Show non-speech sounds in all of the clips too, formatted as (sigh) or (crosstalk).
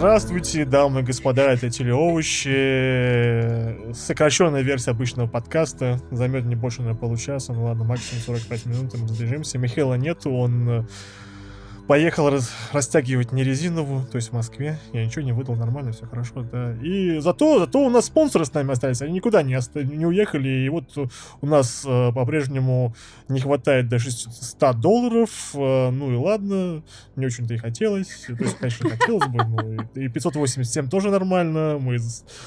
Здравствуйте, дамы и господа, это Телеовощи. Сокращенная версия обычного подкаста. Займет не больше, наверное, получаса. Ну ладно, максимум 45 минут, мы разбежимся. Михаила нету, он поехал раз, растягивать не резиновую, то есть в Москве. Я ничего не выдал, нормально, все хорошо, да. И зато, зато у нас спонсоры с нами остались, они никуда не, оста- не уехали, и вот у нас э, по-прежнему не хватает до 600 долларов, э, ну и ладно, не очень-то и хотелось, то есть, конечно, хотелось бы, но и 587 тоже нормально, мы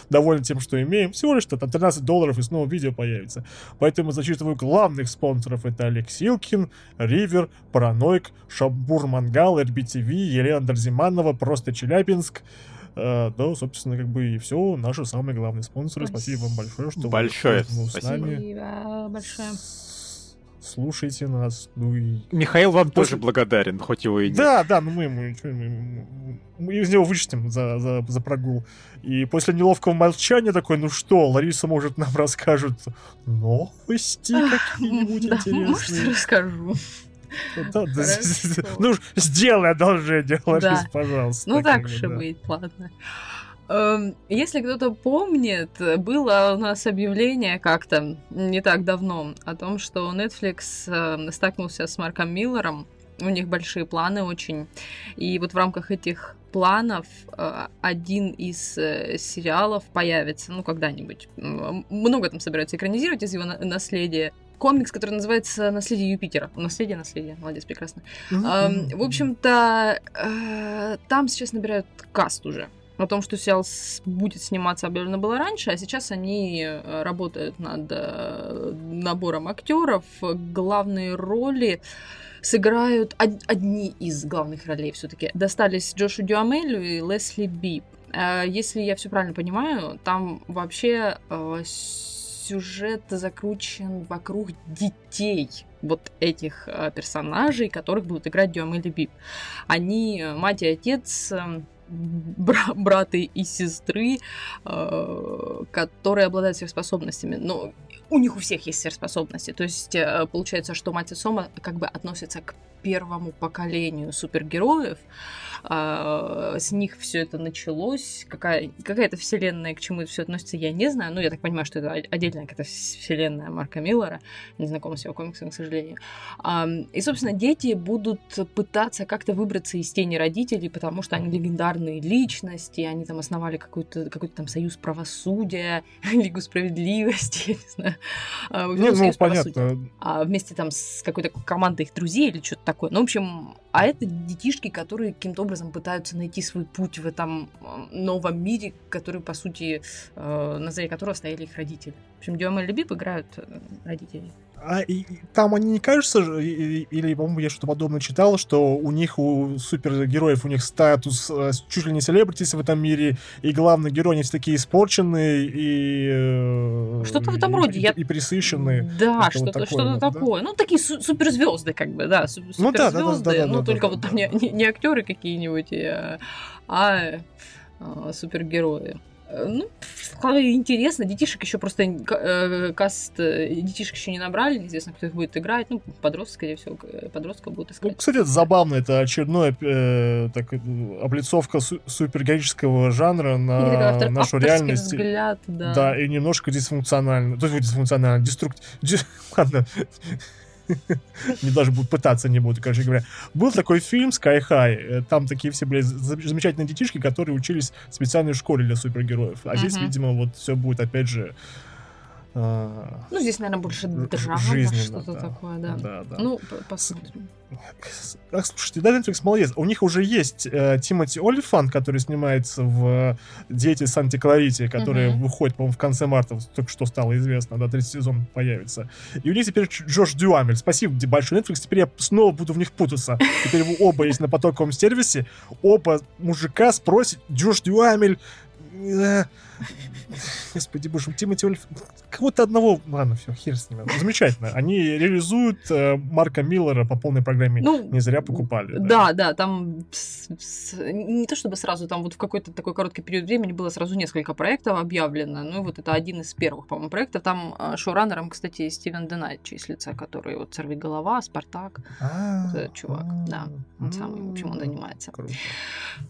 довольны тем, что имеем, всего лишь там 13 долларов и снова видео появится. Поэтому зачитываю главных спонсоров, это Олег Силкин, Ривер, Параноик, Шамбур Мангал, RBTV, Елена Дарзиманова, Просто Челябинск. Uh, да, собственно, как бы и все. Наши самые главные спонсоры. Спасибо, спасибо вам большое, что большое вы спасибо. с нами. Спасибо большое. Слушайте нас. Ну и... Михаил вам После... тоже благодарен, хоть его и нет. Да, да, ну мы, мы, мы, мы из него вычтем за, за, за прогул. И после неловкого молчания такой, ну что, Лариса, может, нам расскажет новости (laughs) какие-нибудь интересные? Может, расскажу. Ну, сделай одолжение, Ларис, пожалуйста. Ну, так и быть, ладно. Если кто-то помнит, было у нас объявление как-то не так давно о том, что Netflix столкнулся с Марком Миллером. У них большие планы очень. И вот в рамках этих планов один из сериалов появится, ну, когда-нибудь. Много там собираются экранизировать из его наследия комикс, который называется «Наследие Юпитера». Наследие, наследие. Молодец, прекрасно. Mm-hmm. В общем-то, э, там сейчас набирают каст уже. О том, что сериал будет сниматься, объявлено было раньше, а сейчас они э, работают над э, набором актеров. Главные роли сыграют одни из главных ролей все-таки. Достались Джошу Дюамелю и Лесли Бип. Если я все правильно понимаю, там вообще сюжет закручен вокруг детей вот этих э, персонажей, которых будут играть Дюам и Бип. Они э, мать и отец, э, бра- и сестры, которые обладают сверхспособностями. Но у них у всех есть сверхспособности. То есть получается, что мать и Сома как бы относятся к первому поколению супергероев. А, с них все это началось. Какая, какая-то вселенная, к чему это все относится, я не знаю. Ну, я так понимаю, что это отдельная какая-то вселенная Марка Миллера. Не знакома с его комиксом, к сожалению. А, и, собственно, дети будут пытаться как-то выбраться из тени родителей, потому что они легендарные личности, они там основали какой-то какой там союз правосудия, (laughs) Лигу справедливости, я не знаю. А, не, ну, понятно. А, вместе там с какой-то командой их друзей или что-то такое. Ну, в общем, а это детишки, которые каким-то образом пытаются найти свой путь в этом новом мире, который, по сути, э, на заре которого стояли их родители. В общем, Дюама и Лебиб играют э, родителей. А и, там они не кажутся, или, или по-моему, я что-то подобное читал, что у них, у супергероев, у них статус э, чуть ли не селебритис в этом мире, и главный герой, они все такие испорченные и... Э, что-то в этом роде. И, я... и присыщенные. Да, что-то, такое, что-то вот, такое. Да? Ну, такие су- суперзвезды, как бы, да, суперзвезды, ну, да, да, да, да, да, ну, да, только да, вот да, там да. Не, не актеры какие-нибудь, а, а, а супергерои. Ну, интересно. Детишек еще просто э, каст э, детишек еще не набрали, неизвестно, кто их будет играть. Ну, подросток, скорее всего, подростка будут искать. Ну, кстати, это забавно, это очередная э, так, облицовка су- супергероического жанра на автор, нашу реальность. взгляд, да. Да, и немножко дисфункционально. То есть дисфункционально, деструк... (laughs) Ладно, не даже будут пытаться, не буду, короче говоря. Был такой фильм Sky High. Там такие все были замечательные детишки, которые учились в специальной школе для супергероев. А здесь, видимо, вот все будет опять же ну, здесь, наверное, больше драма, что-то да. такое, да. да, да. Ну, посмотрим. Ах, слушайте, да, Netflix молодец. У них уже есть э, Тимоти Олифан, который снимается в Дети Санти Кларити, который uh-huh. выходит, по-моему, в конце марта, только что стало известно, да, третий сезон появится. И у них теперь Джош Дюамель. Спасибо большое, Netflix. Теперь я снова буду в них путаться. Теперь оба есть на потоковом сервисе. Оба мужика спросят, Джош Дюамель... Э, (laughs) господи боже, Тимати Ольф... Кого-то одного... Ладно, все, хер с ними. Замечательно. Они реализуют э, Марка Миллера по полной программе. Ну, Не зря покупали. Да, да, там с- с- не то чтобы сразу, там вот в какой-то такой короткий период времени было сразу несколько проектов объявлено. Ну и вот это один из первых, по-моему, проектов. Там э, шоураннером, кстати, Стивен Денайт числится, который вот «Сорви голова», «Спартак». А, Вот этот чувак, а, да, Он самый, в общем, он занимается.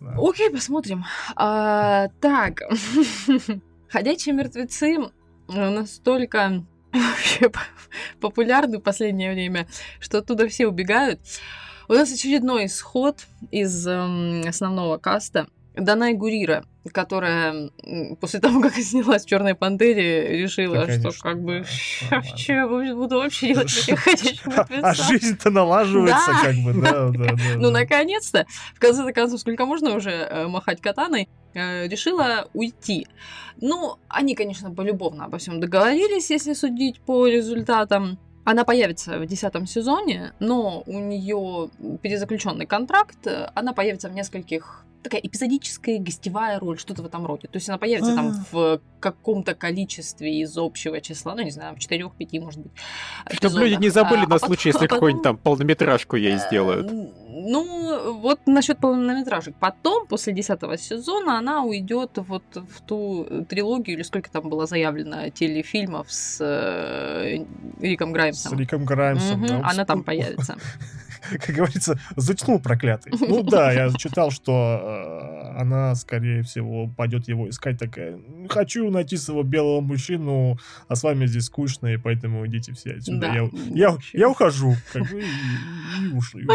Да. Окей, посмотрим. А, так, (laughs) (laughs) «Ходячие мертвецы» настолько (laughs) вообще популярны в последнее время, что оттуда все убегают. У нас очередной исход из эм, основного каста. Данай Гурира, которая после того, как (laughs) снялась в Черной пантере, решила, Да, что как бы что я буду вообще делать этих ходячих А, а мертвецах?» жизнь-то налаживается, как бы, да, да, да. (laughs) Ну, наконец-то, в конце концов, сколько можно уже э, махать катаной, э, решила уйти. Ну, они, конечно, полюбовно обо всем договорились, если судить по результатам. Она появится в десятом сезоне, но у нее перезаключенный контракт. э, Она появится в нескольких такая эпизодическая гостевая роль, что-то в этом роде. То есть она появится там А. в каком-то количестве из общего числа, ну, не знаю, в четырех-пяти, может быть. Чтобы люди не забыли А, на а случай, потом- если потом- какую-нибудь там полнометражку ей Э, сделают. Ну, вот насчет полнометражек. Потом, после десятого сезона, она уйдет вот в ту трилогию, или сколько там было заявлено телефильмов с э, Риком С Граймсом. Риком Граймсом. Мгм, да. Она там появится. (laughs) (laughs) Как говорится, затянул проклятый. Ну да, я (laughs) читал, что э, она, скорее всего, пойдет его искать такая. Хочу найти своего белого мужчину, а с вами здесь скучно, и поэтому идите все отсюда. Да. Я, я, я ухожу. Как бы, и, и- и ушли.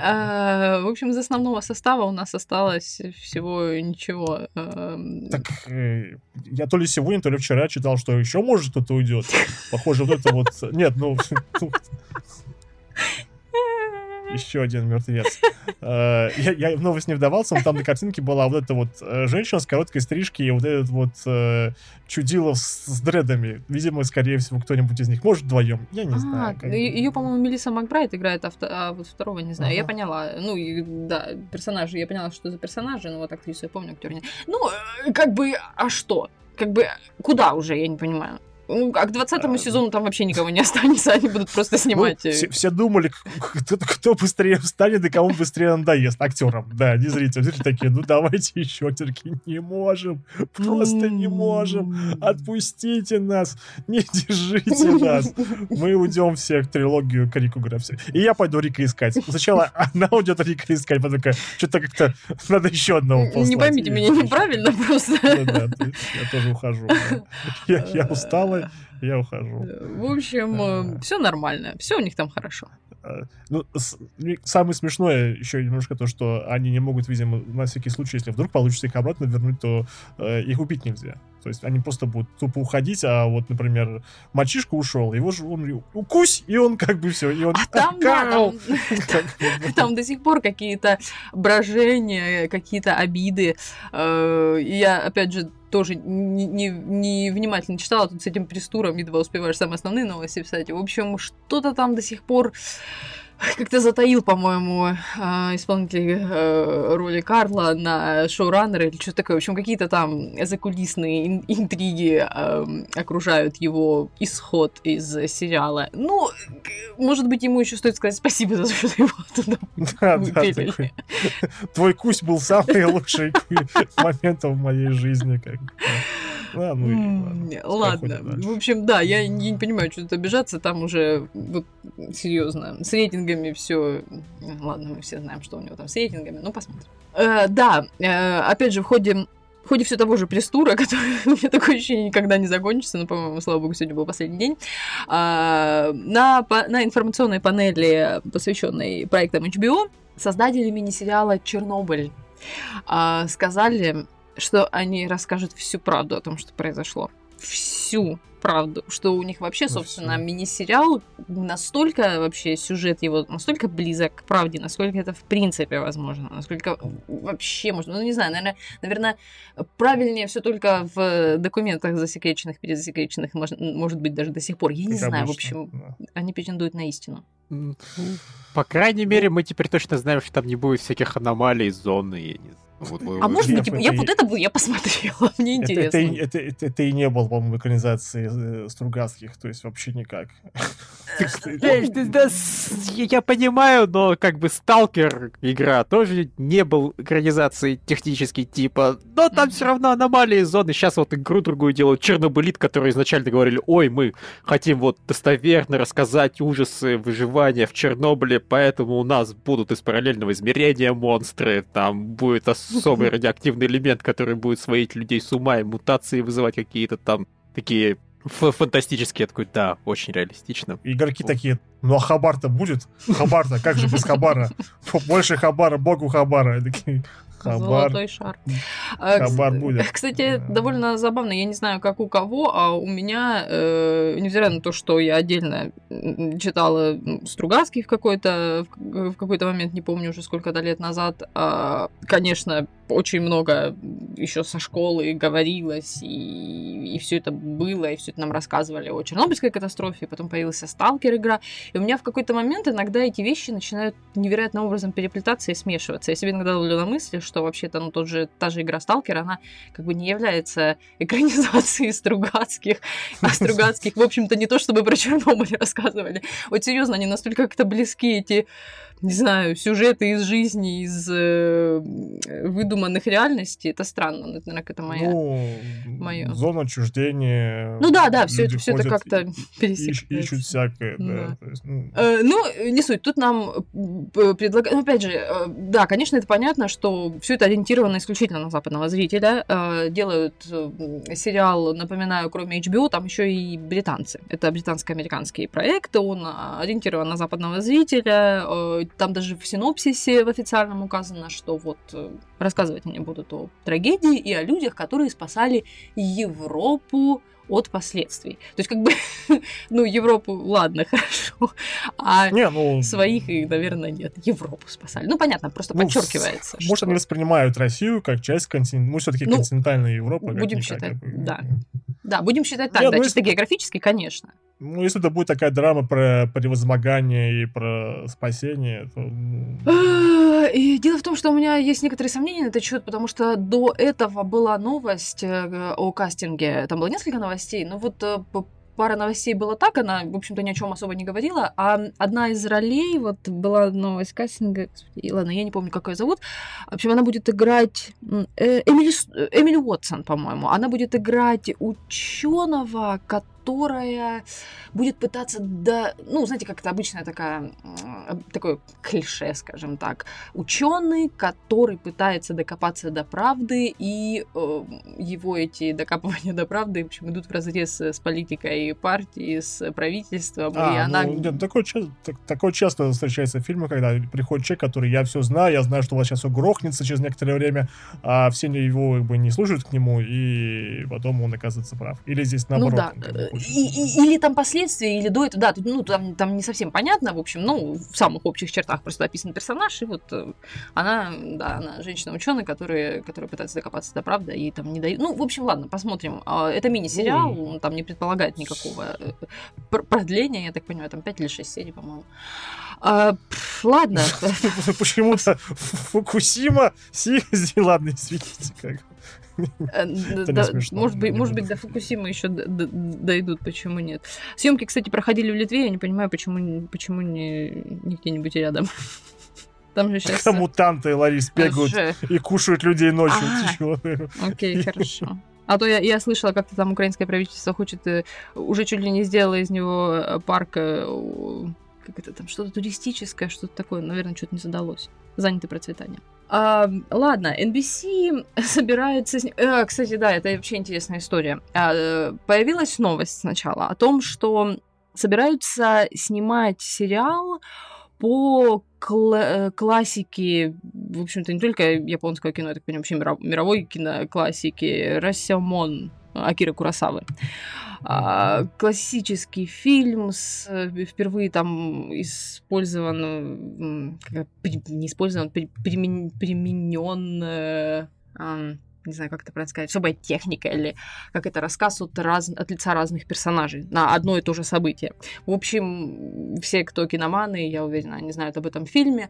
А, В общем, из основного состава у нас осталось всего ничего. эм, Так э, я то ли сегодня, то ли вчера читал, что еще может кто-то уйдет. Похоже, вот это вот. Нет, ну. (laughs) Еще один мертвец. Э, Я, я в новость не вдавался, но там на картинке была вот эта вот э, женщина с короткой стрижки и вот этот вот э, чудилов с, с дредами. Видимо, скорее всего, кто-нибудь из них. Может, вдвоем. Я не знаю. как бы. Ее, по-моему, Мелисса Макбрайт играет, а, а вот второго не знаю. Я поняла. Ну, и, да, персонажи. Я поняла, что за персонажи, но вот актрису я помню, актера нет. Ну, как бы, а что? Как бы, куда уже, я не понимаю. Ну, а к 20 А, сезону там вообще (laughs) никого не останется, они будут просто снимать. Ну, все, все думали, кто, кто быстрее встанет и кому быстрее надоест. Актерам, да, не зрителям. Зрители такие, ну давайте еще, такие, не можем, просто не можем. Отпустите нас, не держите нас. Мы уйдем все в трилогию Рику Графси. И я пойду Рика искать. Сначала она уйдет Рика искать, потом такая, что-то как-то надо еще одного послать. Не поймите меня неправильно, просто. Да-да, то есть я тоже ухожу. да. Я, я устала, я ухожу. В общем, Да. все нормально, все у них там хорошо. Э, Ну, с- самое смешное еще немножко то, что они не могут, видимо, на всякий случай, если вдруг получится их обратно вернуть, то э, их убить нельзя. То есть они просто будут тупо уходить, а вот, например, мальчишка ушел, его же он укусь, и он как бы все, и он А там, да, там, (laughs) там до сих пор какие-то брожения, какие-то обиды. Э, Я, опять же, тоже не, не- не внимательно читала, тут с этим престуром едва успеваешь самые основные новости писать. В общем, что-то там до сих пор как-то затаил, по-моему, э, исполнитель э, роли Карла на шоураннера или что-то такое. В общем, какие-то там закулисные ин- интриги э, окружают его исход из сериала. Ну, может быть, ему еще стоит сказать спасибо за то, что его туда (laughs) Да, да, такой. Твой кусь был самый (laughs) лучший момент в моей жизни. Как бы. Да, ну и ладно. Ладно. Проходим дальше. В общем, да, я не, понимаю, что тут обижаться. Там уже, вот, серьезно, с рейтингами все. Ладно, мы все знаем, что у него там с рейтингами. Ну, посмотрим. Э, да, э, опять же, в ходе в ходе все того же престура, (laughs) который у меня такое ощущение никогда не закончится, но, по-моему, слава богу, сегодня был последний день, а, на, па- на информационной панели, посвященной проектам HBO, создатели мини-сериала «Чернобыль» а, сказали, что они расскажут всю правду о том, что произошло. Всю правду. Что у них вообще, собственно, мини-сериал настолько вообще сюжет его настолько близок к правде, насколько это в принципе возможно, насколько вообще можно. Ну, не знаю, наверное, наверное правильнее все только в документах засекреченных, перезасекреченных, может, может быть, даже до сих пор. Я не Как знаю, в общем, да. они претендуют на истину. По крайней мере, мы теперь точно знаем, что там не будет всяких аномалий, зон и... я не знаю. Вот А может быть, я вот это бы я посмотрела, (laughs) мне Это, это, и- интересно. это, это- это и не было, по-моему, экранизации э, Стругацких, то есть вообще никак. (laughs) Я понимаю, но как бы Сталкер игра тоже не был экранизацией технически типа, но там все равно аномалии зоны. Сейчас вот игру другую делают Чернобылит, которые изначально говорили, ой, мы хотим вот достоверно рассказать ужасы выживания в Чернобыле, поэтому у нас будут из параллельного измерения монстры, там будет особый радиоактивный элемент, который будет сводить людей с ума и мутации вызывать какие-то там такие фантастические. Я такой, да, очень реалистично. Игроки такие, ну а Хабар-то будет? Хабар-то, как же без Хабара? (laughs) Больше Хабара, богу Хабара. Такие, Хабар. Золотой шар. А, кс- Хабар будет. Кстати, довольно забавно, я не знаю, как у кого, а у меня, э, невзирая на то, что я отдельно читала м, Стругацкий в какой-то в какой-то момент, не помню уже сколько-то лет назад, а, конечно, очень много еще со школы говорилось, и, и все это было, и все это нам рассказывали о Чернобыльской катастрофе, потом появился Сталкер игра, и у меня в какой-то момент иногда эти вещи начинают невероятным образом переплетаться и смешиваться. Я себе иногда ловлю на мысли, что вообще-то ну, тот же, та же игра Сталкер, она как бы не является (laughs) экранизацией Стругацких, а Стругацких, в общем-то, не то чтобы про Чернобыль (laughs) рассказывали. Вот серьезно, они настолько как-то близки, эти не знаю, сюжеты из жизни, из э, выдуманных реальностей. Это странно, наверное, это моя... Ну, моё. зона отчуждения. Ну да, да, все это, все это как-то (laughs) пересекается. ищ- Ищут всякое, да. Да. есть, ну, Э, Ну, не суть. Тут нам предлагают... Ну, опять же, э, да, конечно, это понятно, что все это ориентировано исключительно на западного зрителя. Э, Делают э, сериал, напоминаю, кроме HBO, там еще и британцы. Это британско-американский проект, он а, ориентирован на западного зрителя. Там даже в синопсисе в официальном указано, что вот э, рассказывать они будут о трагедии и о людях, которые спасали Европу от последствий. То есть, как бы, (laughs) ну, Европу, ладно, (laughs) хорошо, а Не, ну... своих, и, наверное, нет. Европу спасали. Ну, понятно, просто ну, подчеркивается. Может, что- они воспринимают Россию как часть континента, ну, все-таки Ну, континентальная Европа. будем считать, да. Да, будем считать так, Не, да, ну, чисто географически, конечно. Ну, если это будет такая драма про превозмогание и про спасение, то... ну, И дело в том, что у меня есть некоторые сомнения на этот счет, потому что до этого была новость э, о кастинге. Там было несколько новостей, но вот э, пара новостей была так, она, в общем-то, ни о чем особо не говорила. А одна из ролей, вот была новость кастинга, господи, ладно, я не помню, как ее зовут. В общем, она будет играть э, Эмили, э, Эмили Уотсон, по-моему. Она будет играть ученого, которая будет пытаться до... Ну, знаете, как это обычная такая... м, Такое клише, скажем так. Ученый, который пытается докопаться до правды, и э, его эти докапывания до правды, в общем, идут в разрез с политикой партии, с правительством, и А, она... ну, нет, такое, ча- так- такое часто встречается в фильмах, когда приходит человек, который я все знаю, я знаю, что у вас сейчас все грохнется через некоторое время, а все его как бы не слушают к нему, и потом он оказывается прав. Или здесь Ну наоборот. да, и- и- или там последствия, или до этого, да, ну, там, там не совсем понятно, в общем, ну, в самых общих чертах просто описан персонаж, и вот э, она, да, она женщина-ученый, которая, которая пытается докопаться до правды, и там не дают, ну, в общем, ладно, посмотрим. А, Это мини-сериал, он там не предполагает никакого э, пр- продления, я так понимаю, там 5 или 6 серий, по-моему. А, пф, ладно, (laughs) Почему-то Фукусима (laughs) ладно, извините, как Э. Может быть, может быть, до Фукусимы еще дойдут, почему нет? Съемки, кстати, проходили в Литве, я не понимаю, почему, почему не, не где-нибудь рядом. (laughs) Там же сейчас... Когда мутанты, Ларис, бегают и кушают людей ночью. А. Чего? Окей, (laughs) хорошо. А то я, я слышала, как-то там украинское правительство хочет, э, уже чуть ли не сделало из него э, парк, э, как это там, что-то туристическое, что-то такое, наверное, что-то не задалось. Заняты процветанием. А, ладно, NBC (laughs) собирается... сни- э, кстати, да, это вообще интересная история. А, появилась новость сначала о том, что собираются снимать сериал по кла- э, классике, в общем-то, не только японского кино, я так понимаю, вообще мировой киноклассики, Расямон Акиры Курасавы. А, классический фильм с э, впервые там использован, не использован, при- примен- применен э, не знаю, как это правильно сказать, особая техника или как это рассказ от, раз, от лица разных персонажей на одно и то же событие. В общем, все, кто киноманы, я уверена, они знают об этом фильме.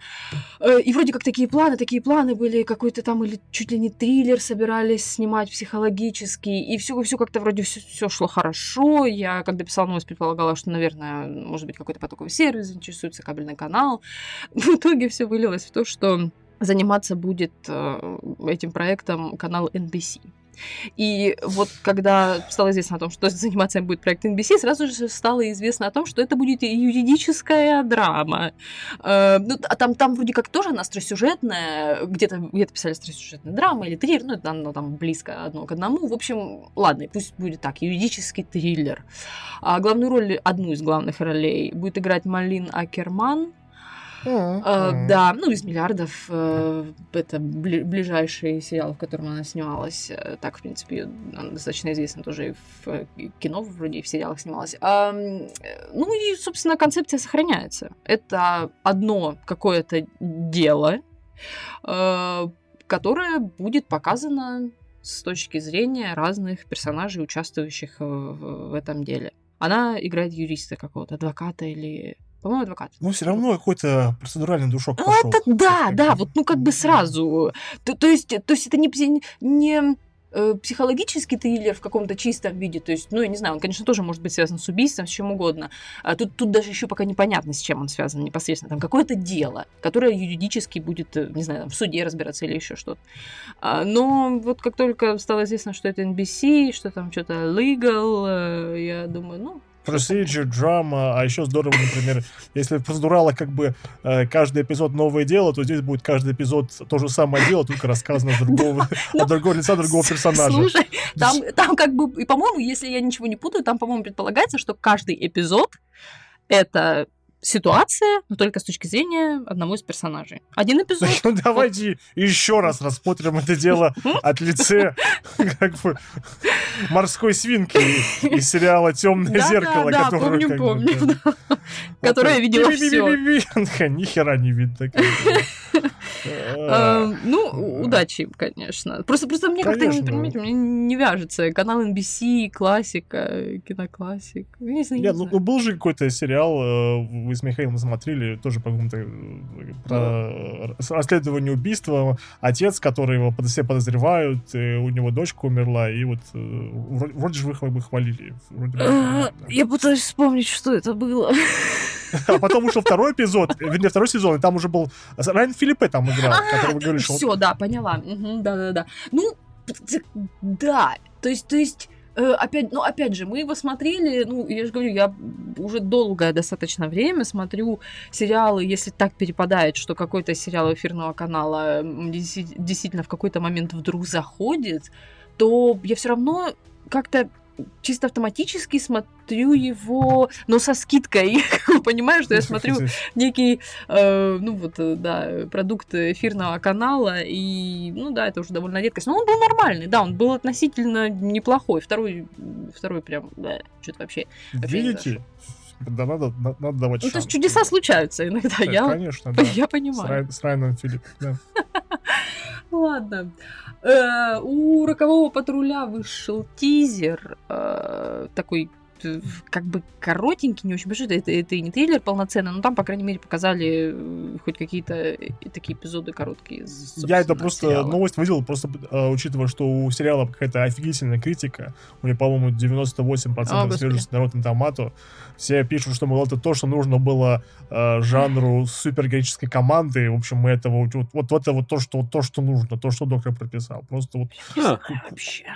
Э, и вроде как такие планы, такие планы были, какой-то там или чуть ли не триллер собирались снимать психологический, и все, все как-то вроде все шло хорошо. Я, когда писала новость, предполагала, что, наверное, может быть, какой-то потоковый сервис интересуется, кабельный канал. (laughs) В итоге все вылилось в то, что заниматься будет э, этим проектом канал NBC. И вот когда стало известно о том, что (laughs) заниматься им будет проект NBC, сразу же стало известно о том, что это будет юридическая драма. Э, ну, а там, там вроде как тоже она остросюжетная, где-то где писали остросюжетная драма или триллер, ну, это оно там близко одно к одному. В общем, ладно, пусть будет так, юридический триллер. А главную роль, одну из главных ролей, будет играть Малин Акерман, Uh, да, ну, из миллиардов. Uh, это бли- ближайший сериал, в котором она снималась. Uh, так, в принципе, она достаточно известна тоже и в э, кино, вроде и в сериалах снималась. Ну и, собственно, концепция сохраняется. Это одно какое-то дело, которое будет показано с точки зрения разных персонажей, участвующих в, в этом деле. Она играет юриста какого-то, адвоката или по-моему, адвокат. Ну, все равно какой-то процедуральный душок пошел. Это, да, да, вот, ну, как бы сразу. То, то, есть, то есть это не, не э, психологический триллер в каком-то чистом виде, то есть, ну, я не знаю, он, конечно, тоже может быть связан с убийством, с чем угодно. А тут, тут даже еще пока непонятно, с чем он связан непосредственно. Там какое-то дело, которое юридически будет, э, не знаю, там, в суде разбираться или еще что-то. А, но вот как только стало известно, что это NBC, что там что-то legal, э, я думаю, ну, Procedure, драма, а еще здорово, например, если процедурала как бы э, каждый эпизод новое дело, то здесь будет каждый эпизод то же самое дело, только рассказано (laughs) от другого, от другого лица другого персонажа. Слушай, там, там как бы, и, по-моему, если я ничего не путаю, там, по-моему, предполагается, что каждый эпизод это ситуация, но только с точки зрения одного из персонажей. Один эпизод. Ну давайте еще раз рассмотрим это дело от лице как бы морской свинки из сериала Темное зеркало, да, помню, помню, которое видела все. Ни хера не видно. Ну, удачи, конечно. Просто, просто мне как-то, не вяжется. Канал NBC, классика, киноклассик. Не знаю, Нет, ну, был же какой-то сериал, с Михаилом смотрели, тоже по какому-то э, про расследование убийства. Отец, который его все подозревают, э, у него дочка умерла, и вот вроде же вы бы хвалили. Я пытаюсь вспомнить, что это было. А потом ушел второй эпизод, вернее, второй сезон, и там уже был Райан Филиппе там играл, который вы говорили, что... Все, да, поняла. Да-да-да. Ну, да, то есть, то есть э, опять, ну, опять же, мы его смотрели, ну, я же говорю, я уже долгое достаточно время смотрю сериалы, если так перепадает, что какой-то сериал эфирного канала действительно в какой-то момент вдруг заходит, то я все равно как-то чисто автоматически смотрю его, но со скидкой. (laughs) Понимаю, что я смотрю (laughs) некий, э, ну вот, э, да, продукт эфирного канала, и, ну да, это уже довольно редкость. Но он был нормальный, да, он был относительно неплохой. Второй, второй прям, да, что-то вообще. Видите? Да, надо, надо давать Ну, то есть чудеса случаются иногда, да, я, конечно, (laughs) да. я понимаю. С, Рай, с Райаном Филипп, да. Ладно. Э, у рокового патруля вышел тизер э, такой как бы коротенький, не очень большой, это, это и не трейлер полноценный, но там, по крайней мере, показали э, хоть какие-то э, такие эпизоды короткие. Я это просто сериала. новость выделил, просто э, учитывая, что у сериала какая-то офигительная критика, у него, по-моему, 98% свежести на Rotten Tomato, все пишут, что, мол, это то, что нужно было э, жанру супергероической команды, в общем, мы этого, вот, вот, вот это вот то, что, то, что нужно, то, что доктор прописал, просто вот... Вообще.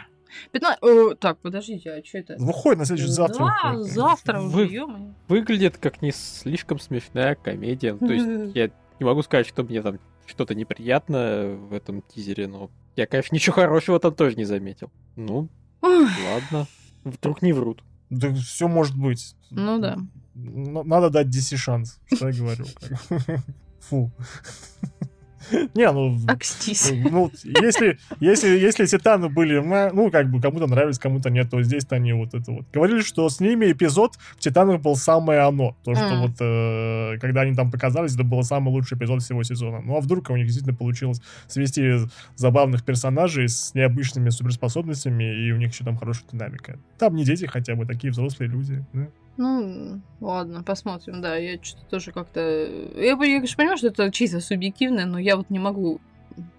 15... О, так, подождите, а что это? Выходит на следующий завтра. Да, выходит. завтра Вы... уже, Выглядит как не слишком смешная комедия. То есть (laughs) я не могу сказать, что мне там что-то неприятно в этом тизере, но я, конечно, ничего хорошего там тоже не заметил. Ну, ладно. Вдруг не врут. Да все может быть. Ну да. Надо дать DC шанс, что я говорю. (laughs) Фу. (laughs) Не, ну... Акстись. Ну, если, если, если Титаны были, ну, как бы, кому-то нравились, кому-то нет, то здесь-то они вот это вот. Говорили, что с ними эпизод в Титанах был самое оно. То, что Мгм. вот, э, когда они там показались, это был самый лучший эпизод всего сезона. Ну, а вдруг у них действительно получилось свести забавных персонажей с необычными суперспособностями, и у них еще там хорошая динамика. Там не дети хотя бы, такие взрослые люди. да. Ну, ладно, посмотрим, да. Я что-то тоже как-то... Я, я, конечно, понимаю, что это чисто субъективно, но я вот не могу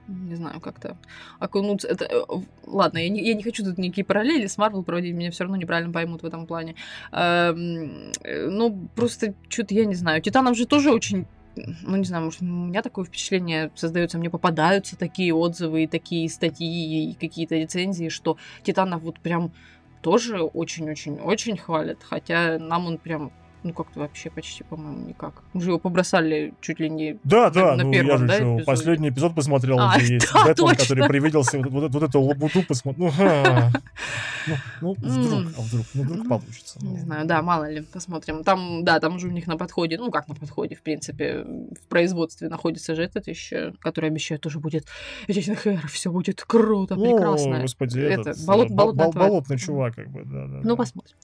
не знаю, как-то окунуться. Это... э, Ладно, я не, я не хочу тут никакие параллели с Марвел проводить, меня все равно неправильно поймут в этом плане. Эм, э, Ну, просто что-то я не знаю. Титанов же тоже очень ну, не знаю, может, у меня такое впечатление создается, мне попадаются такие отзывы, такие статьи, и какие-то рецензии, что Титанов вот прям тоже очень-очень-очень хвалят, хотя нам он прям, ну, как-то вообще почти, по-моему, никак. Мы же его побросали чуть ли не... Да, да, на ну первом, я же да, еще эпизоде? последний эпизод посмотрел, А, где есть (laughs) да, Бэтмен, точно. который привиделся, вот, вот, вот эту лабуду посмотрел. Ну, ну, (laughs) ну, вдруг, а вдруг, ну, вдруг Ну, получится. Не ну. знаю, да, мало ли, посмотрим. Там, да, там уже у них на подходе, ну, как на подходе, в принципе, в производстве находится же этот еще, который обещает тоже будет Хэр, все будет круто, прекрасно. господи, Это, этот, болот- э, болотная бол- тварь. болотный чувак, как бы, да, да. Ну, посмотрим.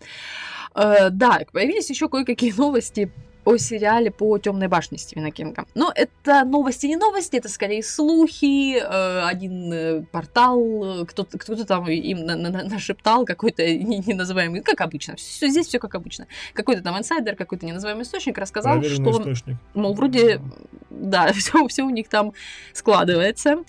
Э, да, появились еще кое-какие новости о сериале по Темной башне Стивена Кинга. Но это новости не новости, это скорее слухи. э, один э, портал, э, кто-то, кто-то там им на- на- на- нашептал какой-то (laughs) не- неназываемый, как обычно. Всё- здесь все как обычно. Какой-то там инсайдер, какой-то неназываемый источник рассказал, Проверенный что источник. Мол, вроде, да, все, (laughs) все у них там складывается.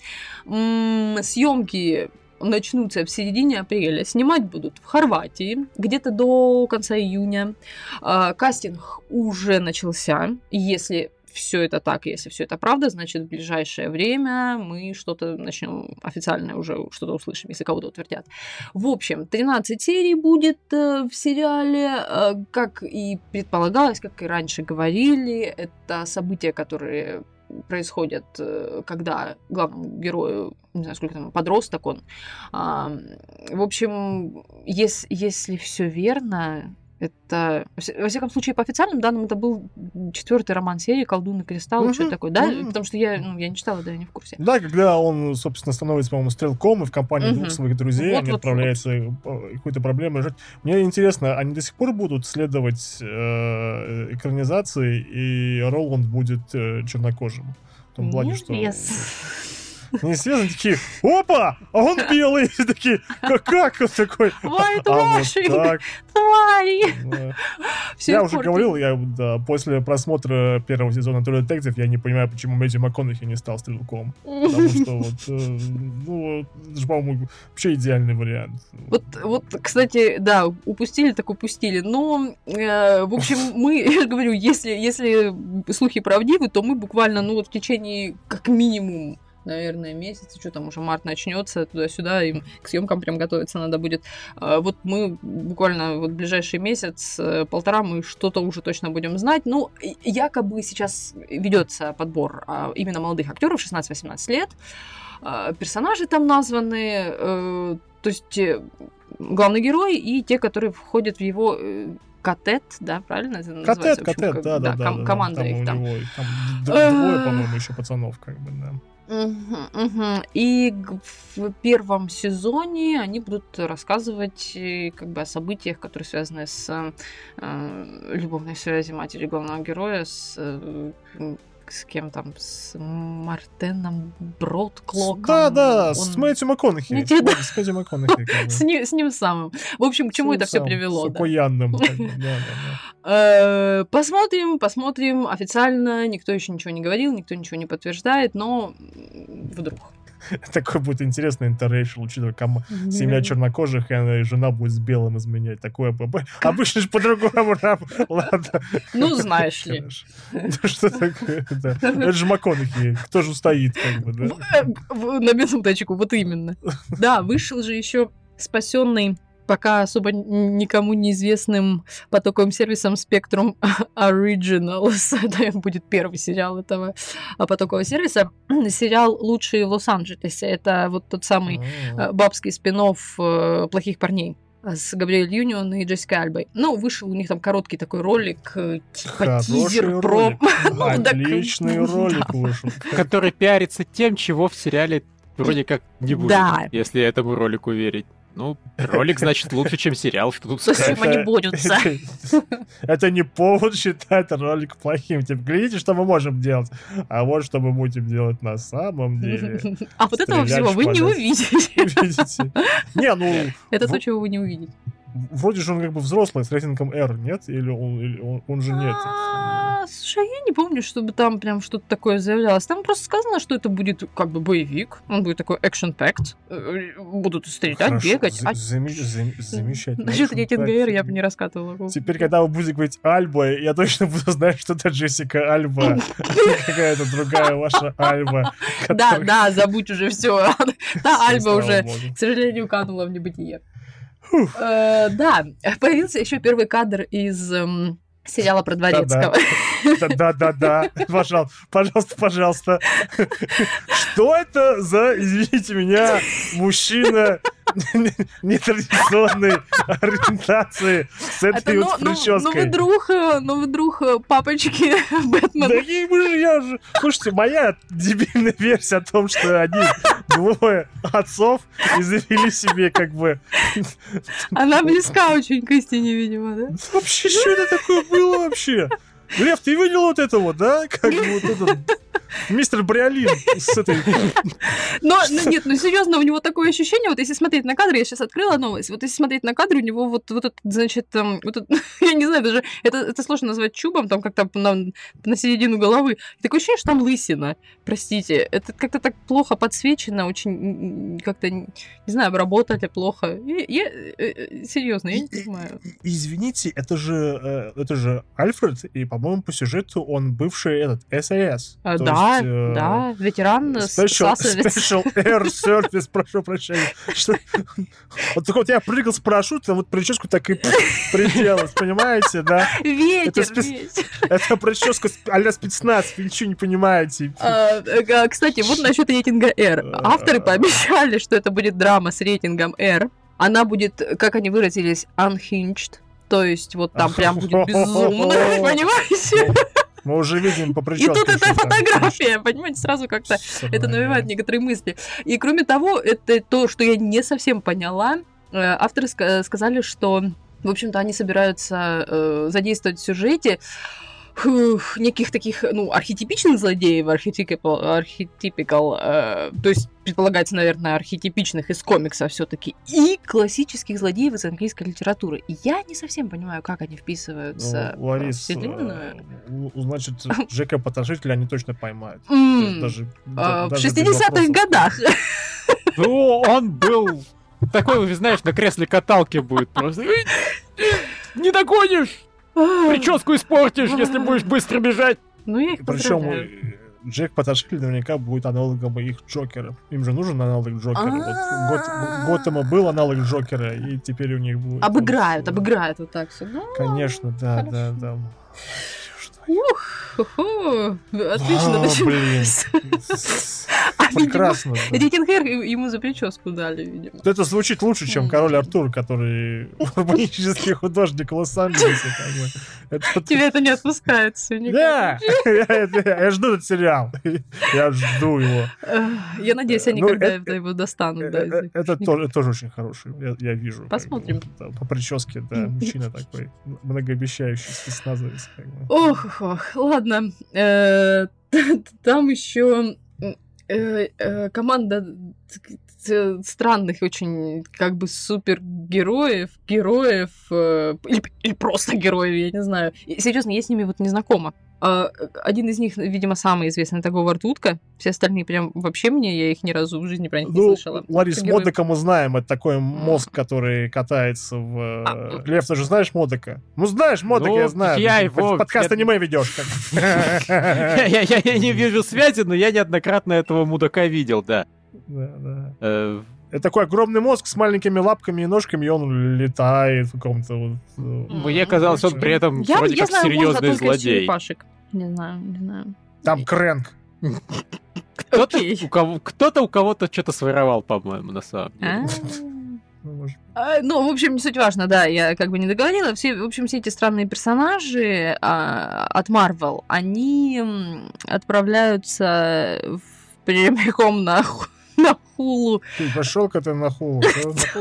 Съемки начнутся в середине апреля. Снимать будут в Хорватии, где-то до конца июня. А, Кастинг уже начался. Если все это так, если все это правда, значит, в ближайшее время мы что-то начнем официальное уже что-то услышим, если кого-то утвердят. В общем, 13 серий будет э, в сериале, э, как и предполагалось, как и раньше говорили, это события, которые происходят, э, когда главному герою, не знаю, сколько там, подросток он. В общем, ес- если все верно, это, во вся- во всяком случае, по официальным данным, это был четвертый роман серии «Колдун и кристалл», Мгм, что-то такое, да? мгм. Потому что я, ну, я не читала, да, я не в курсе. Да, когда он, собственно, становится, по-моему, стрелком, и в компании двух Мгм. своих друзей Вот, они вот, отправляются э, какую-то проблему решать. Мне интересно, они до сих пор будут следовать э, экранизации, и Роланд будет э, чернокожим? В том плане, что... Неизвестно. Неизвестно, такие, опа, а он белый. И такие, как, как он такой? White А вот твари! Всё Я уже портит. говорил, я да, после просмотра первого сезона True Detective я не понимаю, почему Мэтью МакКонахи не стал стрелком. Потому что вот, э, ну, это же, по-моему, вообще идеальный вариант. Вот, вот, кстати, да, упустили, так упустили. Но, э, в общем, (laughs) мы, я же говорю, если, если слухи правдивы, то мы буквально, ну вот в течение, как минимум, наверное, месяца, что там уже март начнется, туда-сюда, им к съемкам прям готовиться надо будет. А, Вот мы буквально вот ближайший месяц, э, полтора, мы что-то уже точно будем знать. Ну, якобы сейчас ведется подбор а, именно молодых актеров 16-18 лет. А, Персонажи там названы, э, то есть э, главный герой и те, которые входят в его катет, да, правильно это называется? Катет, В общем, катет, как- да, да, да. ком- да, команда там их там. него там двое, по-моему, еще пацанов, как бы, да. И в первом сезоне они будут рассказывать э, как бы о событиях, которые связаны с э, любовной связью матери главного героя с э, с кем там, с Мартеном Бродклоком. Да, да, с Он- Мэтью МакКонахи. Те- да. С Мэтью МакКонахи. С ним, с ним самым. В общем, к чему С это все привело? С да, Э, Посмотрим, посмотрим. Официально никто еще ничего не говорил, никто ничего не подтверждает, но вдруг. (laughs) Такой будет интересный интеррейшл, учитывая ком- семья чернокожих, и она- и жена будет с белым изменять. Такое бы- бы- обычно же по-другому. (laughs) Ладно. Ну, знаешь ли. Ну, Что такое? Это же МакКонахи. Кто же устоит, как бы, да? Э, На минуточку, вот именно. Да, вышел же еще спасенный пока особо никому неизвестным потоковым сервисом Spectrum (laughs) Originals. (laughs) Это будет первый сериал этого а, потокового сервиса. (clears throat) Сериал «Лучшие в Лос-Анджелесе». Это вот тот самый А. э, бабский спин плохих парней. с Габриэль Юнион и Джессикой Альбой. Ну, вышел у них там короткий такой ролик, э, типа Хороший тизер про... (laughs) Ну, Отличный да. ролик вышел. Который пиарится тем, чего в сериале вроде как не будет, если этому ролику верить. Ну, ролик, значит, лучше, чем сериал, что тут Со сказать. всем они борются. это- не повод считать ролик плохим. Типа, глядите, что мы можем делать. А вот что мы будем делать на самом деле. А вот этого всего вы не увидите. Видите? Не, ну, Это то, чего вы не увидите. Вроде же он как бы взрослый, с рейтингом R, нет? Или он, или он, он же нет? А, Слушай, я не помню, чтобы там прям что-то такое заявлялось. Там просто сказано, что это будет как бы боевик. Он будет такой action packed Будут стрелять, Хорошо, бегать. А заме- зам- Замечательно. Насчет рейтинга. R я бы не раскатывала. Теперь, когда вы будете говорить Альба, я точно буду знать, что это Джессика Альба. (laughs) Какая-то другая ваша Альба. Да, да, забудь уже все. (laughs) Та Альба уже, к сожалению, канула в небытие. Э, Да, появился еще первый кадр из эм, сериала про Дворецкого. Да-да-да, пожалуйста, пожалуйста, пожалуйста. Что это за, извините меня, мужчина нетрадиционной ориентации с Это, этой ну, вот ну, ну вы прической? друг, э, ну вы друг э, папочки (laughs) Бэтмена. Да мы же, я же... Слушайте, моя дебильная версия о том, что они двое отцов и завели себе как бы... Она близка очень к истине, видимо, да? Вообще, что это такое было вообще? Лев, ты видел вот это вот, да? Как вот этот (laughs) мистер Бриолин с этой... Но, ну, нет, ну серьезно, у него такое ощущение, вот если смотреть на кадр, я сейчас открыла новость, вот если смотреть на кадр, у него вот, вот этот, значит, там, вот этот, (laughs) я не знаю, даже это, это сложно назвать чубом, там как-то на, на середину головы. Такое ощущение, что там лысина, простите. Это как-то так плохо подсвечено, очень как-то, не знаю, обработали плохо. Я, я, э, серьезно, я не понимаю. Извините, это же, э, это же Альфред, и, по-моему, по сюжету он бывший этот САС. А, То да, есть, э, да, ветеран Special, (laughs) special Air Service, прошу прощения. Вот такой вот я прыгал с парашютом, вот прическу так и приделать, понимаете, да? Ветер. Это прическа а-ля спецназ, вы ничего не понимаете. А, э, Кстати, вот насчет рейтинга R. Авторы пообещали, что это будет драма с рейтингом R. Она будет, как они выразились, unhinged. То есть вот там прям будет безумно, (laughs) понимаете? Мы уже видим по И прическе. тут эта фотография, понимаете, сразу как-то это навевает некоторые мысли. И кроме того, это то, что я не совсем поняла. Э, Авторы ска- сказали, что, в общем-то, они собираются э, задействовать в сюжете неких таких, ну, архетипичных злодеев, архетипикал, архетипикал, э, то есть предполагается, наверное, архетипичных из комикса все-таки, и классических злодеев из английской литературы. И я не совсем понимаю, как они вписываются Ну, в Ларис, вселенную. э, значит, Джека Потрошителя они точно поймают. Есть даже- а, в даже без 60-х вопросов. годах. Ну, он был такой, вы знаешь, на кресле каталки будет просто. «Эй, э, Не догонишь! Прическу испортишь, если будешь быстро бежать. Ну, я их Причем поздравляю. Джек Потрошитель наверняка будет аналогом их Джокера. Им же нужен аналог Джокера. Вот. Гот- Готэма был аналог Джокера, и теперь у них будет... Обыграют, обыграют вот так все. Ну, Конечно, да, да, да. Ух, отлично началось. Прекрасно. R ему за прическу дали, видимо. Это звучит лучше, чем король Артур, который (laughs) урбанический художник как бы. Это вот- Тебя это не отпускает всё никак. Я жду этот сериал. (laughs) Я жду его. Я надеюсь, они Ну, когда это- его достанут. Э, э, Это тоже очень хороший, я- вижу. Посмотрим. По прическе, да, мужчина (laughs) такой многообещающий спецназовец. Ох, ох, ладно. Э, (laughs) Там еще команда т- т- странных очень как бы супергероев, героев, э, или, или просто героев, я не знаю. И, серьезно, я с ними вот не знакома. А, один из них, видимо, самый известный, это Говард Утка. Все остальные прям вообще мне, я их ни разу в жизни про них не Ну, слышала. Ларис. Модека мы знаем, это такой мозг, который катается в... э, А. Лев, ты же знаешь Модека? Ну, знаешь Модека, Ну, я знаю. я его- Подкаст (laughs) я- аниме ведешь. я не вижу связи, но я неоднократно этого мудака видел, да. Да, да. Э, Это такой огромный мозг с маленькими лапками и ножками, и он летает в каком-то вот... Мне казалось, он при этом Я, вроде я как знаю серьезный злодей. черепашек. Не знаю, не знаю. Там Крэнк. Кто-то у, кого, кто-то у кого-то что-то своровал, по-моему, на самом деле. А, Ну. А, Ну, в общем, не суть важно, да, я как бы не договорила. Все, в общем, все эти странные персонажи а, от Marvel, они отправляются в- прямиком на, ху- на Хулу. Пошел-ка ты на хулу.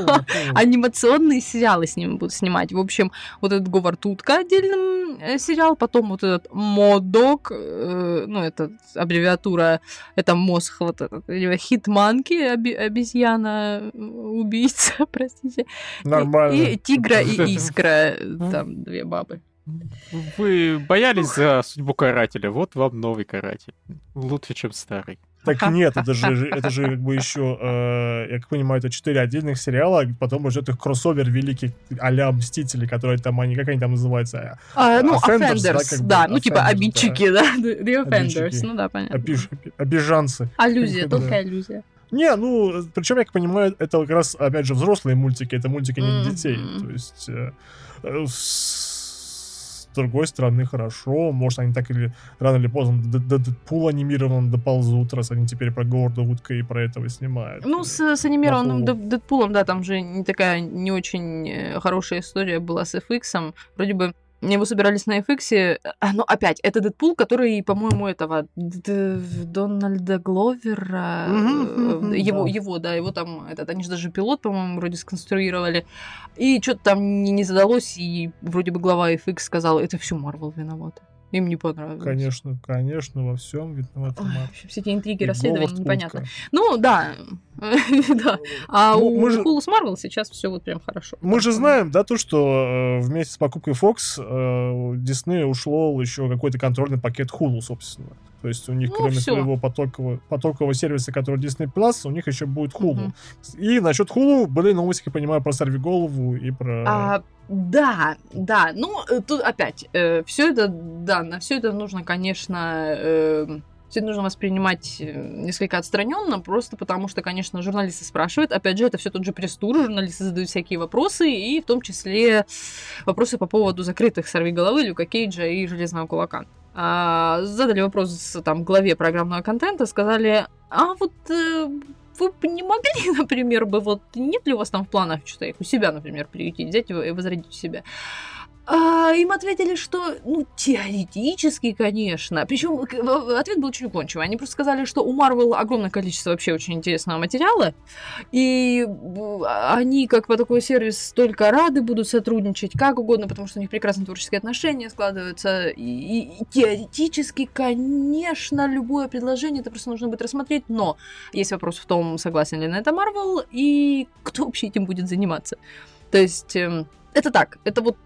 (laughs) Анимационные сериалы с ними будут снимать. В общем, вот этот Говард Утка отдельным э, сериал, потом вот этот Модок, э, ну, это аббревиатура, это мозг, вот этот, Хитманки, обезьяна, убийца, (laughs) простите. И- Нормально. И, тигра и (laughs) искра, там две бабы. Вы боялись за судьбу карателя, вот вам новый каратель. Лучше, чем старый. Так нет, это же, это же как бы еще, э, я как понимаю, это четыре отдельных сериала, потом ждет их кроссовер великий а-ля Мстители, которые там, они, как они там называются? А, ну, Offenders, Offenders, да, как бы, да, ну, типа обидчики, (laughs) да, The Offenders, Обидчики. ну да, понятно. Обиж- обижанцы. Аллюзия, Да. тонкая аллюзия. Не, ну, причем, я как понимаю, это как раз, опять же, взрослые мультики, это мультики не для детей. То есть, э, э, с другой стороны, хорошо. Может, они так или рано или поздно до, Дэдпула анимированного доползут, раз они теперь про Говарда Утка и про этого снимают. Ну, с, с анимированным Дэдпулом, да, там же не такая не очень э, хорошая история была с FX. Вроде бы его собирались на FX. А, ну, опять, это Дэдпул, который, по-моему, этого Д- Дональда Гловера, э, мгм, его, да. его, да, его там, этот, они же даже пилот, по-моему, вроде сконструировали. И что-то там не, не задалось, и вроде бы глава FX сказал, это все Марвел виновата. Им не понравилось. Конечно, конечно, во всем виноват Ой, Марвел. в общем, все эти интриги, И расследования, непонятно. Ну, да. (laughs) да. А Ну, у Hulu с Marvel сейчас все вот прям хорошо. Мы же знаем, да, то, что э, вместе с покупкой Fox э, Disney ушло еще какой-то контрольный пакет Hulu, собственно. То есть у них, Ну, кроме всё. своего потокового, потокового сервиса, который Disney Plus, у них еще будет Hulu. Мгм. И насчет Hulu были новости, я понимаю, про Сорвиголову и про... А, да, да. Ну, э, тут опять, все это, да, на все это нужно, конечно, все нужно воспринимать э, несколько отстраненно, просто потому что, конечно, журналисты спрашивают. Опять же, это все тот же пресс-тур, журналисты задают всякие вопросы, и в том числе вопросы по поводу закрытых сорвиголовы, Люка Кейджа и Железного Кулака. А, задали вопрос там главе программного контента, сказали, а вот э, вы бы не могли, (laughs) например, бы вот нет ли у вас там в планах что-то их у себя, например, приютить, взять и возродить у себя? А, им ответили, что, ну, теоретически, конечно. Причем ответ был очень уклончивый. Они просто сказали, что у Марвел огромное количество вообще очень интересного материала, и э, они, как по такой сервис, только рады будут сотрудничать как угодно, потому что у них прекрасные творческие отношения складываются. И, и- и теоретически, конечно, любое предложение это просто нужно будет рассмотреть, но есть вопрос в том, согласен ли на это Марвел, и кто вообще этим будет заниматься. То есть, эм, это так, это вот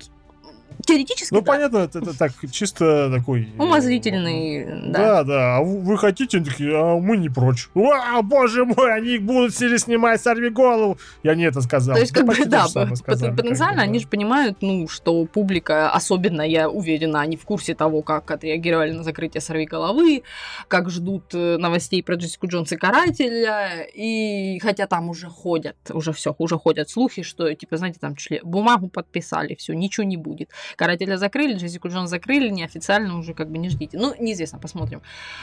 теоретически, Ну, да. понятно, это, так, чисто такой... э, Умозрительный, да. Да, да, а вы хотите, Они такие, а мы не прочь. А, боже мой, они будут сели снимать «Сорви голову». Я не это сказал. То есть, как бы, да, потенциально они же понимают, ну, что публика, особенно, я уверена, они в курсе того, как отреагировали на закрытие «Сорви головы», как ждут э, новостей про Джессику Джонс и Карателя, и хотя там уже ходят, уже все, уже ходят слухи, что, типа, знаете, там чуть ли бумагу подписали, все, ничего не будет. Карателя закрыли, Джессику Джонс закрыли, неофициально уже как бы не ждите. Ну, неизвестно, посмотрим.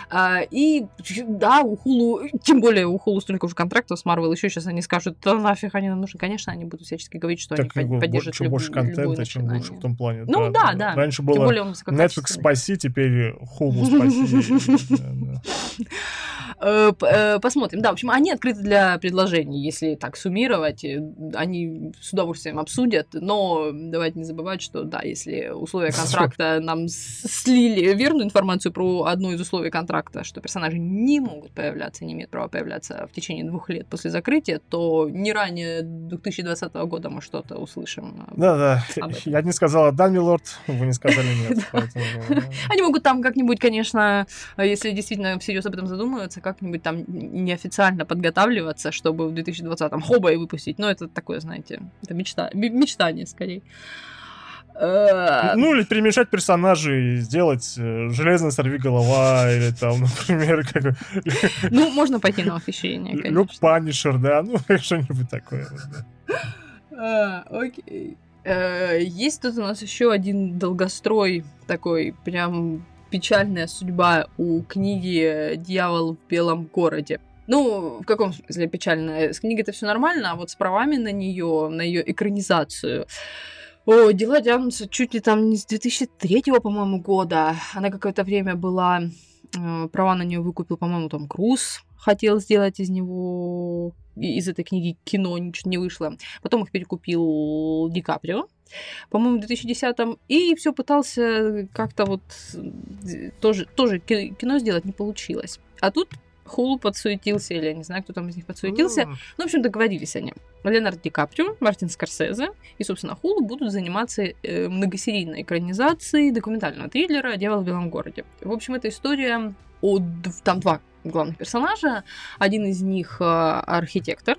А, и да, у Хулу, тем более у Хулу столько уже контрактов с Марвел, еще сейчас они скажут, да нафиг они нам нужны. Конечно, они будут всячески говорить, что Так, они поддержат чем люб- больше контента, чем лучше в том плане. Ну да, да. Раньше Тем было более Netflix спаси, теперь Hulu спаси. Да, (laughs) да. Э, э, Посмотрим. Да, в общем, они открыты для предложений, если так суммировать. э, Они с удовольствием обсудят, но давайте не забывать, что да, если условия (laughs) контракта нам слили верную информацию про одно из условий контракта, что персонажи не могут появляться, не имеют права появляться в течение двух лет после закрытия, то не ранее 2020 года мы что-то услышим. Да, да. Об этом. Я не сказала да, милорд, вы не сказали нет. (laughs) поэтому, э, Они могут там как-нибудь, конечно, если действительно всерьез об этом задумываться, как-нибудь там неофициально подготавливаться, чтобы в 2020-м хоба и выпустить. Но это такое, знаете, это мечта, мечтание скорее. Э, Ну, или перемешать персонажей, сделать э, железная сорви голова, (laughs) или там, например, как Ну, можно пойти на восхищение, Люк конечно. Панишер, да, ну, (laughs) что-нибудь такое. вот, да. А, Окей. Э, Есть тут у нас еще один долгострой, такой прям печальная судьба у книги «Дьявол в белом городе». Ну, в каком смысле печально? С книгой это все нормально, а вот с правами на нее, на ее экранизацию. О, дела тянутся чуть ли там не с 2003, по-моему, года. Она какое-то время была... э, Права на нее выкупил, по-моему, Том Круз. Хотел сделать из него... Из этой книги кино ничего не вышло. Потом их перекупил Ди Каприо. По-моему, в 2010-м. И все пытался как-то вот э, тоже, тоже ки- кино сделать, не получилось. А тут Хулу подсуетился, или я не знаю, кто там из них подсуетился. Ну, Ну, в общем, договорились они. Леонард Ди Каприо, Мартин Скорсезе и, собственно, Хулу будут заниматься э, многосерийной экранизацией документального триллера «Дьявол в белом городе». В общем, это история о... Там два главных персонажа. Один из них э, архитектор,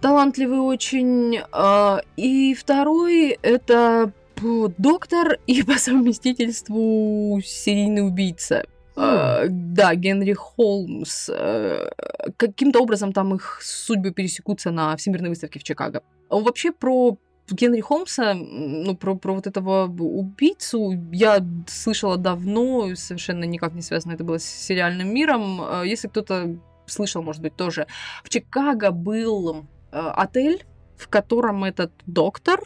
талантливый очень. э, И второй — это п- доктор и по совместительству серийный убийца. Э, да, Генри Холмс. Э, каким-то образом там их судьбы пересекутся на Всемирной выставке в Чикаго. Он вообще про Генри Холмса, ну, про, про вот этого убийцу я слышала давно, совершенно никак не связано это было с сериальным миром. Э, Если кто-то слышал, может быть, тоже. В Чикаго был э, отель, в котором этот доктор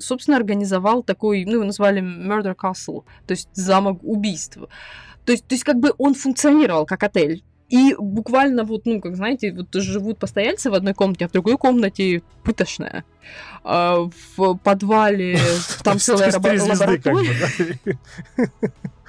собственно, организовал такой, ну, его назвали Murder Castle, то есть замок убийств. То есть, то есть, как бы он функционировал как отель. И буквально вот, ну, как знаете, вот живут постояльцы в одной комнате, а в другой комнате пыточная. А в подвале (laughs) там целая лаборатория. (laughs)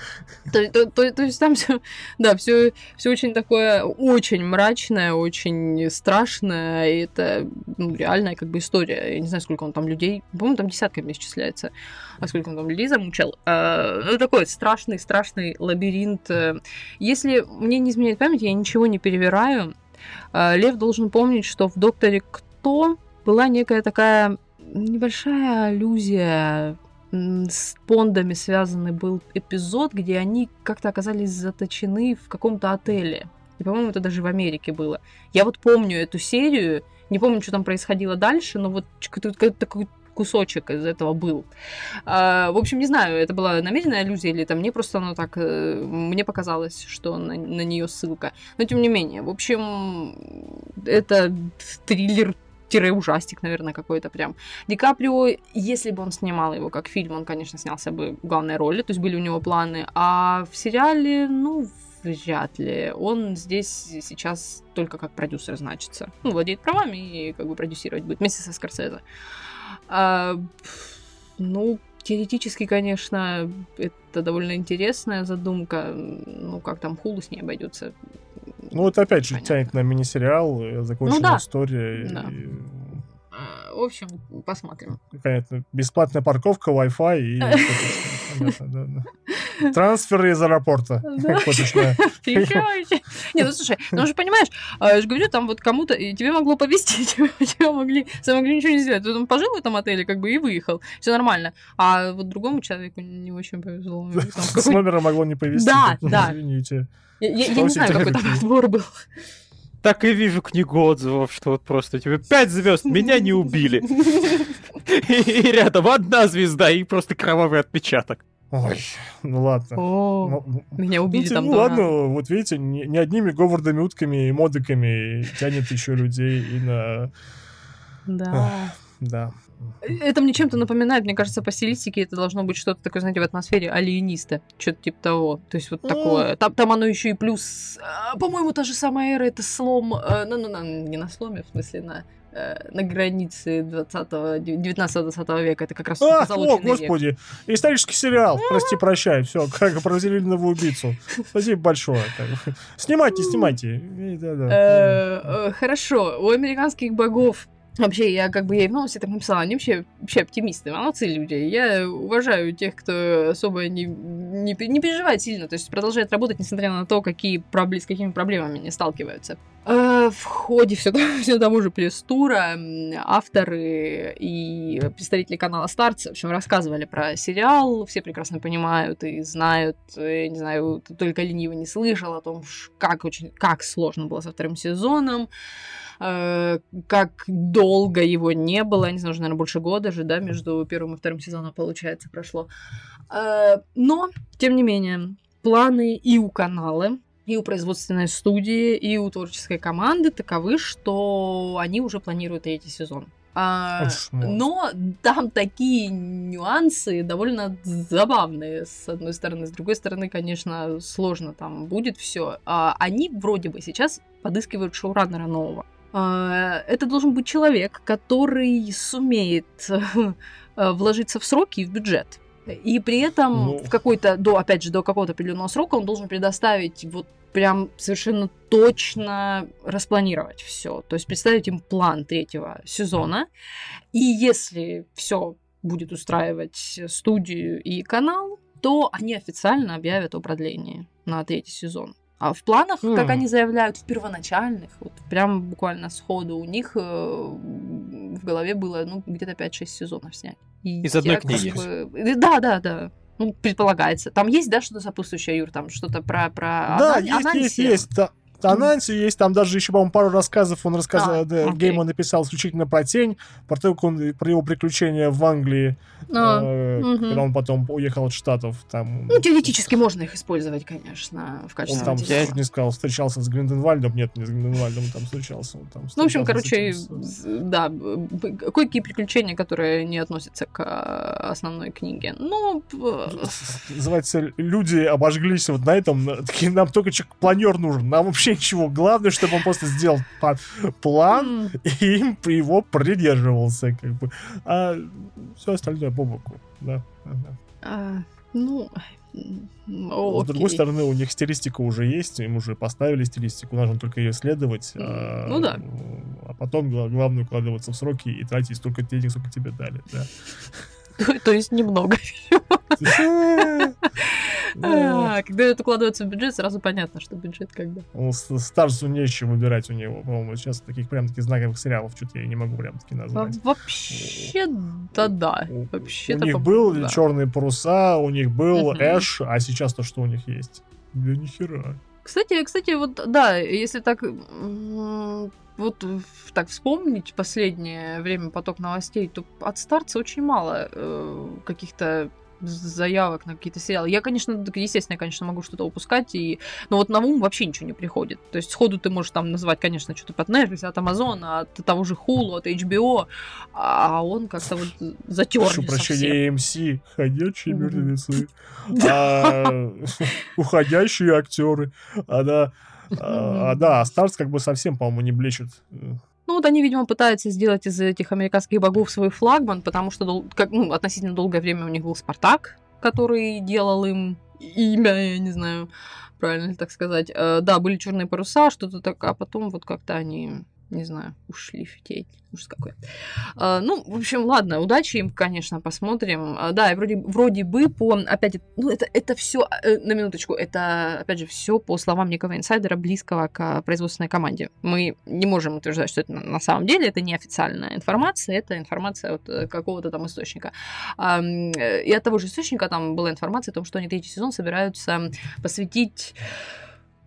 То, то- то- то есть там все, да, все, все очень такое, очень мрачное, очень страшное. И это ну, реальная как бы история. Я не знаю, сколько он там людей, по-моему, там десятками исчисляется, а сколько он там людей замучил. А, ну, такой страшный, страшный лабиринт. Если мне не изменяет память, я ничего не перевираю. А, Лев должен помнить, что в «Докторе Кто» была некая такая небольшая аллюзия с Пондами связанный был эпизод, где они как-то оказались заточены в каком-то отеле. И, по-моему, это даже в Америке было. Я вот помню эту серию, не помню, что там происходило дальше, но вот такой кусочек из этого был. А, в общем, не знаю, это была намеренная аллюзия или там мне просто оно так... э, Мне показалось, что на, на нее ссылка. Но тем не менее, в общем, это триллер ужастик, наверное, какой-то прям. Ди Каприо, если бы он снимал его как фильм, он, конечно, снялся бы в главной роли, то есть были у него планы. А в сериале, ну, вряд ли. Он здесь сейчас только как продюсер значится. Ну, владеет правами и как бы продюсировать будет вместе со Скорсезе. А, ну, теоретически, конечно, это довольно интересная задумка. Ну, как там Хулу с ней обойдется. Ну, это опять же Понятно. тянет на мини-сериал, законченная Ну да. история. Да. и, А, В общем, посмотрим. понятно, бесплатная парковка, Wi-Fi и... Трансферы из аэропорта. (laughs) Не, ну слушай, ну же понимаешь, а, я же говорю, там вот кому-то, и тебе могло повезти, (laughs) тебе, могли, тебе могли ничего не сделать. Ты там пожил в этом отеле, как бы, и выехал. Все нормально. А вот другому человеку не очень повезло. (laughs) С номера могло не повезти. Да, да. Извините. Я, не знаю, какой там отбор был. Так и вижу книгу отзывов, что вот просто тебе пять звезд, меня не убили. И рядом одна звезда и просто кровавый отпечаток. Ой, ну ладно. О, Ну, меня убили ну, там. ну ладно, вот видите, не, не одними Говардами, утками и модиками тянет еще людей и на... Да. Да. Это мне чем-то напоминает, мне кажется, по стилистике это должно быть что-то такое, знаете, в атмосфере алиениста, что-то типа того. То есть вот Ну. такое. Там, там оно еще и плюс. а, По-моему, та же самая эра это слом. Ну, ну, не на сломе, в смысле, на на границе 20-го, 19-20 века. Это как раз А, о, позолоченный век. господи, исторический сериал. Прости, прощай. Все, (laughs) как про зеленого убийцу. Спасибо большое. Снимайте, снимайте. Э, э, Хорошо, у американских богов Вообще, я как бы и в новости так написала, они вообще, вообще оптимисты, молодцы люди. Я уважаю тех, кто особо не, не, не переживает сильно, то есть продолжает работать, несмотря на то, какие проблемы, с какими проблемами они сталкиваются. Э, В ходе все, (laughs) все того же пресс-тура авторы и представители канала Старц, в общем, рассказывали про сериал, все прекрасно понимают и знают, э, я не знаю, только лениво не слышал о том, как очень, как сложно было со вторым сезоном, как долго его не было, не знаю, уже, наверное, больше года же, да, между первым и вторым сезоном, получается, прошло. Э, Но, тем не менее, планы и у канала, и у производственной студии, и у творческой команды таковы, что они уже планируют третий сезон. А, ну. но там такие нюансы довольно забавные, с одной стороны. С другой стороны, конечно, сложно там будет все. они вроде бы сейчас подыскивают шоураннера нового. А, это должен быть человек, который сумеет (laughs) э, вложиться в сроки и в бюджет. И при этом Ну. в какой-то, до, опять же, до какого-то определенного срока он должен предоставить вот прям совершенно точно распланировать все. То есть представить им план третьего сезона. И если все будет устраивать студию и канал, то они официально объявят о продлении на третий сезон. А в планах, как Хм. они заявляют, в первоначальных, вот прям буквально сходу у них э, в голове было ну, где-то 5-6 сезонов снять. И Из одной я как книги. бы- э, Да, да, да. Ну, предполагается. Там есть, да, что-то сопутствующее, Юр, там что-то про... про Да, Анан- есть, есть, Ананси? есть. Та- Ананси есть, там даже еще, по-моему, пару рассказов он рассказал, А, да, окей. Гейман написал исключительно про тень, про то, как он, про его приключения в Англии, А, э, мгм. когда он потом уехал от Штатов, там... Ну, теоретически можно их использовать, конечно, в Он качестве там, материала. чуть не сказал, встречался с Гринденвальдом. Нет, не с Гринденвальдом, он там встречался. Он там Ну, в общем, встречался короче, этим, да, кое-какие приключения, которые не относятся к а, основной книге. Ну, Называется, люди обожглись вот на этом. Такие, нам только планер нужен. Нам вообще ничего. Главное, чтобы он просто сделал план, и им его придерживался. Как бы. А все остальное по боку. Да. а, ну, м, С другой стороны, у них стилистика уже есть, им уже поставили стилистику, нужно только ее исследовать. М, а, ну да. А потом гла- главное укладываться в сроки и тратить столько денег, сколько тебе дали. Да. (laughs) То, то есть немного. (laughs) А, Когда это укладывается в бюджет, сразу понятно, что бюджет когда. Ну, с- Старсу нечего выбирать у него, по-моему. Сейчас таких прям таких знаковых сериалов что-то я не могу прям таки назвать. Вообще-то да. У- Вообще-то у них был черные паруса, у них был. Эш, а сейчас то, что у них есть. Да нихера. Кстати, кстати, вот да, если так вот так вспомнить последнее время поток новостей, то от старца очень мало э, каких-то заявок на какие-то сериалы. Я, конечно, естественно, я, конечно, могу что-то упускать, и... но вот на ум вообще ничего не приходит. То есть сходу ты можешь там назвать, конечно, что-то от Netflix, от Amazon, от того же Hulu, от HBO, а он как-то вот затер. Прошу прощения, AMC, ходячие мертвецы, (laughs) а, (laughs) уходящие актеры. А да, а, да, а Старс как бы совсем, по-моему, не блещет. Ну вот они, видимо, пытаются сделать из этих американских богов свой флагман, потому что дол- как, ну, относительно долгое время у них был Спартак, который делал им имя, я не знаю, правильно ли так сказать. Э, да, были черные паруса, что-то так, а потом вот как-то они, не знаю, ушли в тень. Ужас какой. Э, ну, в общем, ладно, удачи им, конечно, посмотрим. Э, да, вроде, вроде бы по, опять, ну, это, это все, на минуточку, это, опять же, все по словам некого инсайдера, близкого к производственной команде. Мы не можем утверждать, что это на- самом деле, это не официальная информация, это информация от э, какого-то там источника. А, э, И от того же источника там была информация о том, что они третий сезон собираются посвятить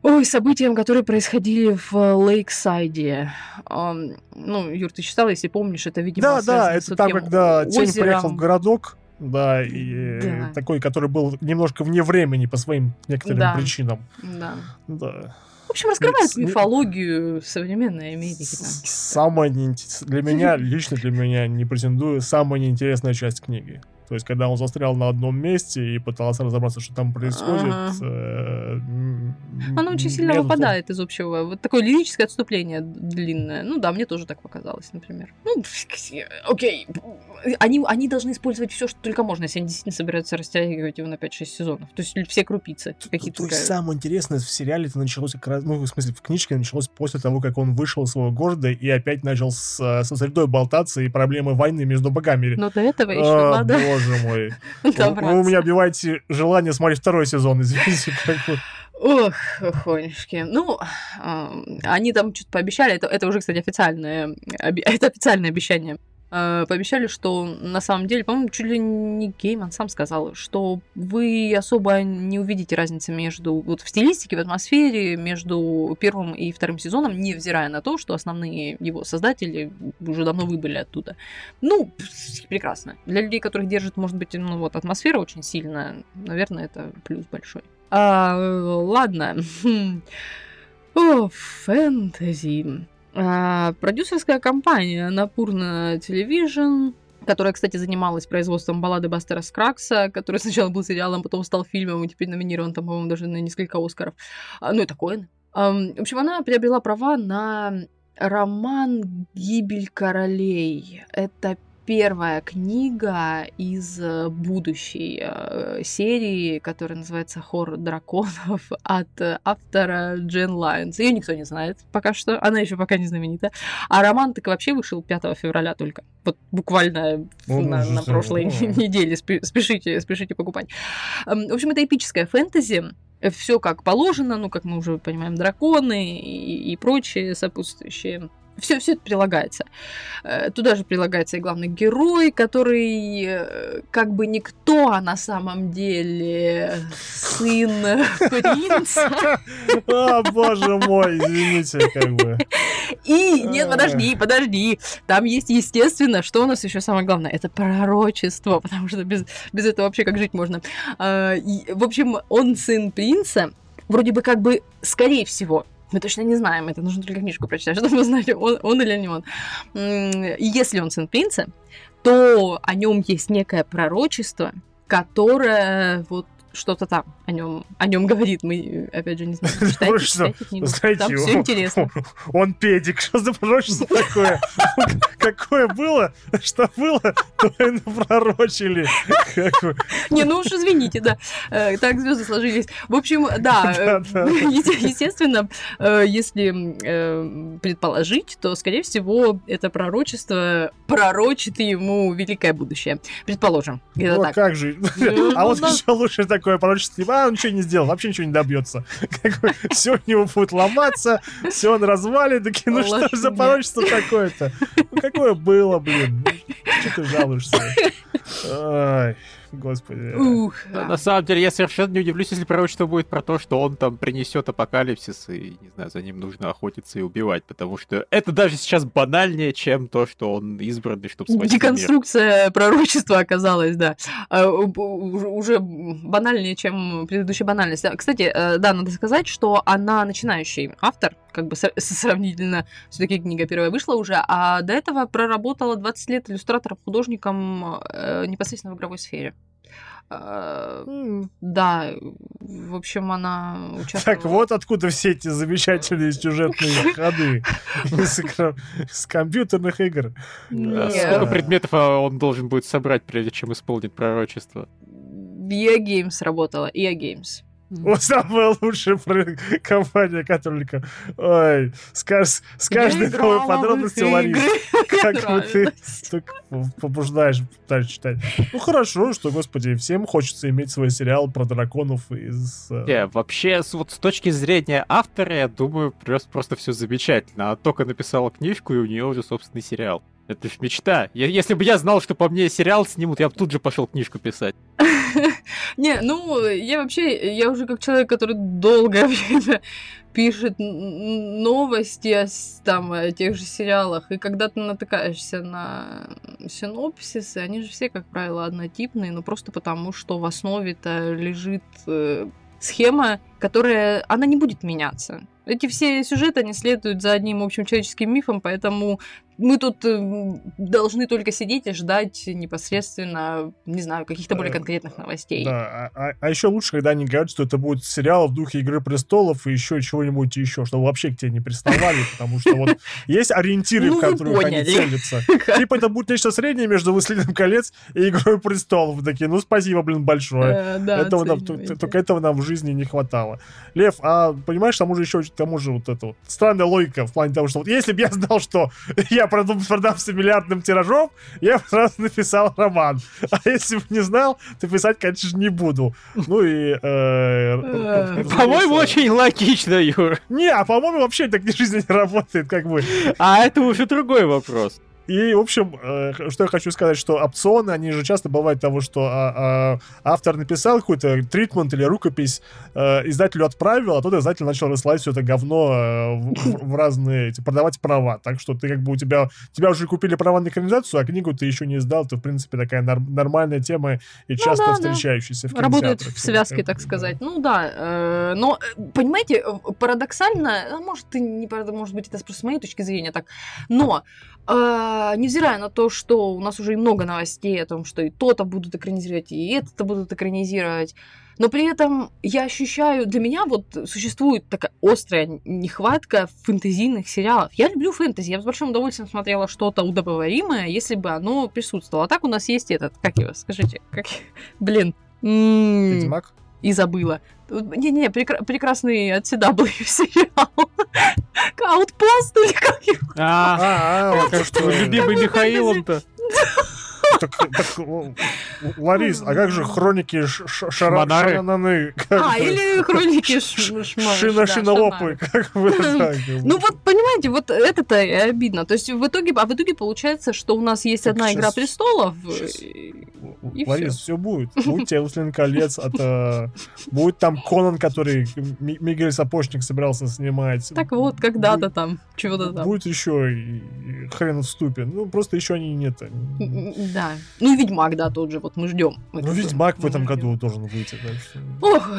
Ой, событиям, которые происходили в Лейксайде. Ам, ну, Юр, ты читал, если помнишь, это, видимо, Да, да, это там, когда Тень озером. приехал в городок, да, и Да. такой, который был немножко вне времени по своим некоторым Да. причинам. Да. Да. В общем, раскрывает Не- мифологию современной Америки. там, С- чисто. Самая неинте- для меня, лично для меня, не претендую, самая неинтересная часть книги. То есть, когда он застрял на одном месте и пытался разобраться, что там происходит. Ага. э, Оно очень сильно выпадает из общего. Вот такое лирическое отступление длинное. Ну да, мне тоже так показалось, например. Ну, (laughs) окей. Они, они должны использовать все, что только можно, если они действительно собираются растягивать его на 5-6 сезонов. То есть все крупицы. Какие-то То есть такая- самое интересное в сериале это началось как раз, ну, в смысле, в книжке началось после того, как он вышел из своего города и опять начал с, со средой болтаться и проблемы войны между богами. Но до этого еще надо Боже мой. (laughs) Вы- у меня убиваете желание смотреть второй сезон, извините. (laughs) Ох, охонюшки. Ну, ам, они там что-то пообещали, это, это уже, кстати, официальное, (laughs) это официальное обещание. Э, Пообещали, что на самом деле, по-моему, чуть ли не Гейман сам сказал, что вы особо не увидите разницы между вот в стилистике, в атмосфере между первым и вторым сезоном, невзирая на то, что основные его создатели уже давно выбыли оттуда. Ну, прекрасно. Для людей, которых держит, может быть, ну вот атмосфера очень сильная, наверное, это плюс большой. А, ладно. (laughs) О, фэнтези. А, продюсерская компания Напурна Television которая, кстати, занималась производством баллады Бастера Скракса, который (laughs) сначала был сериалом, потом стал фильмом и теперь номинирован там, по-моему, даже на несколько Оскаров. А, ну, это Коэн. В общем, она приобрела права на роман «Гибель королей». Это первая книга из э, будущей э, серии, которая называется «Хор драконов» (laughs) от автора Джен Лайонс. Ее никто не знает пока что, она еще пока не знаменита. А роман так вообще вышел 5 февраля только. Вот буквально О, на, на прошлой (laughs) неделе. Спешите, спешите покупать. В общем, это эпическая фэнтези, все как положено, ну, как мы уже понимаем, драконы и, и прочие сопутствующие все, все это прилагается. Э, туда же прилагается и главный герой, который э, как бы никто, а на самом деле сын (laughs) принца. О, боже мой, извините, как бы. И, нет, подожди, подожди. Там есть, естественно, что у нас еще самое главное, это пророчество, потому что без, без этого вообще как жить можно. А, в общем, он сын принца, вроде бы как бы, скорее всего, мы точно не знаем, это нужно только книжку прочитать, (laughs) чтобы узнать, он, он или не он. Если он сын принца, то о нем есть некое пророчество, которое вот что-то там о нем, о нем говорит. Мы, опять же, не знаем, (laughs) читайте, читайте книгу. Знаете, там все интересно. (laughs) Он педик, (laughs) что за пророчество такое? Какое было, что было, то и напророчили. Не, ну уж извините, да. Э, так звезды сложились. В общем, да, э, естественно, э, если предположить, то, скорее всего, это пророчество пророчит ему великое будущее. Предположим. Ну, а как же? Ну, а вот ну, еще лучше так такое пророчество, а, он ничего не сделал, вообще ничего не добьется. (laughs) Все у него будет ломаться, все он развалит, такие, ну что за пророчество такое-то? Ну какое было, блин? Что ты жалуешься? (laughs) Господи. Ух. На самом деле, я совершенно не удивлюсь, если пророчество будет про то, что он там принесет апокалипсис, и, не знаю, за ним нужно охотиться и убивать, потому что это даже сейчас банальнее, чем то, что он избранный, чтобы спасти Деконструкция мир. пророчества оказалась, да. А, уже банальнее, чем предыдущая банальность. Кстати, э, да, надо сказать, что она начинающий автор, как бы сравнительно все-таки книга первая вышла уже, а до этого проработала 20 лет иллюстратором, художником э, непосредственно в игровой сфере. Mm. Да, в общем, она участвовала... Так вот откуда все эти замечательные (laughs) сюжетные ходы с компьютерных игр. Сколько предметов а, он должен будет собрать, прежде чем исполнить пророчество? EA Games работала, EA Games. Вот самая лучшая компания, которая... Ой, с, кажд... с каждой новой подробностью Ларис. (laughs) Как бы ты побуждаешь дальше читать. Ну хорошо, что, господи, всем хочется иметь свой сериал про драконов из... Э, Не, вообще, вот с точки зрения автора, я думаю, просто, просто все замечательно. Она только написала книжку, и у нее уже собственный сериал. Это ж мечта. Я, если бы я знал, что по мне сериал снимут, я бы тут же пошел книжку писать. (laughs) (laughs) Не, ну, я вообще, я уже как человек, который долгое (laughs) время пишет новости о там, о тех же сериалах, и когда ты натыкаешься на синопсисы, они же все, как правило, однотипные, но просто потому, что в основе-то лежит э, схема, которая, она не будет меняться. Эти все сюжеты, они следуют за одним общим человеческим мифом, поэтому мы тут э, должны только сидеть и ждать непосредственно, не знаю, каких-то более конкретных новостей. Да, а, а, а еще лучше, когда они говорят, что это будет сериал в духе Игры престолов и еще чего-нибудь еще, чтобы вообще к тебе не приставали, (laughs) потому что вот есть ориентиры, в ну, которых они целятся. (laughs) Типа это будет нечто среднее между «Властелином колец» и «Игрой престолов». Такие, ну спасибо, блин, большое. Э, только этого нам в жизни не хватало. Лев, а понимаешь, там уже еще, к тому же вот это странная логика в плане того, что вот если бы я знал, что (laughs) я продам, продамся миллиардным тиражом, я сразу написал роман. А если бы не знал, то писать, конечно, не буду. Ну и... Э, э, по-моему, очень логично, Юр. Не, а по-моему, вообще так в жизни не работает, как бы. А это уже другой вопрос. И, в общем, э, что я хочу сказать, что опционы, они же часто бывают того, что а, а, автор написал какой-то тритмент или рукопись, э, издателю отправил, а тот издатель начал рассылать все это говно э, в, в- разные, эти, продавать права. Так что ты как бы у тебя, тебя уже купили права на экранизацию, а книгу ты еще не издал. Это, в принципе, такая нар- нормальная тема и часто да, да. встречающаяся в Работают в связке, так сказать. Ну да, э, но, э, понимаете, парадоксально, а может, и не может быть, это просто с моей точки зрения так, но э, невзирая на то, что у нас уже и много новостей о том, что и то-то будут экранизировать, и это будут экранизировать, но при этом я ощущаю, для меня вот существует такая острая нехватка фэнтезийных сериалов. Я люблю фэнтези, я с большим удовольствием смотрела что-то удобоваримое, если бы оно присутствовало. А так у нас есть этот, как его, скажите, как... (laughs) Блин. м, Ведьмак? И забыла. Не-не, прекра- прекрасный от CW (laughs) сериал. Аутпост или как его? А, А, а, что, любимый Михаилом-то. Так, так, Ларис, а как же хроники ш- ш- шара- Шмонары? шанананы? Как А, или хроники Шина бы так. Ну вот, понимаете, вот это-то и обидно. То есть в итоге, а в итоге получается, что у нас есть одна «Игра престолов», и Ларис, все будет. (laughs) Будет тебе «Властелин колец», это... будет там Конан, который Ми- Мигель Сапожник собирался снимать. Так вот, когда-то там, чего-то там. Будет еще хрен в ступе. Ну, просто еще они нет. Да. Ну и Ведьмак, да, тот же, вот мы ждем. Ну, Ведьмак в этом году должен выйти. так что- Ох,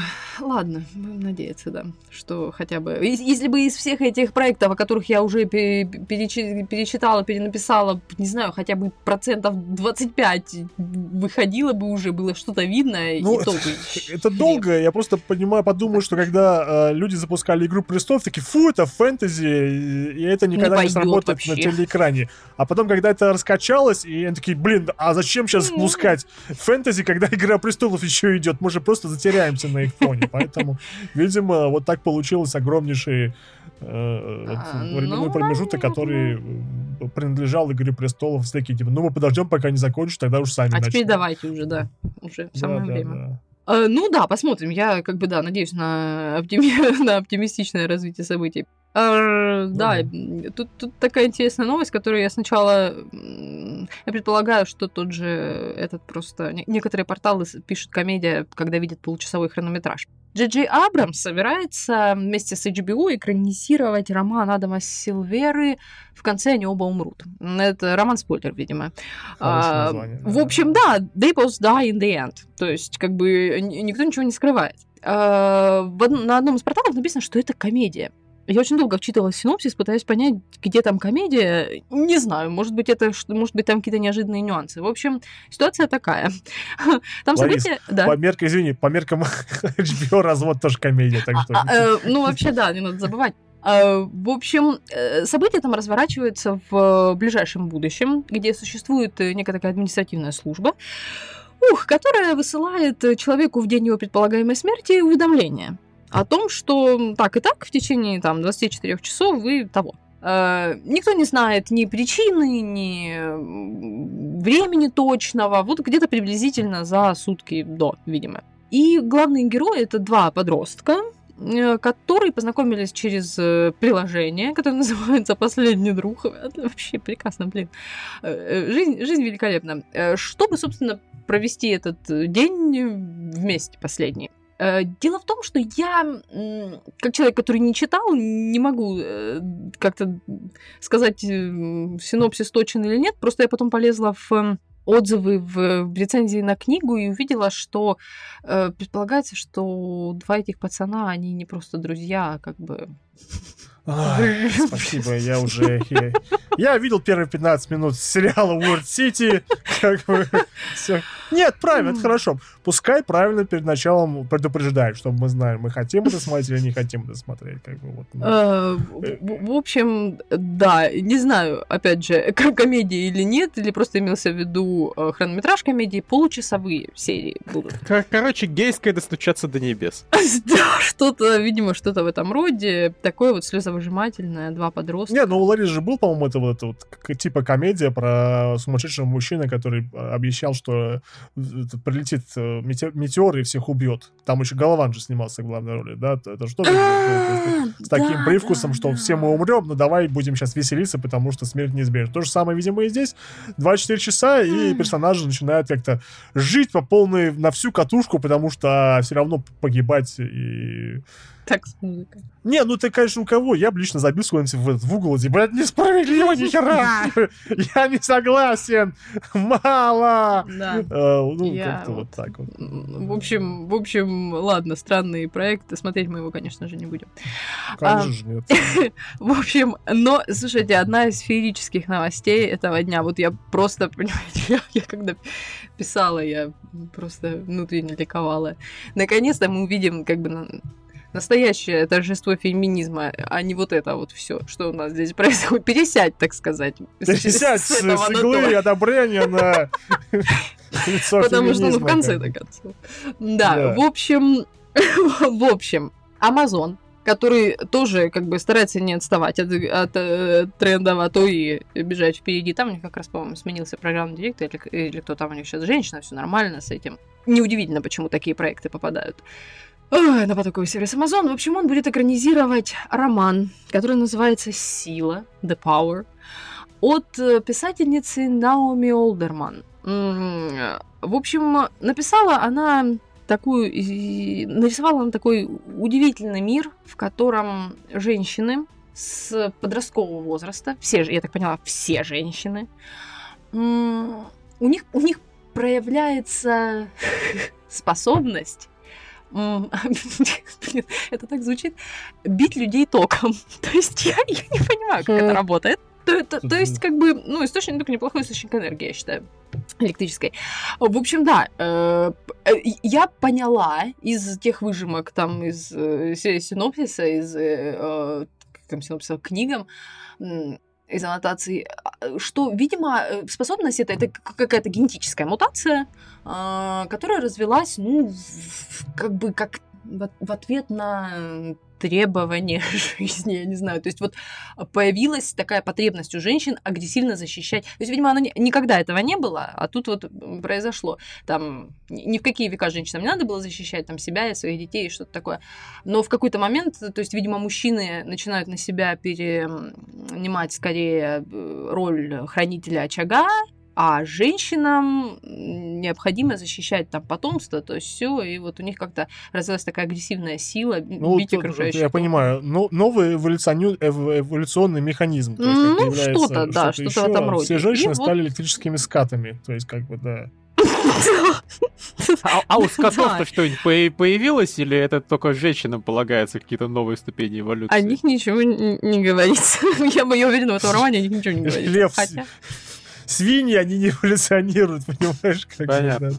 ладно, будем надеяться, да, что хотя бы... ес- Если бы из всех этих проектов, о которых я уже пе- перечи- перечитала, перенаписала, не знаю, хотя бы процентов 25 выходило бы уже, было что-то видно, Ну, и то бы... Это долго, я просто понимаю, подумаю, что когда э, люди запускали игру престолов, такие, фу, это фэнтези, и, это никогда не, сработает вообще. на телеэкране. А потом, когда это раскачалось, и они такие, блин, а зачем сейчас Ну. запускать фэнтези, когда игра престолов еще идет? Мы же просто затеряемся на их фоне. Поэтому, видимо, вот так получилось огромнейший э, вот, А, временной ну, промежуток, который э, принадлежал Игре престолов. Все такие, типа, ну мы подождем, пока не закончится, тогда уж сами А теперь начнем». давайте уже, да, уже самое время. Э, ну да, посмотрим. Я как бы, да, надеюсь на, оптими- (laughs) на оптимистичное развитие событий. Да, тут, тут такая интересная новость, которую я сначала... Я предполагаю, что тот же этот просто... не- Некоторые порталы пишут комедия, когда видят получасовой хронометраж. Джей Джей Абрамс собирается вместе с HBO экранизировать роман Адама Силверы «В конце они оба умрут». Это роман-спойлер, видимо. А, название, в да. общем, да, they both die in the end. То есть, как бы, ни- никто ничего не скрывает. А, в на одном из порталов написано, что это комедия. Я очень долго вчитывала синопсис, пытаясь понять, где там комедия. Не знаю, может быть, это, может быть, там какие-то неожиданные нюансы. В общем, ситуация такая. (laughs) Там Ларис, события... Да. По меркам, извини, по меркам (laughs) HBO развод тоже комедия, так что... А, э, ну, вообще, да, не надо забывать. А, В общем, э, события там разворачиваются в ближайшем будущем, где существует э, некая такая административная служба, ух, которая высылает э, человеку в день его предполагаемой смерти уведомление о том, что так и так в течение там 24 часов вы того. Э, Никто не знает ни причины, ни времени точного, вот где-то приблизительно за сутки до, видимо. И главные герои это два подростка, э, которые познакомились через э, приложение, которое (laughs) называется «Последний друг». Это вообще прекрасно, блин. Жизнь, жизнь великолепна. Чтобы, собственно, провести этот день вместе последний. Э, Дело в том, что я, как человек, который не читал, не могу э, как-то сказать, синопсис точен или нет. Просто я потом полезла в отзывы в, в рецензии на книгу и увидела, что э, предполагается, что два этих пацана, они не просто друзья, а как бы... Ай, спасибо, я уже... (laughs) Я, я видел первые 15 минут сериала World City, как бы, всё. Нет, правильно, это хорошо. Пускай правильно перед началом предупреждают, чтобы мы знали, мы хотим это смотреть или не хотим это смотреть, как бы вот. ну. Э, в, общем, да, не знаю, опять же, к- комедия или нет, или просто имелся в виду э, хронометраж комедии, получасовые серии будут. Кор- Короче, гейское достучаться до небес. (laughs) Да, что-то, видимо, что-то в этом роде, такое вот слезовыжимательное, два подростка. Не, ну у Ларис же был, по-моему, это вот, вот к- типа комедия про сумасшедшего мужчину, который э, обещал, что это прилетит э, мете- метеор и всех убьет. Там еще Голован же снимался в главной роли, да? Это что с таким Да, привкусом, что все мы умрем, но давай будем сейчас веселиться, потому что смерть неизбежна. То же самое, видимо, и здесь. 24 часа, и персонажи начинают как-то жить по полной, на всю катушку, потому что все равно погибать и... Так, с музыкой. Не, ну ты, конечно, у кого? Я бы лично забился куда-нибудь в, этот- в угол, типа, это несправедливо, (laughs) ни хера! Я не согласен! Мало! Да. Э, Ну, как-то вот так вот. В общем, в общем, ладно, странный проект. Смотреть мы его, конечно же, не будем. а, Конечно же, нет. (laughs) В общем, но, слушайте, одна из феерических новостей этого дня, вот я просто, (laughs) понимаете, я, когда писала, я просто внутренне ликовала. Наконец-то мы увидим как бы настоящее торжество феминизма, а не вот это вот все, что у нас здесь происходит. Пересядь, так сказать. Пересядь с с, с иглы одобрения на лицо Потому что, ну, в конце то концов. Да, в общем, (laughs) в общем, Amazon, который тоже как бы старается не отставать от, от э, трендов, а то и бежать впереди. Там у них как раз, по-моему, сменился программный директор, или, или кто там у них сейчас женщина, все нормально с этим. Неудивительно, почему такие проекты попадают. На потоковый сервис Amazon. В общем, он будет экранизировать роман, который называется «Сила», «The Power», от э, писательницы Наоми Олдерман. В общем, написала она такую, нарисовала она такой удивительный мир, в котором женщины с подросткового возраста, все, я так поняла, все женщины, у них, у них проявляется (laughs) способность блин, (laughs) это так звучит, бить людей током. (laughs) То есть я, я не понимаю, как это Хм. работает. То, то- то есть, как бы, ну, источник только неплохой источник энергии, я считаю, электрической. В общем, да, э, э, я поняла из тех выжимок, там, из э, си- синопсиса, из, э, э, как там синопсиса, книгам, из аннотаций, а, что, видимо, э, способность это, это какая-то генетическая мутация, а, которая развелась, ну, как бы как в, ответ на требования (laughs) жизни, я не знаю. То есть вот появилась такая потребность у женщин агрессивно защищать. То есть, видимо, оно не- никогда этого не было, а тут вот произошло. Там ни в какие века женщинам не надо было защищать там себя и своих детей и что-то такое. Но в какой-то момент, то есть, видимо, мужчины начинают на себя перенимать скорее э, роль хранителя очага, а женщинам необходимо защищать там потомство, то есть все, и вот у них как-то развилась такая агрессивная сила Ну, бить тут, окружающих. я понимаю, но, новый эволюционю- эв- эволюционный механизм. То есть, Ну, что-то, да, что-то в ещё, этом роде. Все женщины И вот- стали электрическими скатами. То есть, как бы, да. А, а у (laughs) скотов-то Да. что-нибудь по- появилось, или это только женщинам полагается какие-то новые ступени эволюции? О них ничего не, говорится. (laughs) Я бы уверена, в этом романе о них ничего не (laughs) говорится. Хотя... Свиньи, они не эволюционируют, (laughs) понимаешь? Как Понятно.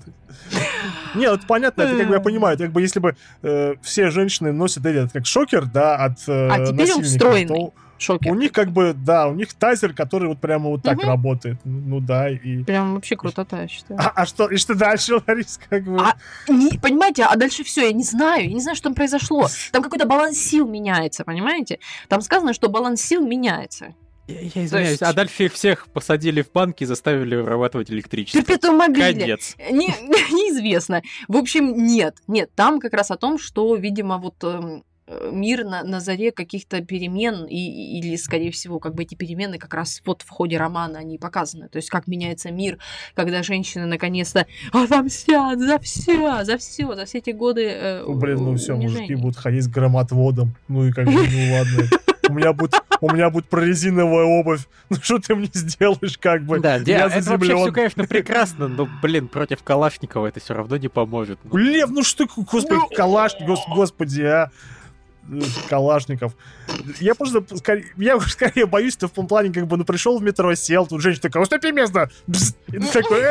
Не, вот понятно, это как бы я понимаю, это как бы если бы э, все женщины носят этот как шокер, да, от э, А теперь он встроенный. Шокер. у них как бы, да, у них тазер, который вот прямо вот так Мгм. работает. Ну да, и... Прям вообще крутота, я считаю. А, а что, и что дальше, (laughs) Ларис, как бы? А, Не- понимаете, а дальше все, я не знаю, я не знаю, что там произошло. Там какой-то баланс сил меняется, понимаете? Там сказано, что баланс сил меняется. Я, я извиняюсь, есть- а дальше их всех посадили в банки и заставили вырабатывать электричество. Перпетуум мобиле. Конец. Не- (laughs) неизвестно. В общем, нет, нет, там как раз о том, что, видимо, вот эм, э, мир на, на заре каких-то перемен, и, или, скорее всего, как бы эти перемены как раз вот в ходе романа они показаны. То есть, как меняется мир, когда женщины наконец-то отомстят за все, за все, за все эти годы э, блин, ну все, мужики будут ходить с громотводом. Ну и как бы, ну ладно. (laughs) У меня будет, у меня будет прорезиновая обувь. (laughs) Ну что ты мне сделаешь, как бы? Да, я это вообще все, конечно, прекрасно, но, блин, против Калашникова это все равно не поможет. Ну, Лев, ну что, ты, господи, калаш, гос- господи, а. Калашников. Я просто скорее, я скорее боюсь, ты в том плане, как бы, ну, пришел в метро, сел, тут женщина такая, уступи место! И ты такой,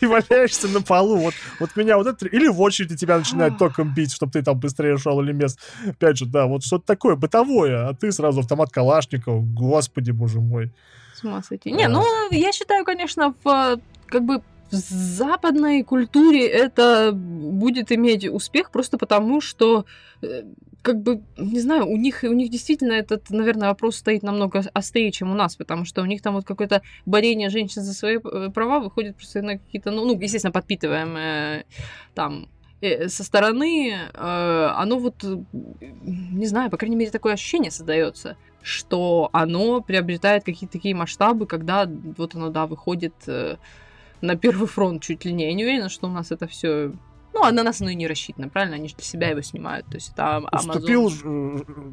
и валяешься на полу. Вот, вот меня вот это... Или в очереди тебя начинают током бить, чтобы ты там быстрее шел или мест. Опять же, да, вот что-то такое бытовое, а ты сразу автомат Калашникова. Господи, боже мой. С ума сойти. Не, ну, я считаю, конечно, в, как бы в западной культуре это будет иметь успех просто потому, что э, как бы, не знаю, у них, у них действительно этот, наверное, вопрос стоит намного острее, чем у нас, потому что у них там вот какое-то борение женщин за свои э, права выходит просто на какие-то, ну, ну естественно, подпитываемые там э, со стороны, оно вот, не знаю, по крайней мере, такое ощущение создается, что оно приобретает какие-то такие масштабы, когда вот оно, да, выходит на первый фронт чуть ли не. Я не уверена, что у нас это все ну, а на нас оно и не рассчитано, правильно? Они же для себя его снимают. То есть это Amazon. Уступил,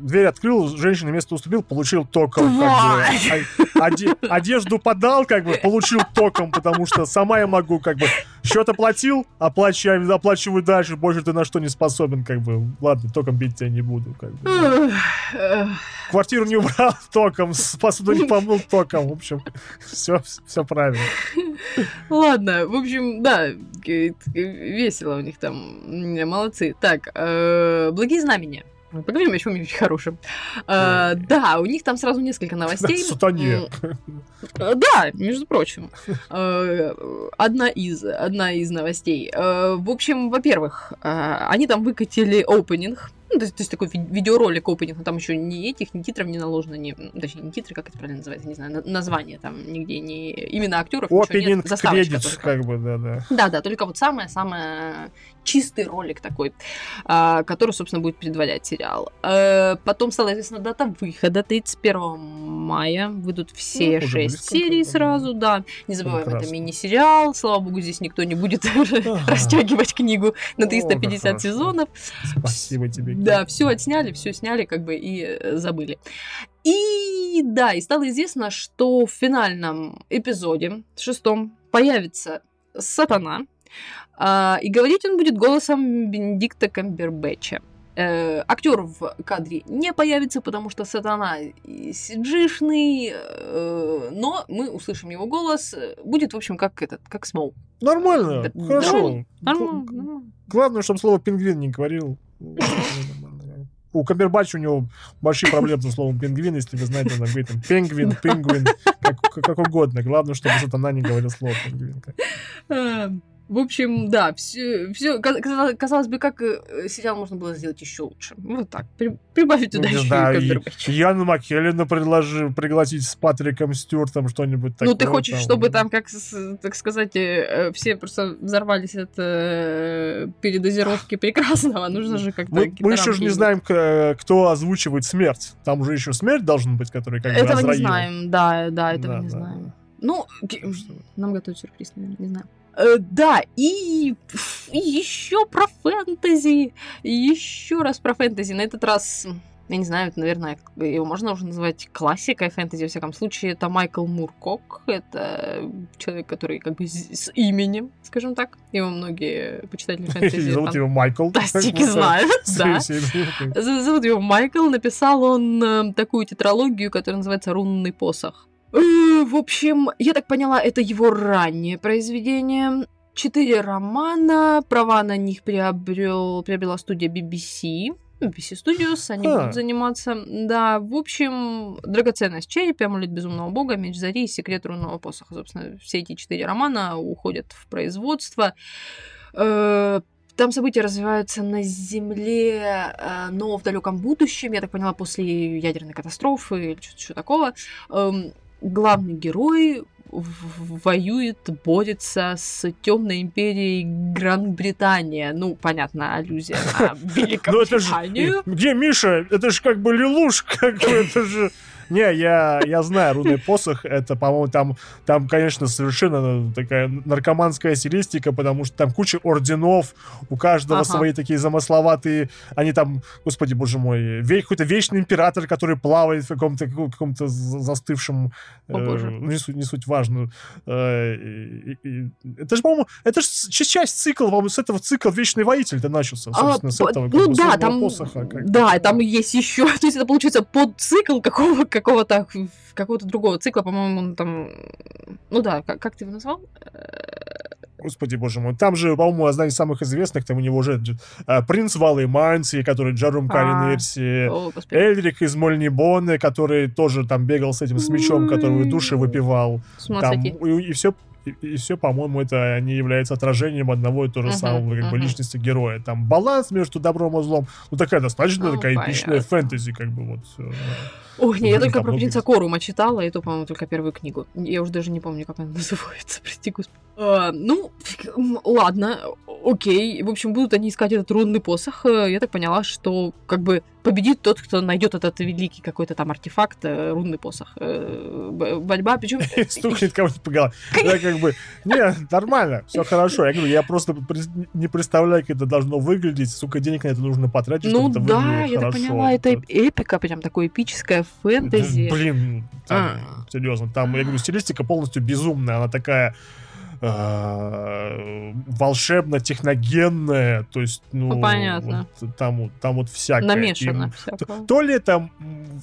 дверь открыл, женщина место уступил, получил током. Как бы, оде, одежду подал, как бы, получил током, потому что сама я могу, как бы, счет оплатил, оплачиваю, оплачиваю дальше, больше ты на что не способен, как бы. Ладно, током бить тебя не буду, как бы. Квартиру не убрал (laughs) током, посуду не помыл током, в общем, все, все правильно. Ладно, в общем, да, весело у них там. Молодцы. Так, э, благие знамения. Поговорим о чем-нибудь хорошем. А, да, у них там сразу несколько новостей. Сатане. Да, между прочим. (laughs) Э, одна из, одна из новостей. Э, в общем, во-первых, они там выкатили опенинг ну, то, есть, то есть такой видеоролик опенинг, но там еще ни этих, ни титров не наложено, ни, точнее, не титры, как это правильно называется, не знаю, название там нигде, не именно актеров. Опенинг, кредит, как бы, да-да. Да-да, только вот самое-самое чистый ролик такой, а, который, собственно, будет предварять сериал. А, потом стала известна дата выхода 31 мая. Выйдут все ну, шесть серий сразу, да. Не забываем, Прекрасно. это мини-сериал. Слава богу, здесь никто не будет (laughs) растягивать книгу на 350 сезонов. Спасибо тебе. Да, все отсняли, все сняли, как бы и э, забыли. И да, и стало известно, что в финальном эпизоде, шестом, появится сатана, а, и говорить он будет голосом Бенедикта Камбербэтча. Э, актер в кадре не появится, потому что сатана сиджишный, э, но мы услышим его голос. Будет, в общем, как этот, как Смол. Нормально, да, хорошо. Нормально, нормально. Главное, чтобы слово пингвин не говорил. У Камбербача у него большие проблемы со словом пингвин, если вы знаете, он говорит там пингвин, пингвин, как, как угодно. Главное, чтобы сатана не говорил слово пингвин. В общем, да, все, все казалось бы, как э, сериал можно было сделать еще лучше. Вот так. При, прибавить туда еще да, и Яну Маккеллина предложи пригласить с Патриком Стюартом что-нибудь такое. Ну, ты хочешь, там, чтобы там, как, так сказать, э, все просто взорвались от э, передозировки (laughs) прекрасного. Нужно же как-то... Мы, мы еще же не знаем, кто озвучивает смерть. Там уже еще смерть должен быть, который как бы Этого не знаем, да, да, этого да, не да. знаем. Ну, нам готовят сюрприз, наверное, не знаю. Э, да, и, еще про фэнтези, еще раз про фэнтези. На этот раз, я не знаю, это, наверное, его можно уже назвать классикой фэнтези, во всяком случае. Это Майкл Муркок, это человек, который как бы с именем, скажем так. Его многие почитатели (laughs) фэнтези... Зовут его Майкл. Фантастики знают, да. Зовут его Майкл. Написал он э, такую тетралогию, которая называется «Рунный посох». Э, в общем, я так поняла, это его раннее произведение. Четыре романа, права на них приобрел, приобрела студия BBC. BBC Studios, они а. будут заниматься. Да, в общем, драгоценность черепа, амулет безумного бога, меч зари и секрет рунного посоха. Собственно, все эти четыре романа уходят в производство. Э, там события развиваются на Земле, э, но в далеком будущем, я так поняла, после ядерной катастрофы или что-то такого. Главный герой воюет, борется с темной империей Гран-Британия. Ну, понятно, аллюзия на (laughs) Великобританию. Где Миша? Это же как бы Лелуш, (laughs) как бы это же... Не, я, я знаю, рунный посох, это, по-моему, там, там, конечно, совершенно такая наркоманская стилистика, потому что там куча орденов, у каждого ага. свои такие замысловатые, они там, господи, боже мой, какой-то вечный император, который плавает в каком-то каком застывшем, О, э, не, суть, не суть важно. Э, и, и, это же, по-моему, это же часть цикла, по-моему, с этого цикла Вечный Воитель-то начался, а, собственно, а, с этого. Ну да, там, посоха, да, там есть еще, (laughs) то есть это получается подцикл какого какого-то какого-то другого цикла, по-моему, он там... Ну да, как, как ты его назвал? Господи, боже мой. Там же, по-моему, одна из самых известных, там у него уже э, принц Валы Манси, который Джарум Калинерси, Эльрик из Мольнибоны, который тоже там бегал с этим с мечом, который души выпивал. Там, и, и все и, и все, по-моему, это не является отражением одного и того же Мгм, самого как бы, мгм. личности героя. Там баланс между добром и злом, ну такая достаточно Ну, такая эпичная фэнтези, как бы вот. Ой, не, я только про принца. Корума читала, и то, по-моему, только первую книгу. Я уже даже не помню, как она (laughs) называется, прости господи. А, ну, ладно, окей. В общем, будут они искать этот рунный посох. Э, Я так поняла, что как бы победит тот, кто найдет этот великий какой-то там артефакт, э, рунный посох. Э, Борьба, причем (laughs) стукнет кого-нибудь по голове. (laughs) Я как бы, не, нормально, все хорошо. Я говорю, я просто не представляю, как это должно выглядеть, сколько денег на это нужно потратить, Ну чтобы это да, выглядело я так поняла, это эп- эпика, прям такое эпическое фэнтези. Да, Блин, там, А. серьезно, там, я говорю, стилистика полностью безумная, она такая э, волшебно-техногенная, то есть, ну, Ну, понятно. вот там, вот- там вот всякое. Намешано Им- всякого. То ли там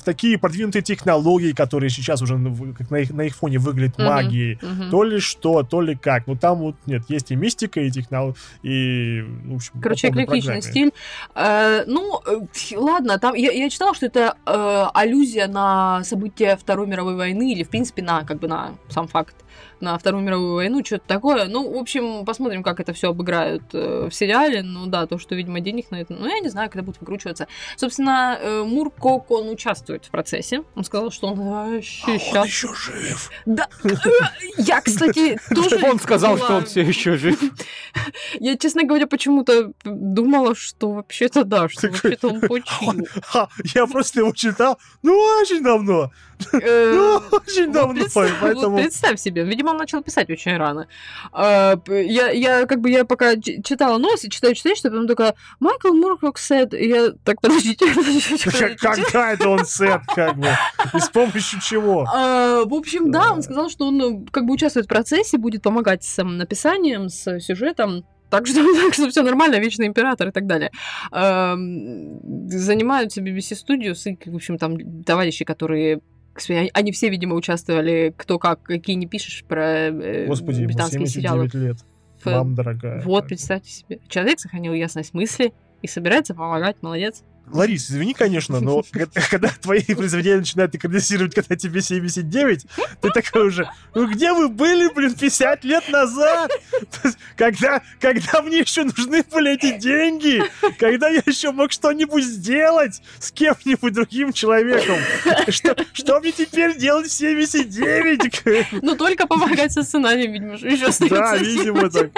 такие продвинутые технологии, которые сейчас уже как на их, на их фоне выглядят Мгм. магией, Мгм. то ли что, то ли как. Ну там вот нет, есть и мистика, и технология, и, в общем, Короче, эклектичный стиль. Э, ну, э, ладно, там я, я читала, что это э, аллюзия на события Второй мировой войны, или, в принципе, на как бы на сам факт на Вторую мировую войну, что-то такое. Ну, в общем, посмотрим, как это все обыграют э, в сериале. Ну да, то, что, видимо, денег на это. Ну, я не знаю, когда будут выкручиваться. Собственно, э, Мур Кок, он участвует в процессе. Он сказал, что он вообще А он сейчас. еще жив. Да, э, я, кстати, (laughs) тоже. Он сказал, что он все еще жив. (laughs) Я, честно говоря, почему-то думала, что вообще-то да, что вообще-то он (laughs) почил. Я просто его читал, ну, очень давно. Э, (laughs) Ну, очень давно, поэтому... представь себе, видимо, он начал писать очень рано. П- Я, как бы я пока читала новости, читаю, читаю, что потом такая Майкл Муркок и я так подождите. (laughs) Когда это он сет, как бы? И с помощью чего? А, в общем, да, он сказал, что он как бы участвует в процессе, будет помогать с м, написанием, с сюжетом. Так что, (laughs) так что все нормально, вечный император и так далее. Эм, занимаются BBC Studios и, в общем, там товарищи, которые они все, видимо, участвовали, кто как, какие не пишешь про э, Господи, британские сериалы. 79 лет. Мам дорогая. Вот, представьте себе. Человек сохранил ясность мысли и собирается помогать, молодец. Ларис, извини, конечно, но (laughs) когда, твои произведения начинают экранизировать, когда тебе 79, ты такой уже, ну где вы были, блин, 50 лет назад? (laughs) Когда, когда мне еще нужны были эти деньги? Когда я еще мог что-нибудь сделать с кем-нибудь другим человеком? Что, что мне теперь делать в 79? (laughs) Ну, только помогать со сценарием, видимо, еще остается. Да, видимо, так.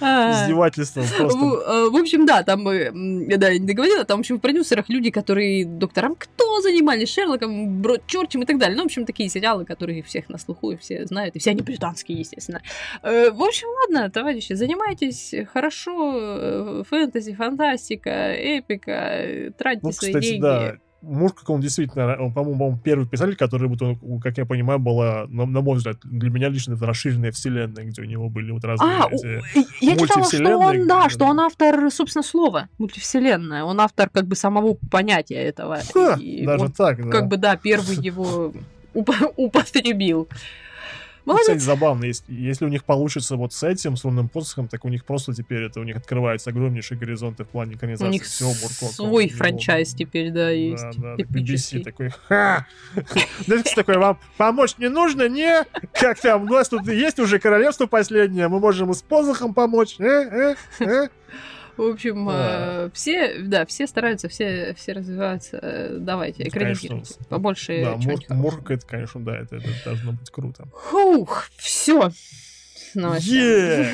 А. Издевательство просто. В, э, в общем, да, там, э, м, да, не договорила, там, в общем, в продюсерах люди, которые доктором кто занимались, Шерлоком, Бродчерчем и так далее. Ну, в общем, такие сериалы, которые всех на слуху и все знают, и все они британские, естественно. Э, В общем, ладно, товарищи, занимайтесь хорошо, э, фэнтези, фантастика, эпика, э, тратьте Ну, свои кстати, деньги. да. Муркак, он действительно, он, по-моему, первый писатель, который, вот, как я понимаю, была, на, на мой взгляд, для меня лично это расширенная вселенная, где у него были вот разные А, эти... у- я читала, что он, да, что он автор, собственно, слова мультивселенная. Он автор как бы самого понятия этого. Ха, И даже он так, да. как бы, да, первый его (laughs) уп- употребил. Ну, Молодец. Кстати, забавно, если, если у них получится вот с этим, с лунным посохом, так у них просто теперь это, у них открываются огромнейшие горизонты в плане экранизации У них всего Муркока. свой франчайз теперь, да, есть. Да, да, так. BBC такой, ха! (laughs) Кстати, такой, вам помочь не нужно, не? Как там, у нас тут есть уже королевство последнее, мы можем и с посохом помочь, э, э, э? В общем, Да. э, все, да, все стараются, все, все развиваются. Э, Давайте, Ну, экранизируйте. Побольше Да, Мур-. Мурка, это, конечно, да, это, это должно быть круто. Фух, все. Е!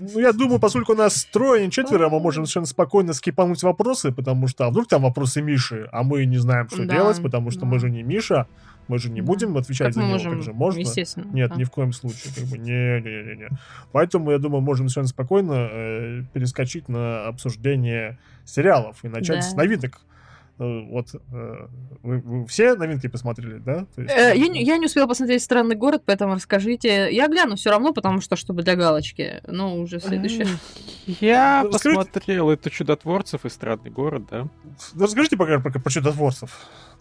Ну, я думаю, поскольку у нас трое, не четверо, мы можем совершенно спокойно скипануть вопросы, потому что, а вдруг там вопросы Миши, а мы не знаем, что делать, потому что мы же не Миша, мы же не Да. будем отвечать Как за него, можем, как же можно? естественно. Нет, да. ни в коем случае, как бы, не-не-не-не. Поэтому, я думаю, можем совершенно спокойно э, перескочить на обсуждение сериалов и начать Да. с новинок. Э, Вот э, вы, вы все новинки посмотрели, да? Есть, Э, Я не, я не успела посмотреть «Странный город», поэтому расскажите. Я гляну все равно, потому что, чтобы для галочки. Ну, уже следующее. Я расскажите- посмотрел это «Чудотворцев» и «Странный город», да. Ну, Расскажите пока про, про чудотворцев.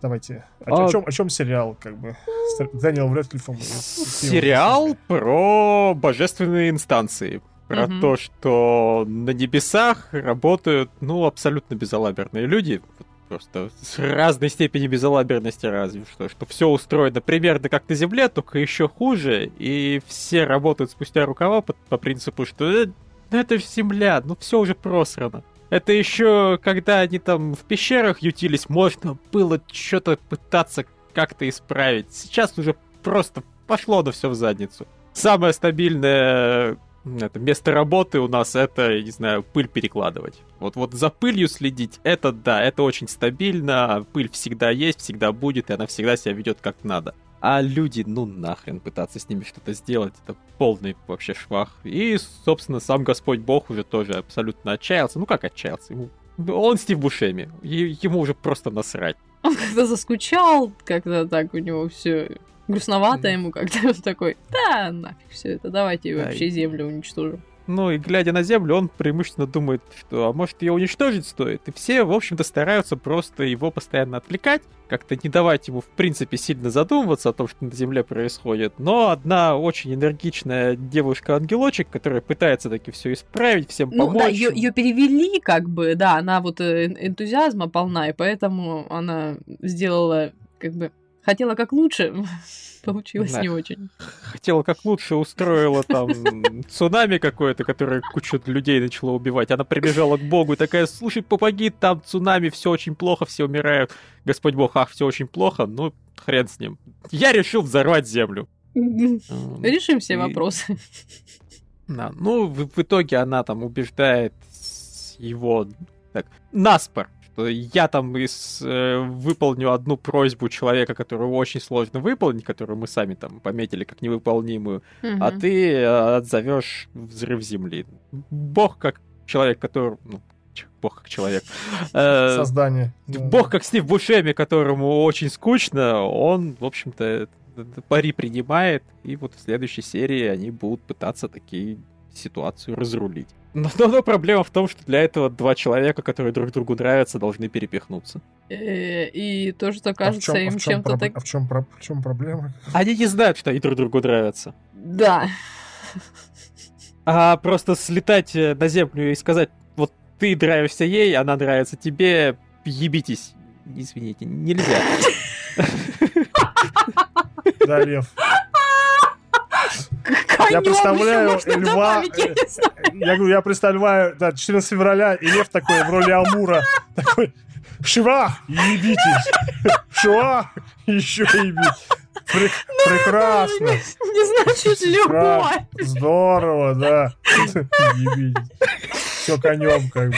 Давайте. О, А- чем, о чем сериал, как бы? С Дэниелом Стивеном Сериал про божественные инстанции. Про Мгм. то, что на небесах работают, ну, абсолютно безалаберные люди. Просто с разной степенью безалаберности разве что, что все устроено примерно как на Земле, только еще хуже, и все работают спустя рукава по, по принципу, что э, ну это же Земля, ну все уже просрано. Это еще, когда они там в пещерах ютились, можно было что-то пытаться как-то исправить. Сейчас уже просто пошло на все в задницу. Самое стабильное это место работы у нас это, не знаю, пыль перекладывать. Вот, вот за пылью следить, это да, это очень стабильно, пыль всегда есть, всегда будет, и она всегда себя ведет как надо. А люди, ну нахрен пытаться с ними что-то сделать, это полный вообще швах. И, собственно, сам Господь Бог уже тоже абсолютно отчаялся. Ну как отчаялся? Ему... Он Стив Бушеми, ему уже просто насрать. Он как-то заскучал, как-то так у него все грустновато ему как-то. (laughs) Он такой, да, нафиг все это, давайте вообще землю уничтожим. Ну и глядя на Землю, он преимущественно думает, что а может ее уничтожить стоит. И все, в общем-то, стараются просто его постоянно отвлекать, как-то не давать ему, в принципе, сильно задумываться о том, что на Земле происходит. Но одна очень энергичная девушка-ангелочек, которая пытается таки все исправить, всем помочь. Ну да, ее перевели, как бы, да, она вот э, энтузиазма полна, и поэтому она сделала, как бы, хотела как лучше, (laughs) получилось да. не очень. Хотела как лучше, устроила там цунами какое-то, которое кучу людей начало убивать. Она прибежала к Богу и такая, слушай, помоги, там цунами, все очень плохо, все умирают. Господь Бог, ах, все очень плохо, ну, хрен с ним. Я решил взорвать землю. (laughs) Решим все вопросы. (laughs) Да, ну, в, в итоге она там убеждает его так, наспор я там из, э, выполню одну просьбу человека, которую очень сложно выполнить, которую мы сами там пометили как невыполнимую, угу. а ты э, отзовешь взрыв Земли. Бог как человек, который... Ну, Бог как человек. (laughs) Э, Создание. Бог как Стив Бушеми, которому очень скучно, он, в общем-то, пари принимает, и вот в следующей серии они будут пытаться такие ситуацию разрулить. Но, но, но проблема в том, что для этого два человека, которые друг другу нравятся, должны перепихнуться. Э, и то, что кажется а им чем-то так... А в чем, в чем проблема? Они не знают, что они друг другу нравятся. Да. А просто слетать э, на землю и сказать, вот ты нравишься ей, она нравится тебе, ебитесь. Извините, нельзя. (laughs) Да, Лев я представляю льва. Э, я говорю, я представляю, да, 14 февраля, и лев такой в роли Амура. Такой, Шива, ебитесь. Шива, еще ебитесь. Прек- ну, прекрасно. Не значит любовь. Здорово, да. Ебитесь. Все конем, как бы.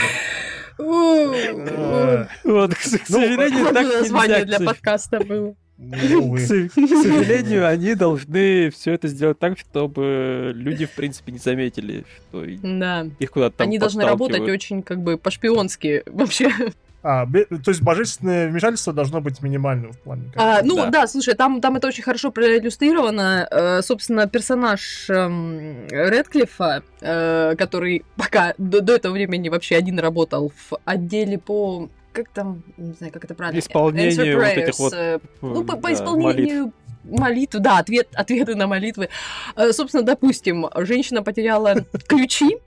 Вот, к сожалению, ну, так название для подкаста было. Ну, к, сожалению, они должны все это сделать так, чтобы люди, в принципе, не заметили, что да. их куда-то там Они должны работать очень, как бы, по-шпионски (laughs) вообще. А, то есть божественное вмешательство должно быть минимальным в плане. А, ну да. да, слушай, там, там это очень хорошо проиллюстрировано. Э, собственно, персонаж э, Редклифа, э, который пока до, до этого времени вообще один работал в отделе по как там, не знаю, как это правильно. Исполнение вот этих вот... Э, ну, по, по исполнению молитв. молитвы, да, ответ, ответы на молитвы. Э, собственно, допустим, женщина потеряла ключи,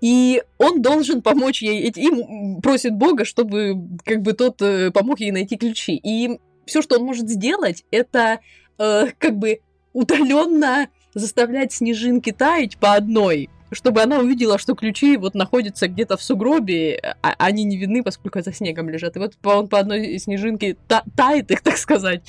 и он должен помочь ей, и просит Бога, чтобы как бы тот э, помог ей найти ключи. И все, что он может сделать, это как бы удаленно заставлять снежинки таять по одной чтобы она увидела, что ключи вот находятся где-то в сугробе, а они не видны, поскольку за снегом лежат. И вот он по одной снежинке та тает их, (laughs) так сказать,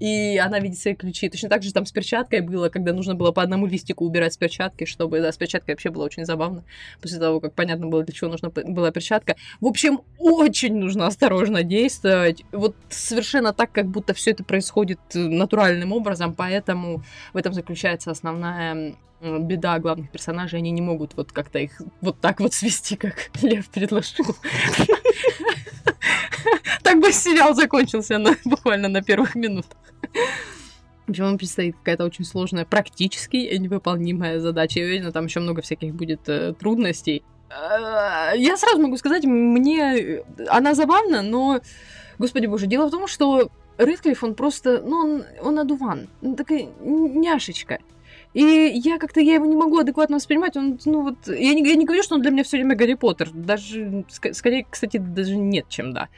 и она видит свои ключи. Точно так же там с перчаткой было, когда нужно было по одному листику убирать с перчатки, чтобы, да, с перчаткой вообще было очень забавно, после того, как понятно было, для чего нужна была перчатка. В общем, очень нужно осторожно действовать. Вот совершенно так, как будто все это происходит натуральным образом, поэтому в этом заключается основная беда главных персонажей, они не могут вот как-то их вот так вот свести, как (laughs) Лев предложил. Так бы сериал закончился (laughs) буквально на первых минутах. В общем, вам предстоит какая-то очень сложная, практически невыполнимая задача. Я уверена, там еще много всяких будет э, трудностей. Э, я сразу могу сказать, мне она забавна, но, господи боже, дело в том, что Редклифф, он просто, ну, он, он одуван, он такая няшечка. И я как-то я его не могу адекватно воспринимать. Он, ну вот, я не, я не говорю, что он для меня все время Гарри Поттер. Даже, ск- скорее, кстати, даже нет, чем да.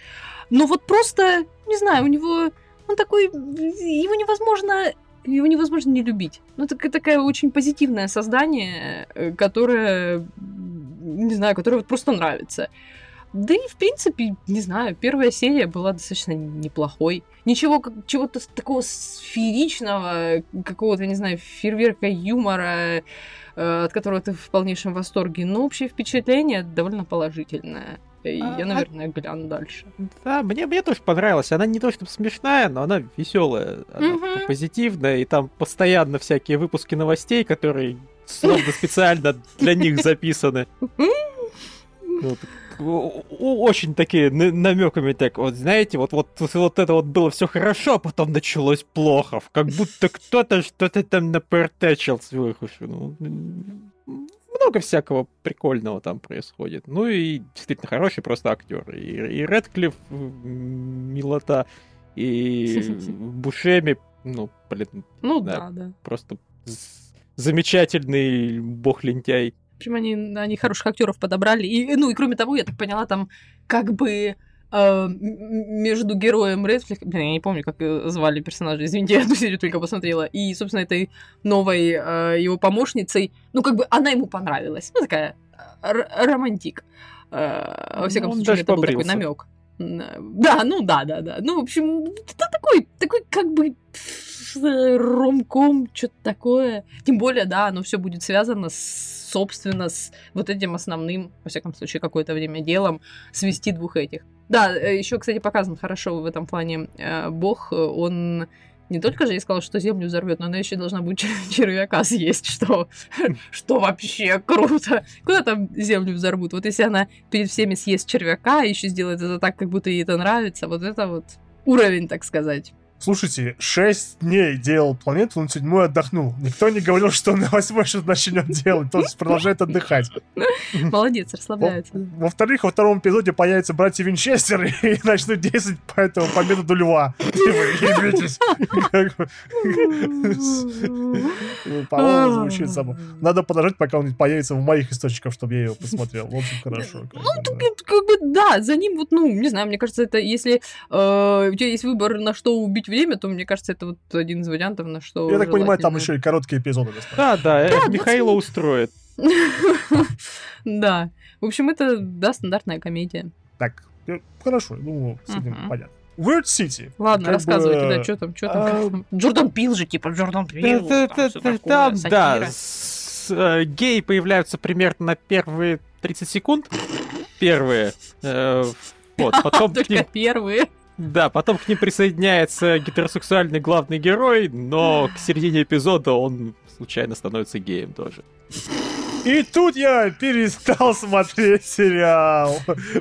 Но вот просто, не знаю, у него, он такой, его невозможно, его невозможно не любить. Ну, это такое очень позитивное создание, э, которое, не знаю, которое вот просто нравится. Да и, в принципе, не знаю, первая серия была достаточно неплохой. Ничего как, чего-то такого сферичного, какого-то, не знаю, фейерверка юмора, э, от которого ты в полнейшем восторге. Но общее впечатление довольно положительное. И А- я, наверное, гляну дальше. Да, мне, мне тоже понравилась. Она не то чтобы смешная, но она веселая, она такая позитивная, и там постоянно всякие выпуски новостей, которые словно специально для них записаны. (laughs) Очень такие намеками так, вот знаете, вот, вот, вот это вот было все хорошо, а потом началось плохо. Как будто кто-то что-то там напортачил сверху. Ну, много всякого прикольного там происходит. Ну и действительно хороший просто актер. И, и Редклифф милота, и (laughs) Бушеми, ну, блин, Ну Да. да, просто замечательный бог-лентяй. Общем, они, они хороших актеров подобрали. И, ну и кроме того, я так поняла, там как бы э, между героем Редфлик, блин, я не помню, как э, звали персонажа, извините, (laughs) я эту серию только посмотрела, и, собственно, этой новой э, его помощницей, ну, как бы она ему понравилась. Ну, такая романтик. Э, во всяком Ну, случае, это был такой намек. Да, ну да, да, да. Ну, в общем, это такой, такой как бы э, ромком, что-то такое. Тем более, да, оно все будет связано с, собственно, с вот этим основным, во всяком случае, какое-то время делом, свести двух этих. Да, еще, кстати, показан хорошо в этом плане э, Бог, э, он не только же искал, что землю взорвет, но она еще должна будет чер- червяка съесть, (laughs) что, что вообще круто. Куда там землю взорвут? Вот если она перед всеми съест червяка, еще сделает это так, как будто ей это нравится, вот это вот уровень, так сказать. Слушайте, 6 дней делал планету, на седьмой отдохнул. Никто не говорил, что он на восьмой что-то начнет делать. Тот продолжает отдыхать. (laughs) Молодец, расслабляется. Во- Во-вторых, во втором эпизоде появятся братья Винчестеры и (laughs) начнут действовать по этому по методу льва. Типа, (laughs) По-моему, звучит само. Надо подождать, пока он появится в моих источниках, чтобы я его посмотрел. В общем, хорошо. Ну, как бы, да, за ним вот, ну, не знаю, мне кажется, это если э, у тебя есть выбор, на что убить время, то, мне кажется, это вот один из вариантов, на что Я так понимаю, там еще и короткие эпизоды достаточно. Да, да, Да, Михаила устроит. (laughs) Да. В общем, это, да, стандартная комедия. Так, э, хорошо, думаю, с этим понятно. Weird City. Ладно, Как рассказывай, бы, да, что там, что там, а. Джордан Пил же, типа, Джордан Пил. Да, там да, с- э, геи появляются примерно на первые 30 секунд. Первые. Э, Вот, (laughs) потом Только ним, первые. Да, потом к ним присоединяется гетеросексуальный главный герой, но к середине эпизода он случайно становится геем тоже. И тут я перестал смотреть сериал.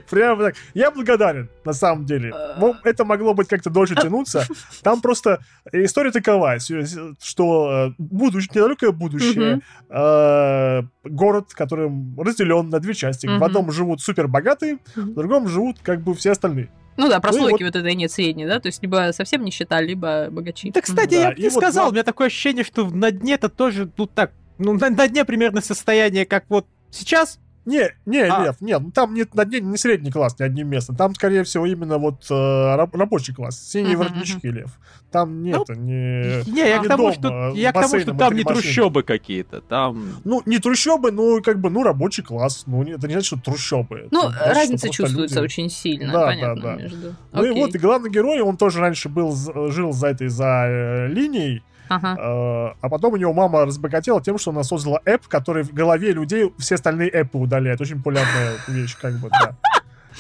Прямо так. Я благодарен, на самом деле. Ну, Это могло быть как-то дольше тянуться. Там просто история такова, что э, будущее, недалекое будущее, э, город, который разделен на две части. В одном живут супер богатые, Мгм. в другом живут как бы все остальные. Ну да, прослойки вот- вот этой нет средней, да? То есть либо совсем нищета, либо богачи. Да, кстати, Да, я бы не вот сказал, два- у меня такое ощущение, что на дне это тоже, ну так, ну на, на дне примерно состояние, как вот сейчас. Не, не, А. Лев, нет, ну там нет, на дне не средний класс, ни одним местом. Там, скорее всего, именно вот э, раб- рабочий класс, синие воротнички, Лев. Там нет, Ну, не... Не, я не к тому, дом, что, а я к тому, что там не машины. трущобы какие-то, там... Ну, не трущобы, но как бы, ну, рабочий класс. Ну, не- это не значит, что трущобы. Ну, Это значит, что разница просто чувствуется люди. очень сильно, Да, понятно, да, да. между... Ну и Окей. вот, и главный герой, он тоже раньше был, жил за этой, за э, линией, Ага. э, а потом у него мама разбогатела тем, что она создала эп, который в голове людей все остальные эпы удаляет. Очень популярная вещь, как бы, да.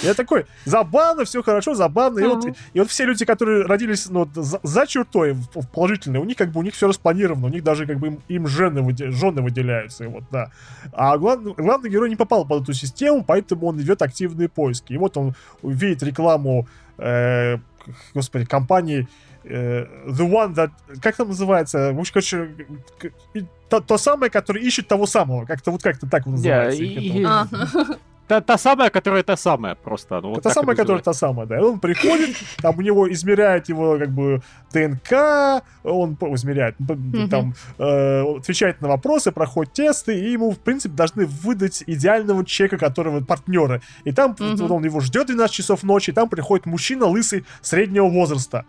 Я такой, забавно, все хорошо, забавно. И вот, и вот все люди, которые родились ну, вот за, за чертой в, в положительной, у них как бы у них все распланировано, у них даже как бы им, им жены, выде- жены выделяются, и вот, да. А главный, главный герой не попал под эту систему, поэтому он ведет активные поиски. И вот он видит рекламу, э, господи, компании The One That... Как там называется? В общем, короче, то, то самое, которое ищет того самого. Как-то вот как-то так он Да, называется. это и- вот. Та, та самая, которая та самая просто. Ну, вот и самая, которая та самая, да. Он приходит, там у него измеряет его, как бы, ДНК, он измеряет, там, э, отвечает на вопросы, проходит тесты, и ему, в принципе, должны выдать идеального человека, которого партнера. И там вот он его ждет 12 часов ночи, и там приходит мужчина лысый среднего возраста.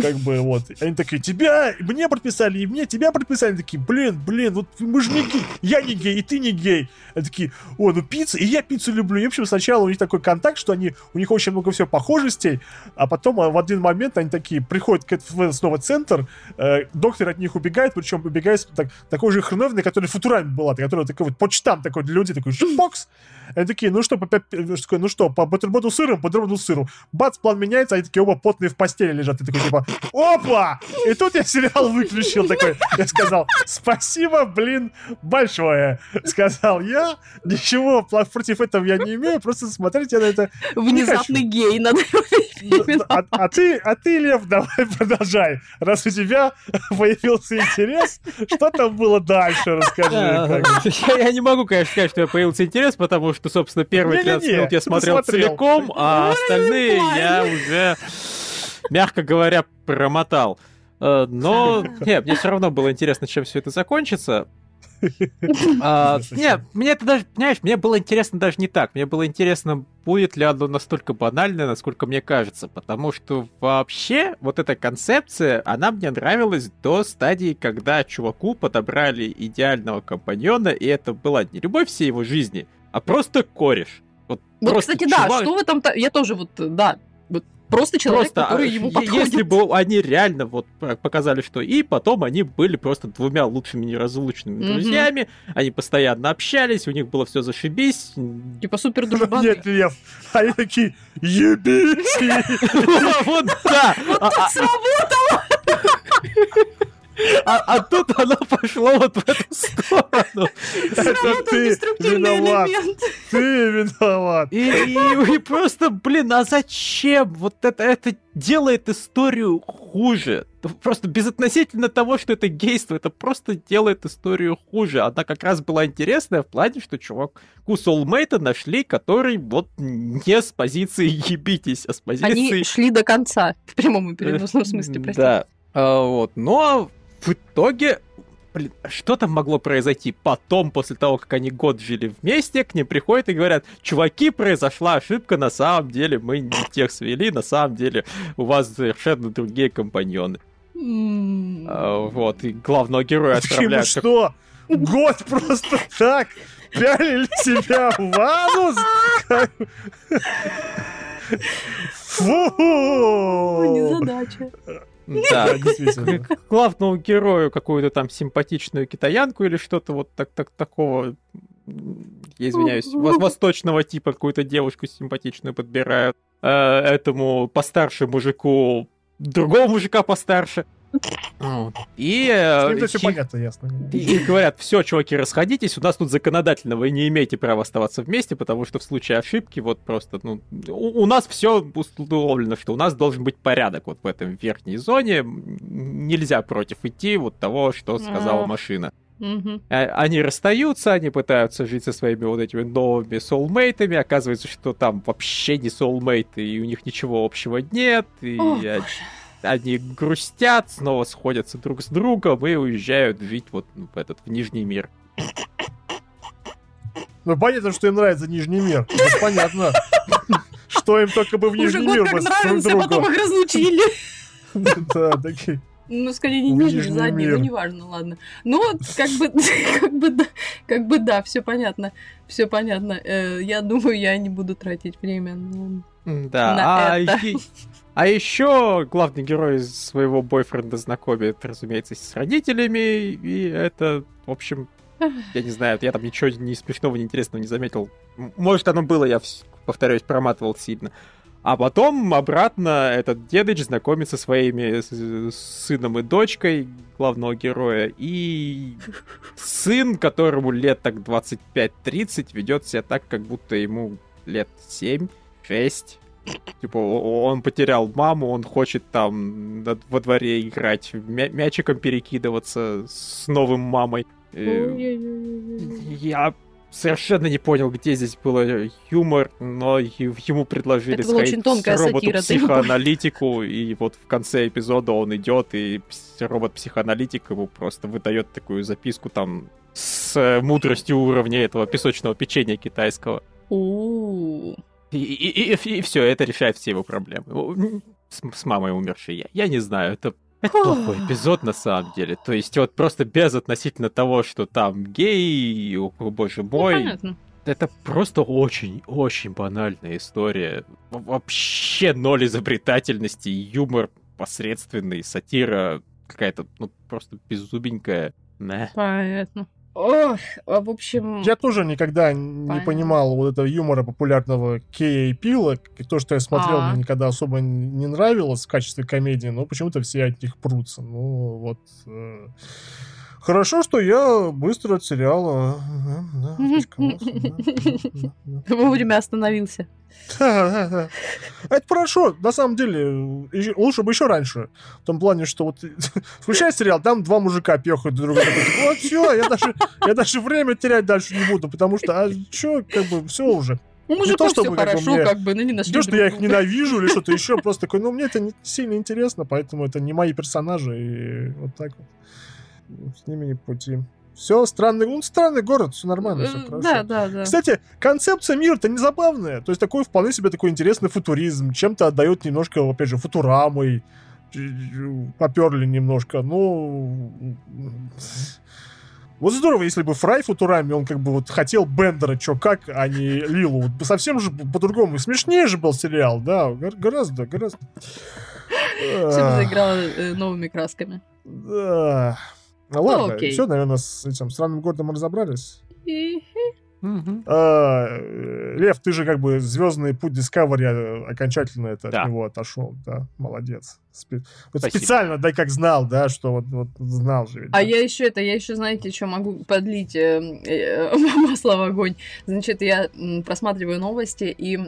Как бы вот. Они такие, тебя, мне предписали, и мне тебя предписали. Они такие, блин, блин, вот мы же не гей. Я не гей, и ты не гей. Они такие, о, ну пицца, и я пиццу люблю. И, в общем, сначала у них такой контакт, что они, у них очень много всего похожестей, а потом а, в один момент они такие приходят к эт- в этот снова центр, э, доктор от них убегает, причем убегает так, такой же хреновной, которая в Футураме была, которая такой вот почтам такой для людей, такой шпокс. Они такие, ну что, по, такое, ну что, по бутерброду сыром, бутерброду с сыром. Бац, план меняется, они такие оба потные в постели лежат. И такой, типа, опа! И тут я сериал выключил такой. Я сказал, спасибо, блин, большое. Сказал я, ничего против этого я не имею, просто смотреть я на это Внезапный гей, надо ну, А, а ты, а ты, Лев, давай (laughs) продолжай. Раз у тебя появился интерес, что там было дальше, расскажи. Да, как бы. Я, я не могу, конечно, сказать, что меня появился интерес, потому что, собственно, первые Не-не-не, 13 минут я смотрел смотрел. целиком, а остальные я уже, мягко говоря, промотал. Э, Но, (laughs) не, мне все равно было интересно, чем все это закончится. А, Не, мне это даже, понимаешь, мне было интересно даже не так. Мне было интересно, будет ли оно настолько банальное, насколько мне кажется. Потому что вообще вот эта концепция, она мне нравилась до стадии, когда чуваку подобрали идеального компаньона, и это была не любовь всей его жизни, а просто кореш. Вот, Вот, просто кстати, да, чувак- что в этом... Я тоже вот, да, просто человек, Просто, который а, ему е- подходит. если бы они реально вот показали, что и потом они были просто двумя лучшими неразлучными Мгм. друзьями, они постоянно общались, у них было все зашибись. Типа супер дружбаны. Нет, Лев, они такие, ебись! (laughs) Вот да! А- а- А а тут оно пошло вот в эту сторону. Это ты Деструктивный виноват, элемент. ты виноват. И, и- и просто, блин, а зачем? Вот это, это делает историю хуже. Просто безотносительно того, что это гейство, это просто делает историю хуже. Она как раз была интересная в плане, что чуваку соулмейта нашли, который вот не с позиции ебитесь, а с позиции... Они шли до конца. В прямом и переносном смысле, прости. Да. А, вот. Но в итоге, блин, что там могло произойти? Потом, после того, как они год жили вместе, к ним приходят и говорят, чуваки, произошла ошибка, на самом деле мы не тех свели, на самом деле у вас совершенно другие компаньоны. А, вот, и главного героя Почему отправляют... что? Год просто так пялили себя в анус? Как- (laughs) Ой, Фу! незадача. Да, (laughs) действительно. к главному герою какую-то там симпатичную китаянку или что-то вот так, так такого, я извиняюсь, вос- восточного типа какую-то девушку симпатичную подбирают. Э, этому постарше мужику другого мужика постарше. И, С э, ним все понятно, ясно. и- говорят, все, чуваки, расходитесь, у нас тут законодательно вы не имеете права оставаться вместе, потому что в случае ошибки вот просто, ну, у, у нас все установлено, что у нас должен быть порядок вот в этом верхней зоне, нельзя против идти вот того, что сказала Ах. машина. А- Они расстаются, они пытаются жить со своими вот этими новыми соулмейтами, оказывается, что там вообще не соулмейты, и у них ничего общего нет, и О, они- они грустят, снова сходятся друг с другом и уезжают жить вот ну, в этот в Нижний мир. Ну, понятно, что им нравится Нижний мир. Это понятно. Что им только бы в Уже Нижний год мир как бы друг нравился, другу. потом их разлучили. Да, такие. Ну, скорее, не нижний, задний, ну, неважно, ладно. Ну, как бы, (laughs) как бы, да, как бы, да, все понятно, все понятно. Э, Я думаю, я не буду тратить время на... Да, На а, это. А еще главный герой своего бойфренда знакомит, разумеется, с родителями, и это, в общем, я не знаю, я там ничего не смешного, не интересного не заметил. Может, оно было, я, повторюсь, проматывал сильно. А потом обратно этот дедыч знакомится со своими сыном и дочкой главного героя, и сын, которому лет так 25-30, ведет себя так, как будто ему лет 7 6. Типа, он потерял маму, он хочет там во дворе играть, мя- мячиком перекидываться с новым мамой. Я совершенно не понял, где здесь был юмор, но ему предложили Это была очень тонкая роботу-психоаналитику, и вот в конце эпизода он идет, и робот-психоаналитик ему просто выдает такую записку там с мудростью уровня этого песочного печенья китайского. У-у-у. И, и, и, и все, это решает все его проблемы. С, с мамой умершей я. Я не знаю, это это плохой эпизод на самом деле. То есть вот просто без относительно того, что там гей, боже Ну, мой. понятно. это просто очень-очень банальная история. Вообще ноль изобретательности, юмор посредственный, сатира какая-то, ну, просто беззубенькая. Мeh. Понятно. Ох, а в общем... Я тоже никогда не Понятно. понимал вот этого юмора популярного Кея и Пила. То, что я смотрел, А. мне никогда особо не нравилось в качестве комедии, но почему-то все от них прутся. Ну, вот... э, Хорошо, что я быстро от сериала... Да. (laughs) Вовремя остановился. (laughs) Это хорошо, на самом деле, лучше бы еще раньше. В том плане, что вот (laughs) включай сериал, там два мужика пехают друг друга. Вот все, я даже, я даже время терять дальше не буду, потому что, а что, как бы, все уже. У то, мужиков все чтобы, как бы, хорошо, мне- как бы, ну не нашли Не то, что я их ненавижу или что-то еще, просто такой, ну, мне это не сильно интересно, поэтому это не мои персонажи, и вот так вот. С ними не пути. Все, странный, ну, странный город, все нормально, все Э, хорошо. Да, да, да. Кстати, концепция мира-то не забавная. То есть такой вполне себе такой интересный футуризм. Чем-то отдает немножко, опять же, футурамой. Поперли немножко. Ну... Вот здорово, если бы Фрай Футурами, он как бы вот хотел Бендера, чё как, а не Лилу. Вот совсем же по-другому. Смешнее же был сериал, да, гор- гораздо, гораздо. Все Ах, заиграло э, новыми красками. Да. Ну ладно, окей. все, наверное, с этим странным городом мы разобрались. А, э, Лев, ты же как бы звездный путь Discovery э, окончательно это Да. от него отошел, да, молодец. Спе- вот Спасибо. специально, да, как знал, да, что вот, вот знал же. ведь, А да. я еще это, я еще, знаете, что могу подлить э, э, (laughs) масло в огонь. Значит, я просматриваю новости и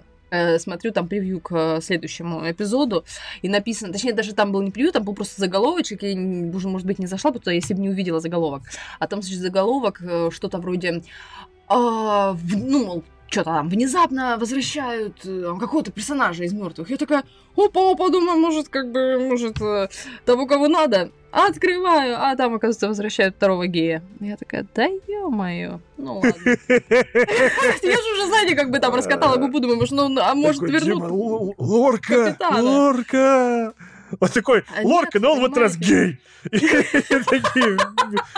смотрю там превью к э, следующему эпизоду, и написано, точнее, даже там был не превью, там был просто заголовочек, я, уже, может быть, не зашла бы туда, если бы не увидела заголовок. А там, значит, заголовок, э, что-то вроде, а, ну, мол, что-то там внезапно возвращают э, какого-то персонажа из мертвых. Я такая, опа, опа, думаю, может, как бы, может, э, того, кого надо. Открываю, а там, оказывается, возвращают второго гея. Я такая, да ё-моё. Ну ладно. (laughs) Я же уже, знаете, как бы там раскатала губу, думаю, ну, а может вернуть. Лорка. Лорка. Вот такой, А Лорка, но он в этот раз гей. (laughs)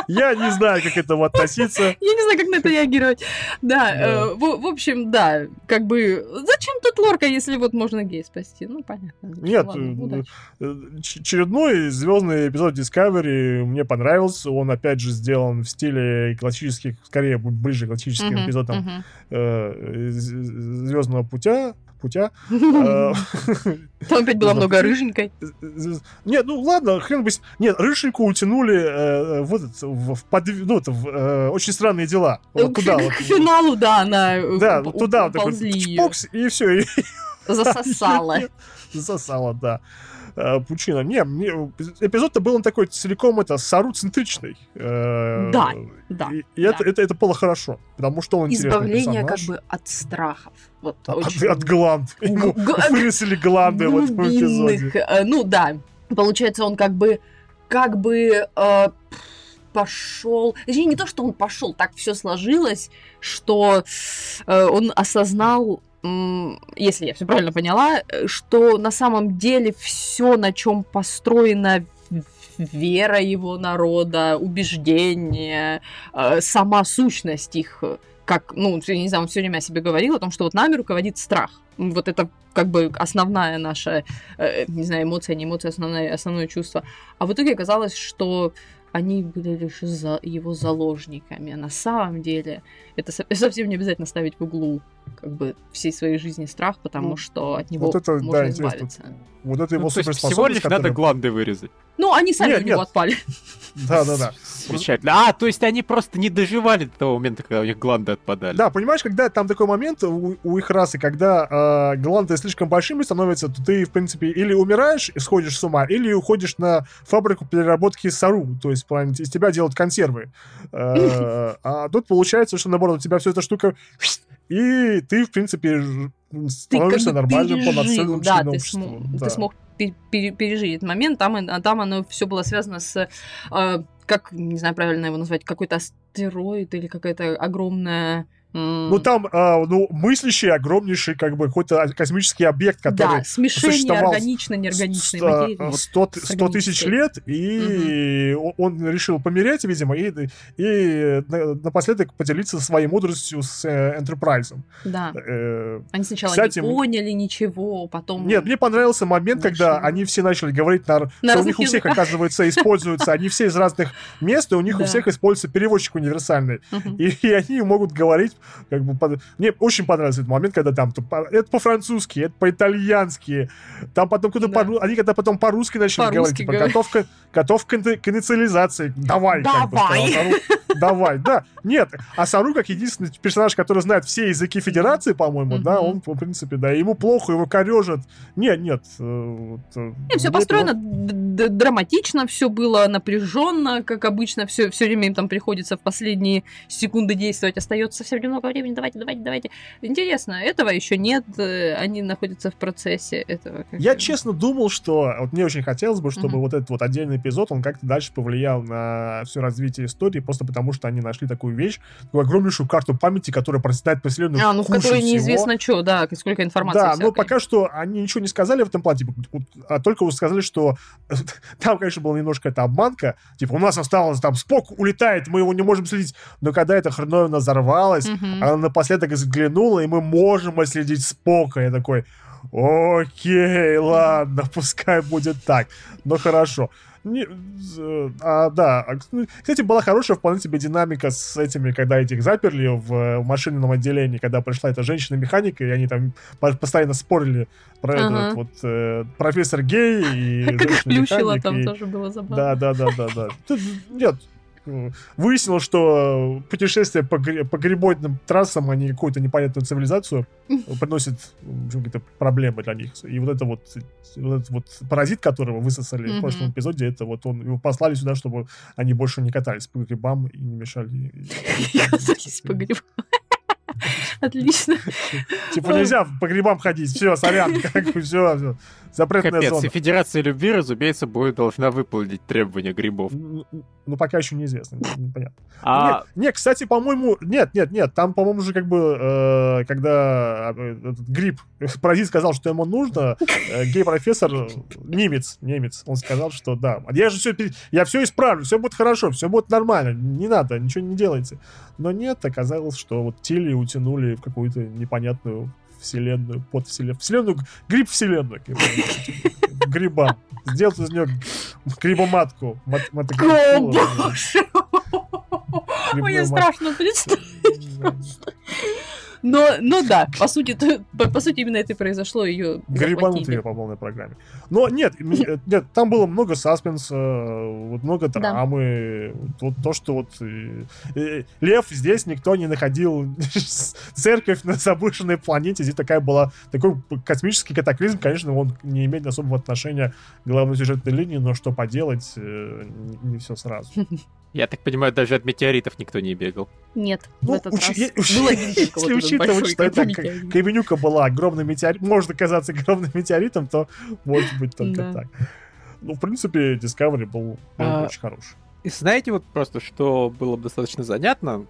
Я не знаю, как к этому относиться. Я не знаю, как на это реагировать. Да, э, в общем, да, как бы, зачем тут лорка, если вот можно гей спасти? Ну, понятно. Нет, э, э, очередной звездный эпизод Discovery мне понравился. Он, опять же, сделан в стиле классических, скорее, ближе к классическим эпизодам. Звездного путя. Путя. Э, (laughs) Там опять Звездного много рыженькой. Нет, ну ладно, хрен бы... Нет, Рыжику утянули э, в этот, в, в ну, это, в, э, очень странные дела. Вот К туда фи- вот. К финалу, да, она э, Да, вот туда вот такой чпокс, и все, засосала. (laughs) засосала, да. Э, Пучина. Не, мне эпизод-то был он такой целиком это сару-центричный. Э, Да, да, И, и да. Это, это, это было хорошо, потому что он Избавление как бы от страхов. Вот От, очень от гланд. (laughs) Ему вырезали гланды в этом эпизоде. э, Ну да, получается, он как бы, как бы э, пошел. Точнее, не то, что он пошел, так все сложилось, что э, он осознал. Если я все правильно поняла, что на самом деле все, на чем построена вера его народа, убеждения, э, сама сущность их, как, ну, я не знаю, он все время о себе говорил, о том, что вот нами руководит страх. Вот это как бы основная наша, э, не знаю, эмоция, не эмоция, основное, основное чувство. А в итоге оказалось, что они были лишь за его заложниками. А на самом деле это со- совсем не обязательно ставить в углу как бы всей своей жизни страх, потому Ну, что от него вот это, да, можно интересно. избавиться. Вот это его Ну, то есть всего суперспособность, лишь надо которая- гланды вырезать. Ну, они сами Нет, у него нет. отпали. Да-да-да. Замечательно. А, то есть они просто не доживали до того момента, когда у них гланды отпадали. Да, понимаешь, когда там такой момент у, у их расы, когда э, гланды слишком большими становятся, то ты, в принципе, или умираешь и сходишь с ума, или уходишь на фабрику переработки сару, то есть плане, из тебя делают консервы. Э, (laughs) А тут получается, что наоборот, у тебя вся эта штука, и ты, в принципе, становишься нормальным, полноценным да, членом ты, общества. смог, Да. ты смог пе- пере- пережить этот момент, там, и- а там оно все было связано с, э, как, не знаю, правильно его назвать, какой-то астероид или какая-то огромная... Ну, там, а, ну, мыслящий, огромнейший, как бы, какой-то космический объект, который да, смешение органично-неорганичной материи. 100, с 100 тысяч лет, и о- он решил помереть, видимо, и, и на- напоследок поделиться своей мудростью с э, Enterprise. Да. Э, Они сначала не поняли ничего, потом... Нет, мне понравился момент, когда Нашли. они все начали говорить, на, что у них у всех, оказывается, используются, они все из разных мест, и у них у всех используется переводчик универсальный. И они могут говорить, как бы, под- мне очень понравился этот момент, когда там, то по- это по-французски, это по-итальянски, там потом кто-то, Да. по- они когда потом по-русски начали По-русски говорить, типа, готовка к к инициализации, давай, как бы, Давай. давай, да, нет, а Сару, как единственный персонаж, который знает все языки Федерации, по-моему, да, он, в принципе, да, ему плохо, его корежат, нет, нет, э, вот, э, И все построено драматично, все было напряженно, как обычно, все, все время им там приходится в последние секунды действовать. Остается совсем немного времени. Давайте, давайте, давайте. Интересно, этого еще нет. э, Они находятся в процессе этого. Я честно думал, что вот мне очень хотелось бы, чтобы Мгм. вот этот вот отдельный эпизод, он как-то дальше повлиял на все развитие истории, просто потому что они нашли такую вещь, такую огромнейшую карту памяти, которая просветает по вселенную А, ну в которой неизвестно что, да, сколько информации. Да, но всякой. пока что они ничего не сказали в этом плане, типа, а только вот сказали, что (laughs) там, конечно, была немножко эта обманка, типа, у нас осталось там, Спок улетает, мы его не можем следить, но когда эта хреновина взорвалась, Мгм. она напоследок взглянула, и мы можем отследить Спока. Я такой, окей, ладно, (laughs) пускай будет так. Но хорошо. Не, а, да, А, ну, кстати, была хорошая вполне себе динамика с этими, когда этих заперли в, в машинном отделении, когда пришла эта женщина-механика, и они там по- постоянно спорили про Ага. этот вот э, профессор Гей и (laughs) Как их плющило там и- тоже было забавно. да, да, да, да, да. Нет, выяснилось, что путешествия по, по грибойным трассам, они какую-то непонятную цивилизацию (laughs) приносят м, какие-то проблемы для них. И вот это вот, вот этот вот паразит, которого высосали в Мгм. прошлом эпизоде, это вот он его послали сюда, чтобы они больше не катались по грибам и не мешали. (laughs) Катались по грибам. (laughs) (laughs) Отлично. Типа нельзя по грибам ходить, все, сорян, (laughs) как бы все, все. Запретная Капец, зона. и Федерация Любви, разумеется, будет должна выполнить требования грибов. Ну, пока еще неизвестно, непонятно. А Нет, нет, кстати, по-моему, нет, нет, нет, там, по-моему, уже как бы, э, когда э, этот гриб, (laughs) паразит сказал, что ему нужно, э, гей-профессор, э, немец, немец, он сказал, что да, я же все, я все исправлю, все будет хорошо, все будет нормально, не надо, ничего не делайте. Но нет, оказалось, что вот Тилли утянули в какую-то непонятную вселенную, под вселенную, вселенную, гриб-вселенную, как бы, гриба. Сделать из нее грибоматку. Мат, О, боже! Мне страшно представить. Но, но да, по сути, то- по, по сути, именно это и произошло, ее Грибанут ее по полной программе. Но нет, э, нет, там было много саспенса, э, вот много драмы. Вот то, что вот э, э, Лев здесь никто не находил (laughs) церковь на заброшенной планете. Здесь такая была такой космический катаклизм. Конечно, он не имеет особого отношения к главной сюжетной линии, но что поделать, э, не, все сразу. (laughs) я так понимаю, даже от метеоритов никто не бегал. Нет, в Ну, этот уч- раз. е- уч- Был один только если учитывать, что это. Каменюка была огромным метеоритом, может оказаться огромным метеоритом, то может быть только так. Ну, в принципе, Discovery был, А, очень хороший. И знаете, вот просто, что было бы достаточно занятно,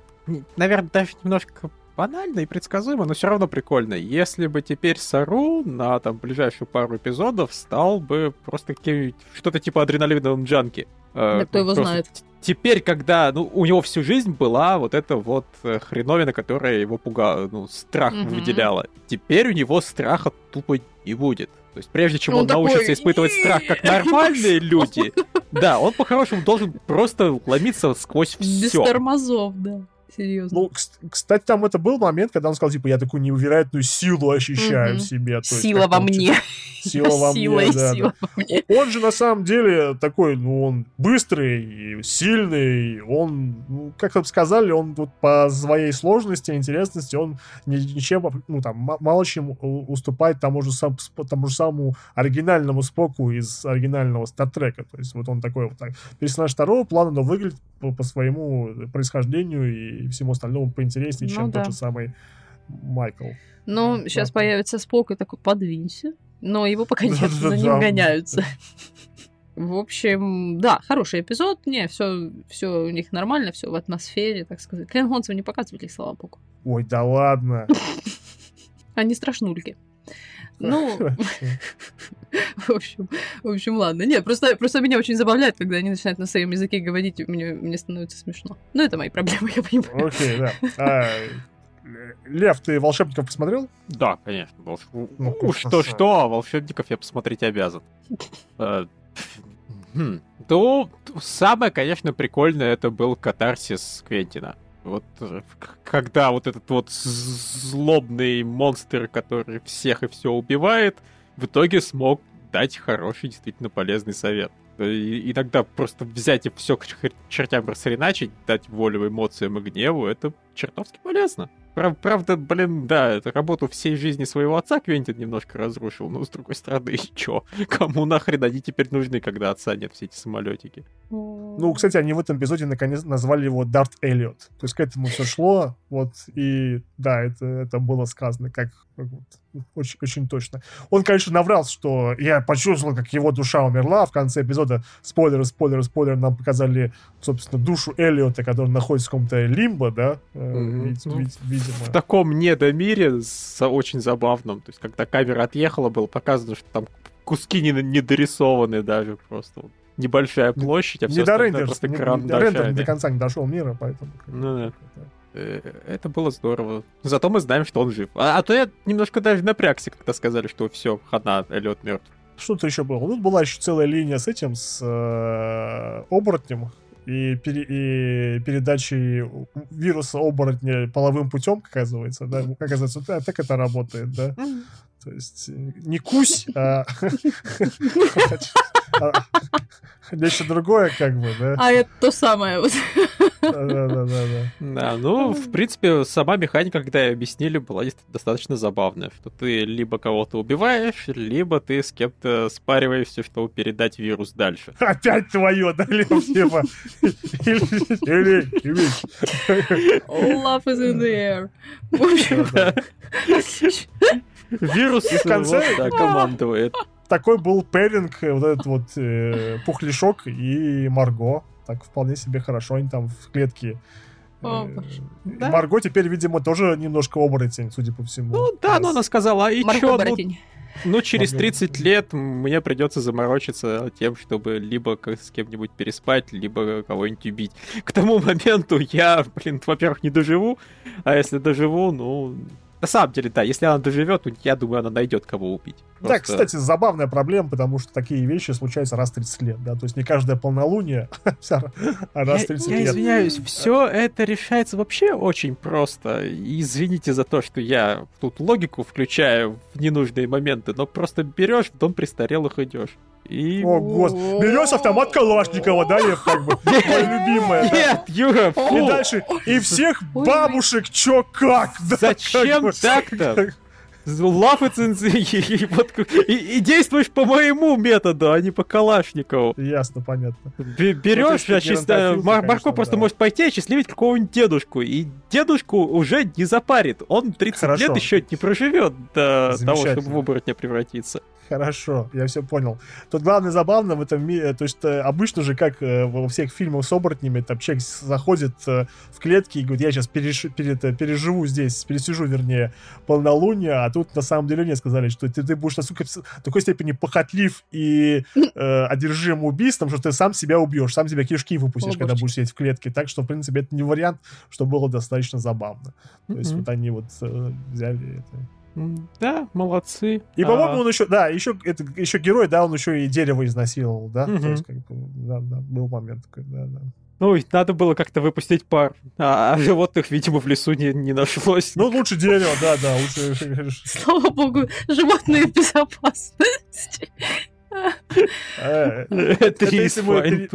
наверное, даже немножко банально и предсказуемо, но все равно прикольно. Если бы теперь Сару на там ближайшую пару эпизодов стал бы просто каким что-то типа адреналиновым джанки. Э, Да кто его знает. Теперь, когда ну, у него всю жизнь была вот эта вот э, хреновина, которая его пугала, ну, страх Мгм. выделяла. Теперь у него страха тупо не будет. То есть прежде чем Он он, научится такой, испытывать страх как нормальные (laughs) люди, да, он по-хорошему должен просто ломиться сквозь Без все. тормозов, да. Серьезно. Ну, кс- кстати, там это был момент, когда он сказал, типа, я такую невероятную силу ощущаю в себе. Есть Сила во мне. Сила во мне, да. Он же на самом деле такой, ну, он быстрый, и сильный, он, ну, как там сказали, он вот по своей сложности, интересности, он ни- ничем, ну, там, мало чем уступает тому же, сам, сп- тому же самому оригинальному Споку из оригинального Стартрека. То есть вот он такой вот так, персонаж второго плана, но выглядит по, по своему происхождению и всему остальному поинтереснее, Ну чем да. тот же самый Майкл. Ну, Да, сейчас да. появится Спок и такой, подвинься. Но его пока (laughs) нет, за ним гоняются. В общем, да, хороший эпизод. Не, все, все у них нормально, все в атмосфере, так сказать. Клингонцев не показывали, слава богу. Ой, да ладно. (laughs) Они страшнульки. Ну, (laughs) (laughs) в общем, в общем, ладно. Нет, просто, просто меня очень забавляет, когда они начинают на своем языке говорить, мне, мне становится смешно. Ну, это мои проблемы, (laughs) я понимаю. Окей, да. А, Лев, ты волшебников посмотрел? Да, конечно. волш- Ну, Уж что-что, а волшебников я посмотреть обязан. Э, хм. Ну, самое, конечно, прикольное это был катарсис Квентина. Вот э, когда вот этот вот злобный монстр, который всех и все убивает, в итоге смог дать хороший, действительно полезный совет. Э, и иногда просто взять и все к чер- чертям расхреначить, дать волю эмоциям и гневу, это чертовски полезно. Прав- Правда, блин, да, это работу всей жизни своего отца Квентин немножко разрушил, но с другой стороны, (laughs) чё? Кому нахрен они теперь нужны, когда отца нет, все эти самолетики? Ну, кстати, они в этом эпизоде наконец назвали его Дарт Эллиот. То есть к этому все шло, вот, и да, это, это было сказано как, как вот, очень, очень точно. Он, конечно, наврал, что я почувствовал, как его душа умерла. В конце эпизода, спойлеры, спойлеры, спойлеры, нам показали, собственно, душу Эллиота, который находится в каком-то лимбо, да, Мгм. вид- Ну, вид- видимо. В таком недомире с очень забавном, то есть когда камера отъехала, было показано, что там куски не, не дорисованы даже просто. Небольшая площадь, а все Не до остальное рендер, просто не- до рендер до конца не дошел мира, поэтому... Ну да. это- Э, Это было здорово. Зато мы знаем, что он жив. А, а то я немножко даже напрягся, когда сказали, что все, хана, Эллиот мертв. Что-то еще было. Тут была еще целая линия с этим, с э, оборотнем и, пере- и передачей вируса оборотня половым путем, как оказывается, да, как оказывается, вот так, это работает, да. То есть э, не кусь, (laughs) а а нечто другое, как бы, да. А это то самое. вот. Да-да-да. Да, ну, в принципе, сама механика, когда ее объяснили, была достаточно забавная. Что ты либо кого-то убиваешь, либо ты с кем-то спариваешься, чтобы передать вирус дальше. Опять твое, да, Лев, типа. Или- или- или- Love is in the air. В общем. Вирус И в конце- командует. такой был пэринг, э, вот этот вот э, Пухлишок и Марго. Так вполне себе хорошо, они там в клетке. О, Э, Да. Марго теперь, видимо, тоже немножко оборотень, судя по всему. Ну да, но она сказала, а и Марго чё, ну, ну через Марго 30 лет мне придется заморочиться тем, чтобы либо с кем-нибудь переспать, либо кого-нибудь убить. К тому моменту я, блин, во-первых, не доживу, а если доживу, ну... На самом деле, да, если она доживет, то я думаю, она найдет кого убить. Да, Просто- кстати, забавная проблема, потому что такие вещи случаются раз в 30 лет, да, то есть не каждое полнолуние, (laughs) а раз в 30 я, я лет. извиняюсь, все это решается вообще очень просто. Извините за то, что я тут логику включаю в ненужные моменты, но просто берешь в дом престарелых идешь. И... О, господи. Берешь автомат Калашникова, да, Лев, как бы, (laughs) моя любимая. Нет, Юра, И дальше, и всех бабушек чё как, да, Зачем так-то? Love it and the- и, вот и- и действуешь по моему методу, а не по Калашникову. Ясно, понятно. Бе- Ну, Берешь, есть значит, геронтофил, Мар- Марко просто да. может пойти и осчастливить какого-нибудь дедушку, и дедушку уже не запарит. Он 30 Хорошо. лет еще не проживет до того, чтобы в оборотня превратиться. Хорошо, я все понял. Тут главное забавно в этом мире, то есть э, обычно же, как э, во всех фильмах с оборотнями, там человек заходит э, в клетки и говорит, я сейчас переживу здесь, пересижу, вернее, полнолуние, а тут на самом деле мне сказали, что ты, ты будешь настолько, в такой степени похотлив и э, одержим убийством, что ты сам себя убьешь, сам себя кишки выпустишь, О, когда будешь сидеть в клетке. Так что, в принципе, это не вариант, что было достаточно забавно. То есть Мгм. вот они вот э, взяли это. Да, молодцы. И, А, по-моему, он еще, да, еще, это, еще герой, да, он еще и дерево изнасиловал, да, Мгм. то есть, как бы, да, да, был момент такой, да, да. Ну, надо было как-то выпустить пар. А, а животных, видимо, в лесу не, не нашлось. Ну, лучше дерево, да, да, лучше... (laughs) Слава богу, животные в безопасности. Э, Это если мы.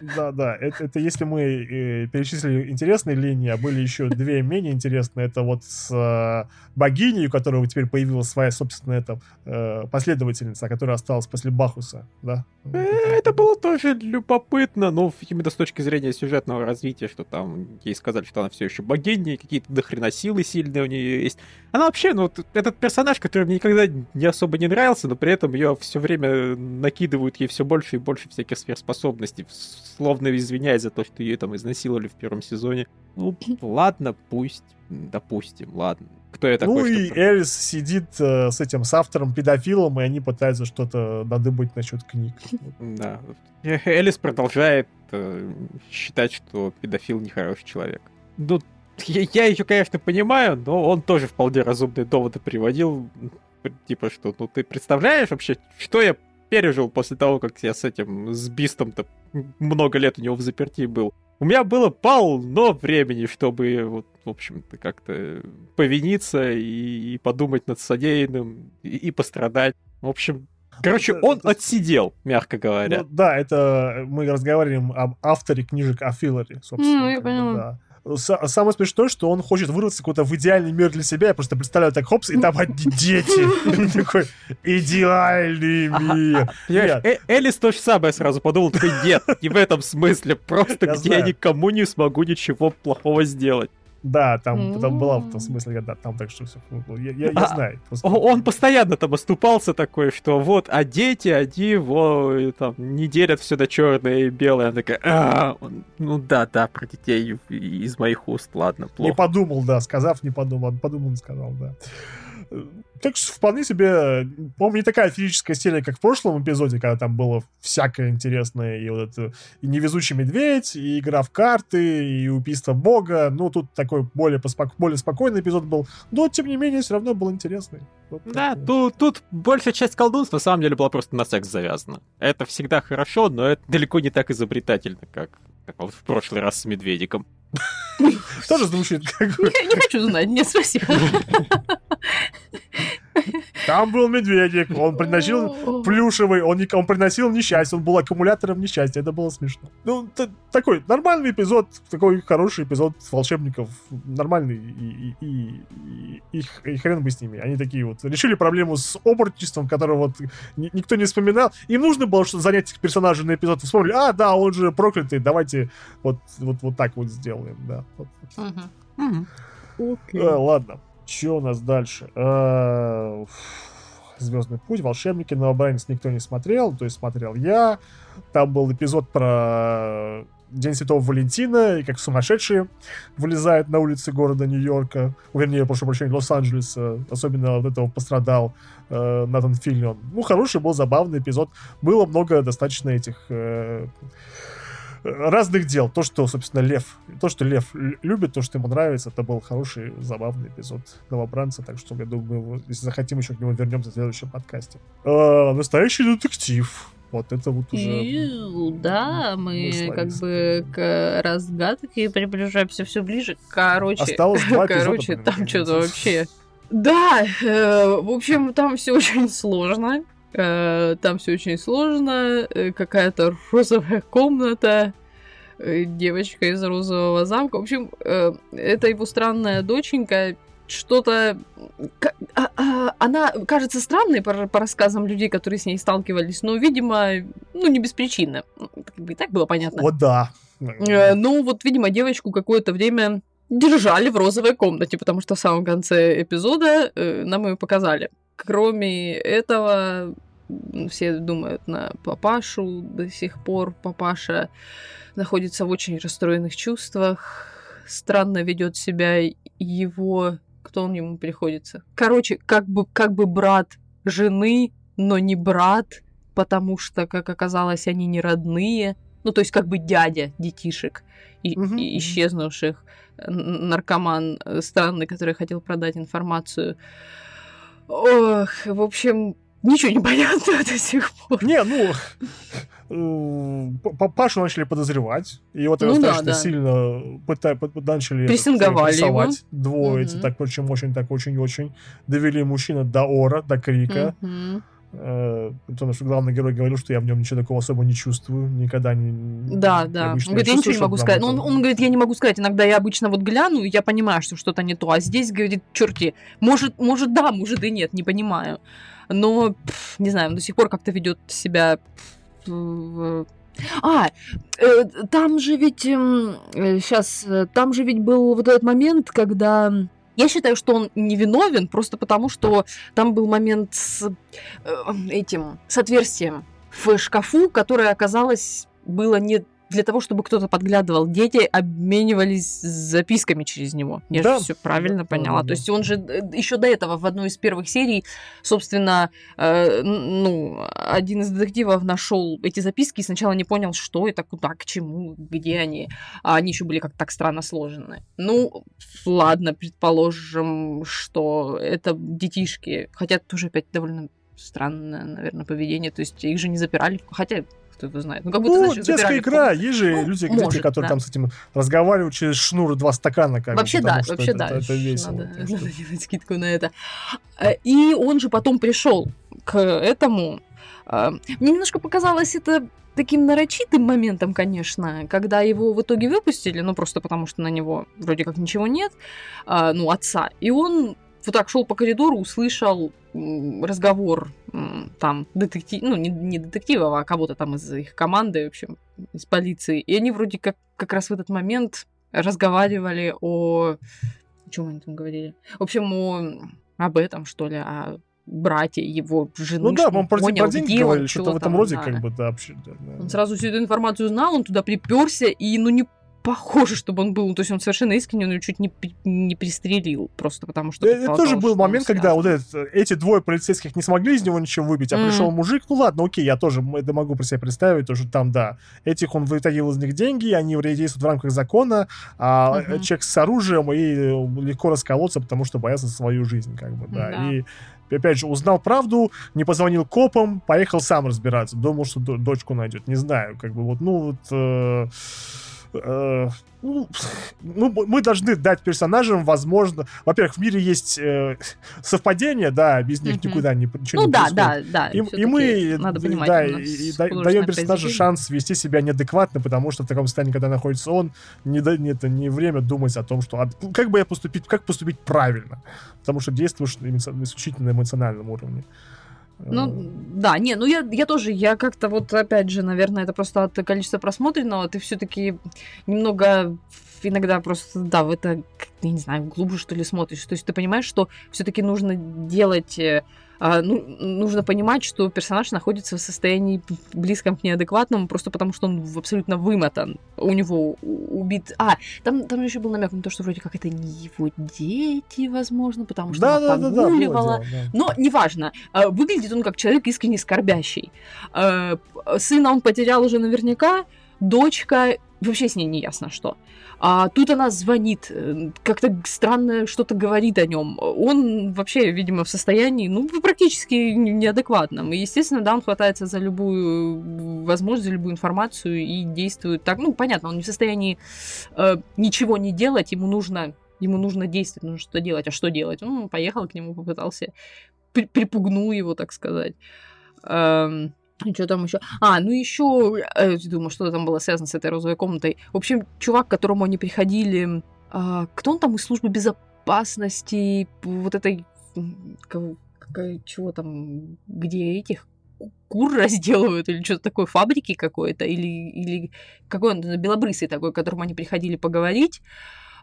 Да, да, это, это если мы э, перечислили интересные линии, а были еще две менее интересные. Это вот с э, богиней, у которой теперь появилась своя собственная это, э, последовательница, которая осталась после Бахуса, да? Э, Это было тоже любопытно, но именно с точки зрения сюжетного развития, что там ей сказали, что она все еще богиня, какие-то дохрена силы сильные у нее есть. Она вообще, ну, вот этот персонаж, который мне никогда не особо не нравился, но при этом ее все время накидывают ей все больше и больше всяких сверхспособностей, словно извиняясь за то, что ее там изнасиловали в первом сезоне. Ну, ладно, пусть, допустим, ладно. Кто я такой, Ну и чтобы- Элис сидит э, с этим, с автором, педофилом, и они пытаются что-то надыбать насчет книг. Да. Элис продолжает э, считать, что педофил нехороший человек. Ну, я, я ее, конечно, понимаю, но он тоже вполне разумные доводы приводил. Типа, что, ну ты представляешь вообще, что я пережил после того, как я с этим, с Бистом-то много лет у него в заперти был. У меня было полно времени, чтобы, вот, в общем-то, как-то повиниться и, и подумать над содеянным, и, и пострадать. В общем, короче, Это- он это- отсидел, мягко говоря. Ну, да, это мы разговариваем об авторе книжек о Филларе, собственно. Ну, я поняла. да. Са- Самое смешное, что он хочет вырваться какой-то в идеальный мир для себя. Я просто представляю так, хопс, и там одни (laughs) дети. Такой идеальный мир. Э- Элис то же самое сразу подумал, такой, нет, не в этом смысле, просто Я где я никому не смогу ничего плохого сделать. Да, там, там была в том смысле, да, там так что все. Я, я- я А, знаю. Просто- Он постоянно там оступался такой, что вот, а дети, они во, и там не делят все на черное и белое. Она такая, «А, ну да, да, про детей из моих уст, ладно, Не плохо. подумал, да, сказав, не подумал, подумал, не сказал, да. Так что вполне себе, по-моему, не такая физическая серия, как в прошлом эпизоде, когда там было всякое интересное, и вот это, и невезучий медведь, и игра в карты, и убийство бога. Ну, тут такой более, поспок- более спокойный эпизод был, но, тем не менее, все равно был интересный. Вот Да, тут, тут большая часть колдунства на самом деле была просто на секс завязана. Это всегда хорошо, но это далеко не так изобретательно, как, как вот в прошлый раз с медведиком. Тоже звучит как... не хочу знать, нет, спасибо. (laughs) Там был медведик, он приносил (laughs) плюшевый, он, не- он приносил несчастье, он был аккумулятором несчастья, это было смешно. Ну, т- такой нормальный эпизод, такой хороший эпизод волшебников, нормальный, и, и, и- и- и хрен бы с ними. Они такие вот решили проблему с оборотничеством, которого вот ни- никто не вспоминал. Им нужно было что занять этих персонажей на эпизод. Вспомнили, а, да, он же проклятый, давайте вот, вот, вот так вот сделаем, да. Вот. Мгм. Э, ладно, что у нас дальше? Звездный путь, волшебники, новобранец никто не смотрел, то есть смотрел я. Там был эпизод про День Святого Валентина, и как сумасшедшие вылезают на улицы города Нью-Йорка, вернее, прошу прощения, Лос-Анджелеса. Особенно от этого пострадал э, Натан Филлион. Ну, хороший был, забавный эпизод. Было много достаточно этих э, разных дел. То, что, собственно, Лев, то, что Лев любит, то, что ему нравится, это был хороший, забавный эпизод новобранца, так что, я думаю, если захотим, еще к нему вернемся в следующем подкасте. Э, настоящий детектив. Вот это вот уже... Ю, Да, мы мы как бы к разгадке приближаемся все ближе. Короче, Осталось два эпизода, короче, там что-то вообще. Да, э, в общем, там все очень сложно. Э, Там все очень сложно. Э, Какая-то розовая комната. э, Девочка из розового замка. В общем, это его странная доченька. Что-то... а- а- Она кажется странной по, по рассказам людей, которые с ней сталкивались, но, видимо, ну, не без причины. Ну, Как бы и так было понятно. Вот да. Ну, вот, видимо, девочку какое-то время держали в розовой комнате, потому что в самом конце эпизода нам ее показали. Кроме этого, все думают на папашу до сих пор. Папаша находится в очень расстроенных чувствах. Странно ведет себя его... Кто он ему приходится? Короче, как бы, как бы брат жены, но не брат, потому что, как оказалось, они не родные. Ну, то есть как бы дядя детишек и, Мгм, и исчезнувших. Наркоман э, странный, который хотел продать информацию. Ох, в общем, ничего не понятно (laughs) до сих пор. Не, ну, э, Пашу начали подозревать, и вот его Ну да, достаточно да. сильно пыта- начали Прессинговали прессовать. Двое Мгм. так очень-очень, так очень-очень довели мужчину до ора, до крика. Мгм. Э, Потому что главный герой говорил, что я в нем ничего такого особо не чувствую, никогда не... Да, да. Он говорит, я ничего чувствую, не могу сказать. Ну, он, он говорит, я не могу сказать. Иногда я обычно вот гляну, и я понимаю, что что-то не то. А здесь, говорит, черти, может, может да, может и нет, не понимаю. Но, пф, не знаю, он до сих пор как-то ведет себя... пф, А, э, там же ведь... сейчас, там же ведь был вот этот момент, когда... Я считаю, что он невиновен просто потому, что там был момент с э, этим, с отверстием в шкафу, которое оказалось было не для того, чтобы кто-то подглядывал. Дети обменивались записками через него. Я Да. же все правильно Да, поняла. да, То есть он же еще до этого в одной из первых серий, собственно, э, ну, один из детективов нашел эти записки и сначала не понял, что это, куда, к чему, где они. А они еще были как-то так странно сложены. Ну, ладно, предположим, что это детишки. Хотя тоже опять довольно странное, наверное, поведение. То есть их же не запирали. Хотя, кто его знает. Ну, как будто, Ну, знаешь, детская игра, есть же Ну, люди, может, дети, которые да. там с этим разговаривают через шнур два стакана, как Вообще да, вообще это, да. это, это весело. Надо, надо делать скидку на это. Э, И он же потом пришел к этому. Э, Мне немножко показалось это таким нарочитым моментом, конечно, когда его в итоге выпустили, ну просто потому что на него вроде как ничего нет, а, ну отца, и он вот так шел по коридору, услышал разговор там детектив, ну не, не детективов, а кого-то там из их команды, в общем, из полиции, и они вроде как как раз в этот момент разговаривали о... О чем они там говорили? В общем, о... об этом, что ли, о брате его жены. Ну да, по-моему, про, понял, про деньги он, говорили, что-то в этом там, роде, да. как бы, да, вообще. да, да. Он сразу всю эту информацию знал, он туда приперся, и ну не похоже, чтобы он был. Ну, То есть он совершенно искренне, он её чуть не, не пристрелил, просто потому что... Э, Это тоже был момент, когда вот этот, эти двое полицейских не смогли из него ничего выбить, а Мгм. пришел мужик, ну ладно, окей, я тоже это могу про себя представить, то, что там, да, этих он вытащил из них деньги, они действуют в рамках закона, а Мгм. человек с оружием и э, легко расколоться, потому что боялся за свою жизнь, как бы, да. Да. И опять же, узнал правду, не позвонил копам, поехал сам разбираться, думал, что до- дочку найдет, не знаю, как бы вот, ну вот... э, э, ну, ну, мы должны дать персонажам, возможно, во-первых, в мире есть э, совпадения, да, без них Мгм. никуда не ничего Ну не да, происходит. да, да. И, и мы надо понимать, да, и, даем персонажу шанс вести себя неадекватно, потому что в таком состоянии, когда находится он, не, не- это не время думать о том, что а, как бы я поступить, как поступить правильно, потому что действуешь исключительно на эмоциональном уровне. Ну, Э, да, не, ну я, я тоже, я как-то вот, опять же, наверное, это просто от количества просмотренного, ты все-таки немного иногда просто, да, в это, я не знаю, глубже, что ли, смотришь. То есть ты понимаешь, что все-таки нужно делать, э, а, ну, нужно понимать, что персонаж находится в состоянии близком к неадекватному, просто потому что он абсолютно вымотан. У него убит... А, там, там еще был намек на то, что вроде как это не его дети, возможно, потому что да, она да, да, да, погуливала. дело, да. Но неважно, э, выглядит он как человек искренне скорбящий. П- Сына он потерял уже наверняка, дочка вообще с ней не ясно что. А тут она звонит, э, как-то странно что-то говорит о нем. Он вообще, видимо, в состоянии, ну, практически неадекватном. И, естественно, да, он хватается за любую возможность, за любую информацию и действует так. Ну, понятно, он не в состоянии э, ничего не делать, ему нужно Ему нужно действовать, нужно что-то делать. А что делать? Он поехал к нему, попытался при- припугнул его, так сказать. Эм, что там еще? А, ну еще, э, думаю, что там было связано с этой розовой комнатой. В общем, чувак, к которому они приходили, а, кто он там из службы безопасности, вот этой, какая- чего там, где этих ку- кур разделывают или что-то такое, фабрики какой-то, или, или какой он, белобрысый такой, к которому они приходили поговорить,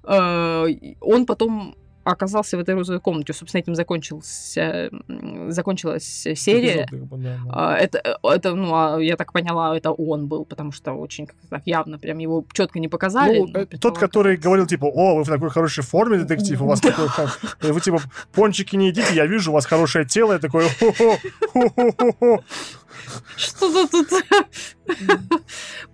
Э, и он потом оказался в этой розовой комнате. Собственно, этим закончился, м, закончилась серия. Эпизод, да, да. А, Это, это, ну, а я так поняла, это он был, потому что очень как-то так явно прям его четко не показали. Ну, но э, тот, который говорил, типа, о, вы в такой хорошей форме, детектив, у вас такой, как... Вы, типа, пончики не едите, я вижу, у вас хорошее тело, я такой. Что-то тут (laughs)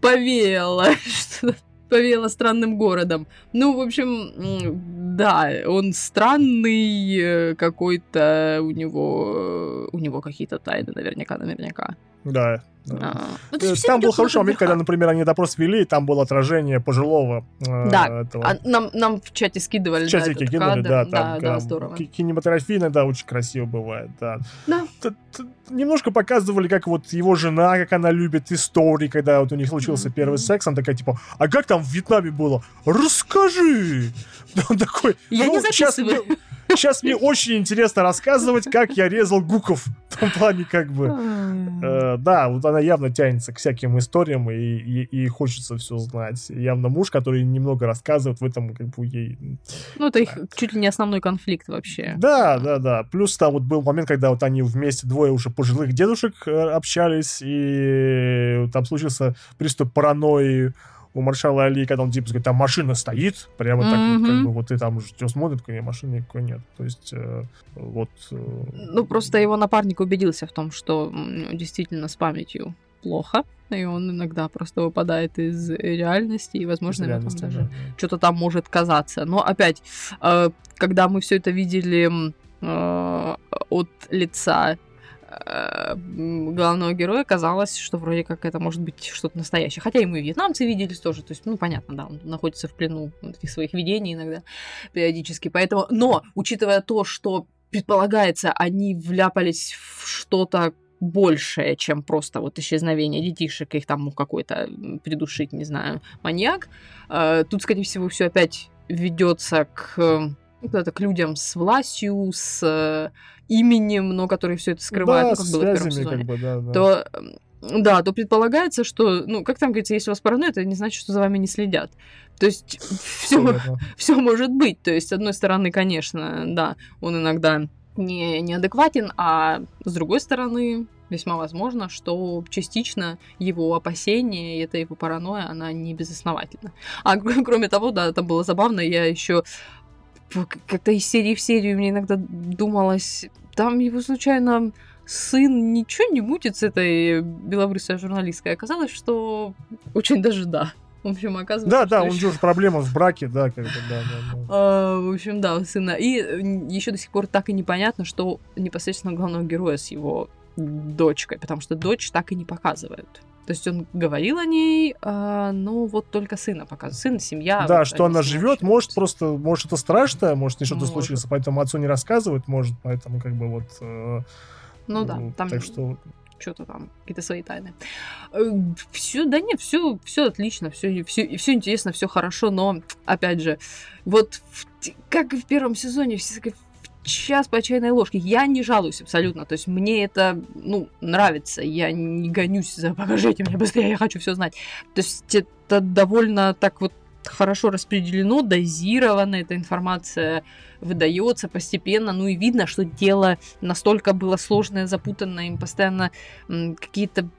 повеяло. (laughs) Что-то повеяло странным городом. Ну, в общем, да, он странный э, какой-то, у него, э, у него какие-то тайны, наверняка, наверняка. Да. А, ну, Э, Там был хороший момент, когда, например, они допрос вели, и там было отражение пожилого э, Да, этого А нам, нам в чате скидывали, в да, чатике кинули, кадр. да, да, там, да, здорово. ки- кинематография иногда очень красиво бывает, да. Да. Т- т- Немножко показывали, как вот его жена, как она любит истории, когда вот у них случился первый секс, она такая, типа, а как там в Вьетнаме было? Расскажи! (laughs) Он такой, Я «Ну, не щас записываю. Сейчас мне очень интересно рассказывать, как я резал гуков. В том плане, как бы... Э, да, вот она явно тянется к всяким историям и, и, и хочется все знать. Явно муж, который немного рассказывает в этом, как бы ей. Ну, это их чуть ли не основной конфликт вообще. Да, да, да. Плюс там вот был момент, когда вот они вместе двое уже пожилых дедушек э, общались, и там случился приступ паранойи у маршала Али, когда он типа говорит, там машина стоит, прямо так вот, как бы вот ты там что смотрит, такой, машины никакой нет. То есть э, вот... э, Ну, просто его напарник убедился в том, что действительно с памятью плохо, и он иногда просто выпадает из реальности, и, возможно, из ему там даже да, что-то там может казаться. Но опять, э, когда мы все это видели э, от лица главного героя, казалось, что вроде как это может быть что-то настоящее. Хотя и мы вьетнамцы виделись тоже. То есть, ну, понятно, да, он находится в плену этих своих видений иногда периодически. Поэтому, но, учитывая то, что предполагается, они вляпались в что-то большее, чем просто вот исчезновение детишек, их там мог какой-то м, придушить, не знаю, маньяк. Э, Тут, скорее всего, все опять ведется к ну, куда-то к людям с властью, с э, именем, но которые все это скрывают, Да, ну, как было в первом сезоне как бы, да, да. то да, то предполагается, что, ну, как там говорится, если у вас паранойя, это не значит, что за вами не следят. То есть (laughs) все, все может быть. То есть, с одной стороны, конечно, да, он иногда не, неадекватен, а с другой стороны, весьма возможно, что частично его опасения и эта его паранойя, она не безосновательна. А кр- (laughs) кроме того, да, там было забавно, я еще как-то из серии в серию мне иногда думалось, там его случайно сын ничего не мутит с этой белобрысой журналисткой. Оказалось, что очень даже да. В общем, оказывается, Да, да, у него же проблема в браке, да, как бы, да, да, да. а, в общем, да, у сына. И еще до сих пор так и непонятно, что непосредственно главного героя с его дочкой, потому что дочь так и не показывают. То есть он говорил о ней, а, но вот только сына показывают. Сын, семья. Да, вот что она живет, может просто, может это страшное, может не что-то Может. случится, поэтому отцу не рассказывает, может, поэтому как бы вот. э, Ну да, там Так что что-то там, какие-то свои тайны. Все, да нет, все, все отлично, все, все, все интересно, все хорошо, но опять же, вот в- как и в первом сезоне, все час по чайной ложке. Я не жалуюсь абсолютно. То есть мне это, ну, нравится. Я не гонюсь за покажите мне быстрее, я хочу все знать. То есть это довольно так вот хорошо распределено, дозировано, эта информация выдается постепенно, ну и видно, что дело настолько было сложное, запутанное, им постоянно какие-то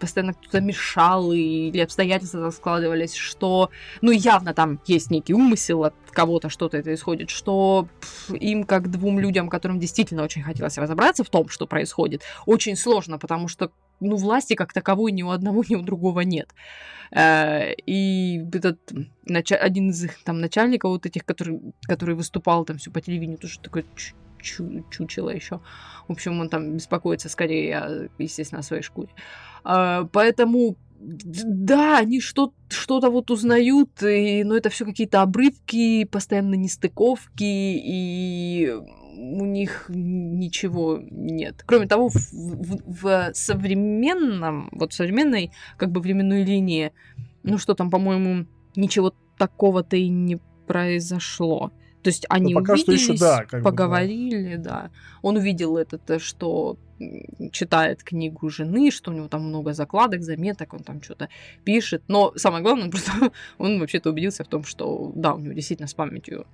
постоянно кто-то мешал или обстоятельства так складывались, что, ну, явно там есть некий умысел от кого-то, что-то это исходит, что им, как двум людям, которым действительно очень хотелось разобраться в том, что происходит, очень сложно, потому что, ну, власти как таковой ни у одного, ни у другого нет. Э, И этот один из их там начальников вот этих, который, который выступал там все по телевидению, тоже такой чу- чу- чучело еще. В общем, он там беспокоится скорее, естественно, о своей шкуре. А, Поэтому да, они что- что-то вот узнают, и, но это все какие-то обрывки, постоянно нестыковки, и у них ничего нет. Кроме того, в, в- в современном, вот современной как бы временной линии, ну что там, по-моему, ничего такого-то и не произошло. То есть они Ну, пока что увиделись, ещё да, как бы, да. поговорили, да. Он увидел это, то, что читает книгу жены, что у него там много закладок, заметок, он там что-то пишет. Но самое главное, он (laughs) просто он вообще-то убедился в том, что да, у него действительно с памятью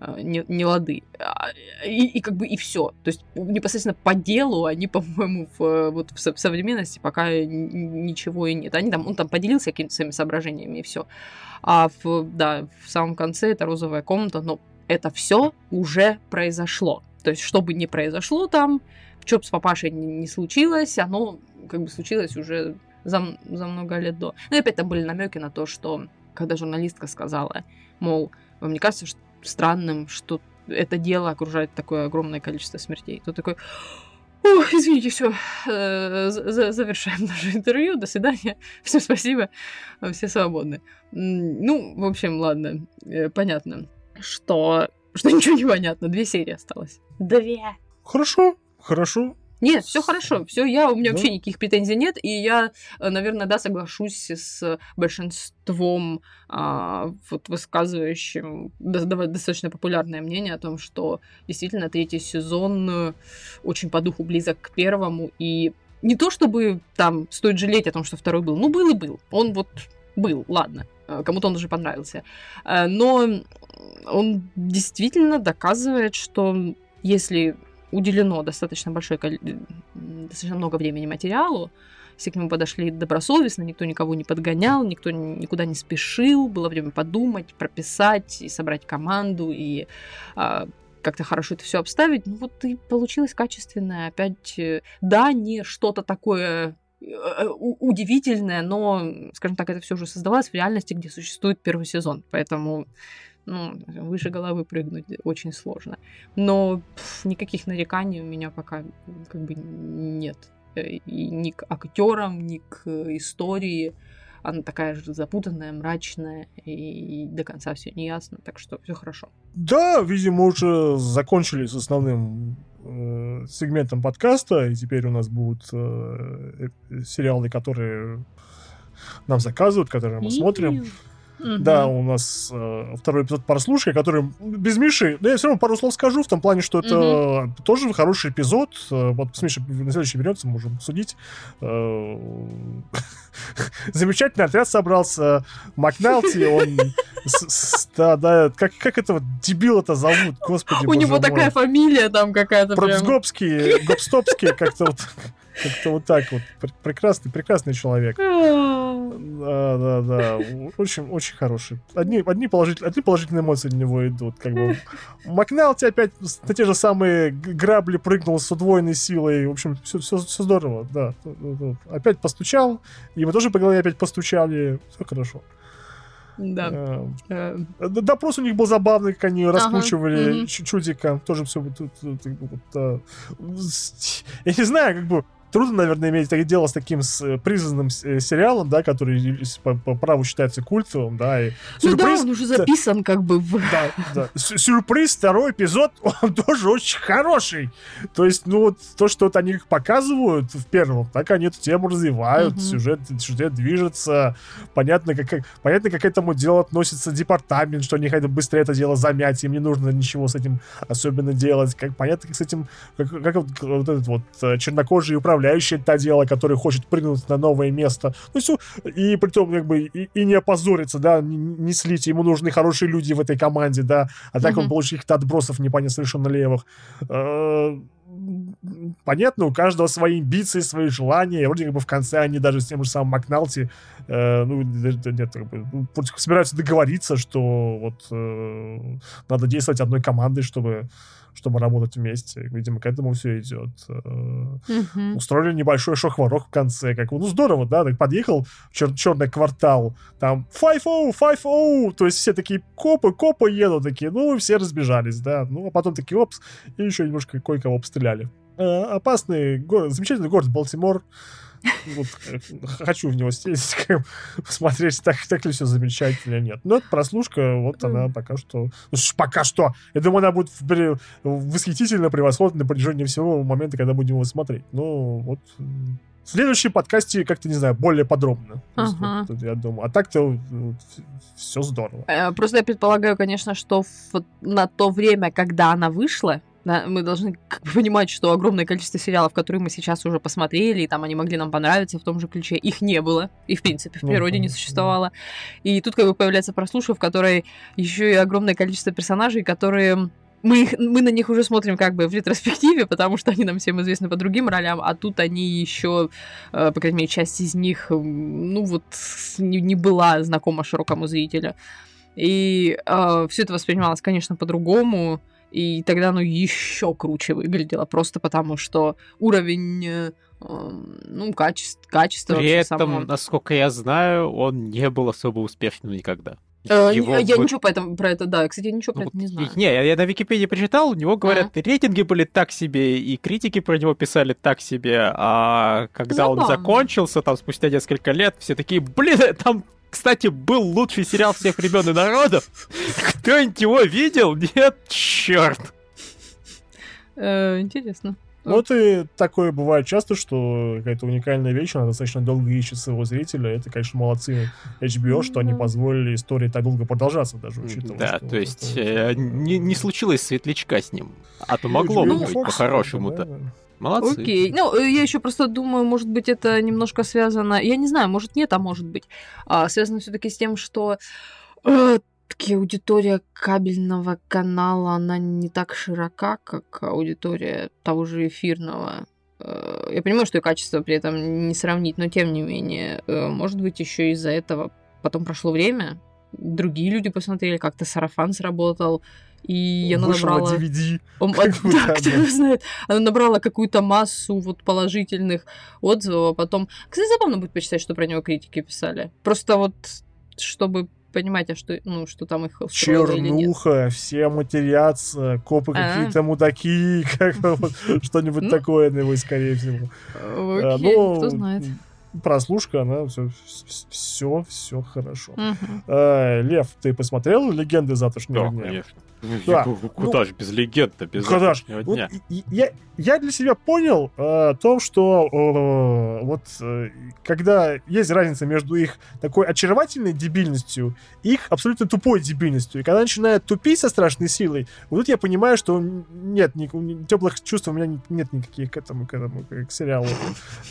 э, не, не лады. А, И, и как бы и все. То есть непосредственно по делу они, (laughs) по-моему, в, вот в, в современности пока ничего и нет. Они там, он там поделился какими-то своими соображениями и все. А в, да, в самом конце это розовая комната, но это все уже произошло. То есть, что бы ни произошло там, что бы с папашей ни случилось, оно как бы случилось уже за, за много лет до. Ну и опять там были намеки на то, что когда журналистка сказала, мол, вам не кажется что странным, что это дело окружает такое огромное количество смертей? То такой, Ох, извините, все, завершаем наше интервью, до свидания, всем спасибо, все свободны. Ну, в общем, ладно, э, понятно, что, что (laughs) ничего не понятно, две серии осталось. Две. Хорошо, хорошо. Нет, все хорошо, все, я, у меня да? вообще никаких претензий нет, и я, э, наверное, да, соглашусь с большинством а, вот высказывающим достаточно популярное мнение о том, что действительно третий сезон э, очень по духу близок к первому, и не то чтобы там стоит жалеть о том, что второй был, ну был и был, он вот был, ладно, э, кому-то он уже понравился, но он действительно доказывает, что если уделено достаточно большое достаточно много времени материалу, все к нему подошли добросовестно, никто никого не подгонял, никто никуда не спешил, было время подумать, прописать и собрать команду и а, как-то хорошо это все обставить. Ну вот и получилось качественное. Опять, э, да, не что-то такое э, э, удивительное, но, скажем так, это все уже создавалось в реальности, где существует первый сезон. Поэтому ну, выше головы прыгнуть очень сложно. Но пф, никаких нареканий у меня пока как бы нет. Э, и ни к актерам, ни к истории. Она такая же запутанная, мрачная, и до конца все не ясно, так что все хорошо. Да, видимо, уже закончили с основным э, сегментом подкаста, и теперь у нас будут э, э сериалы, которые нам заказывают, которые мы смотрим. Угу. Да, у нас э, второй эпизод прослушки, который без Миши. Да, я все равно пару слов скажу в том плане, что это угу. тоже хороший эпизод. Э, вот с Мишей на следующий берется, можем судить. Э, (laughs) замечательный отряд собрался. Макналти, он... Да, да, как, как этого дебила-то зовут, господи, У него такая фамилия там какая-то Пропсгопский, Гопстопский, как-то вот как-то вот так вот. Прекрасный, прекрасный человек. Да, да, да. Очень, очень хороший. Одни, одни, положительные, одни положительные эмоции для него идут. Как бы. Макналти опять на те же самые грабли прыгнул с удвоенной силой. В общем, все, все, все здорово, да. Опять постучал. И мы тоже по голове опять постучали. Все хорошо. Да. Э, э. Допрос у них был забавный, как они раскручивали ага. чудика. Тоже все вот, вот, Я не знаю, как бы трудно, наверное, иметь дело с таким с э, признанным э, сериалом, да, который по, по праву считается культовым, да, и ну да, он уже записан как бы в... Да, да. Сюрприз, второй эпизод, (laughs) он тоже очень хороший. То есть, ну вот то, что вот они показывают в первом, так они эту тему развивают, угу. сюжет, сюжет движется, понятно как, понятно, как к этому делу относится департамент, что они хотят быстрее это дело замять, им не нужно ничего с этим особенно делать, как понятно, как с этим, как, как вот, вот этот вот э, чернокожий управленец управляющий это дело, который хочет прыгнуть на новое место. Ну, все, и при том, как бы, и, и не опозориться, да, не, не слить. Ему нужны хорошие люди в этой команде, да, а так mm-hmm. он получит каких-то отбросов непонятно совершенно левых. Э, понятно, у каждого свои амбиции, свои желания. И вроде как бы в конце они даже с тем же самым Макналти, э, ну, нет, как бы, ну, собираются договориться, что вот э, надо действовать одной командой, чтобы чтобы работать вместе. Видимо, к этому все идет. Угу. Устроили небольшой шохворок в конце. Как, ну, здорово, да? Так подъехал в чер- черный квартал, там 5-0, 5-0, то есть все такие копы, копы едут, такие, ну, все разбежались, да. Ну, а потом такие, опс, и еще немножко кое-кого обстреляли. Э, опасный город, замечательный город Балтимор. Вот, э, хочу в него сесть, (laughs) посмотреть, так, так ли все замечательно или нет. Но эта прослушка, вот она пока что... Ну, пока что. Я думаю, она будет восхитительно превосходна на протяжении всего момента, когда будем его смотреть. Ну, вот... В следующем подкасте как-то, не знаю, более подробно. Ага. Вот, я думаю. А так-то вот, все здорово. Э, просто я предполагаю, конечно, что в, на то время, когда она вышла, да, мы должны понимать, что огромное количество сериалов, которые мы сейчас уже посмотрели, и там они могли нам понравиться в том же ключе, их не было. И, в принципе, в ну, природе не существовало. И тут как бы появляется прослушка, в которой еще и огромное количество персонажей, которые мы, их, мы на них уже смотрим как бы в ретроспективе, потому что они нам всем известны по другим ролям, а тут они еще, э, по крайней мере, часть из них, ну вот, не, не была знакома широкому зрителю. И э, все это воспринималось, конечно, по-другому. И тогда оно еще круче выглядело, просто потому что уровень э, ну, качество, качество При этом, само... насколько я знаю, он не был особо успешным никогда. Э, Его Я ничего по этому- про это, да, кстати, я ничего про Ну, это не знаю. Не, я на Википедии прочитал, у него, говорят, рейтинги были так себе, и критики про него писали так себе, а когда он Забавно. закончился, там, спустя несколько лет, все такие, блин, там, кстати, был лучший сериал всех времен и народов. Кто-нибудь его видел? Нет, черт. Э, Интересно. Вот и такое бывает часто, что какая-то уникальная вещь, она достаточно долго ищет своего зрителя. Это, конечно, молодцы HBO, что они позволили истории так долго продолжаться, даже учитывая. Да, то есть это- э, не, не случилось светлячка с ним. А то могло бы быть по-хорошему-то. да, да. Молодцы. Окей. Ну, э, я еще просто думаю, может быть, это немножко связано. Я не знаю, может нет, а может быть. А, связано все-таки с тем, что э, таки аудитория кабельного канала, она не так широка, как аудитория того же эфирного. Э, Я понимаю, что и качество при этом не сравнить, но тем не менее, э, может быть, еще из-за этого потом прошло время, другие люди посмотрели, как-то сарафан сработал, и она на набрала... DVD. Он- (laughs) да, кто знает. Она набрала какую-то массу вот положительных отзывов, а потом... Кстати, забавно будет почитать, что про него критики писали. Просто вот, чтобы понимать, а что, ну, что там их устроило или нет. Чернуха, все матерятся, копы А. какие-то мудаки, (laughs) как вот (laughs) что-нибудь Ну. такое, наверное, скорее всего. А, Окей, ну, кто знает. Прослушка, она все, все, все хорошо. А, Лев, ты посмотрел «Легенды завтрашнего Да, дня»? конечно. Да. Ну, Куда же без легенды, без Когда ж- завтрашнего вот дня. я, я для себя понял э, то, что э, вот э, когда есть разница между их такой очаровательной дебильностью и их абсолютно тупой дебильностью. И когда начинают тупить со страшной силой, вот тут я понимаю, что нет, ни, теплых чувств у меня нет никаких к этому, к этому, к сериалу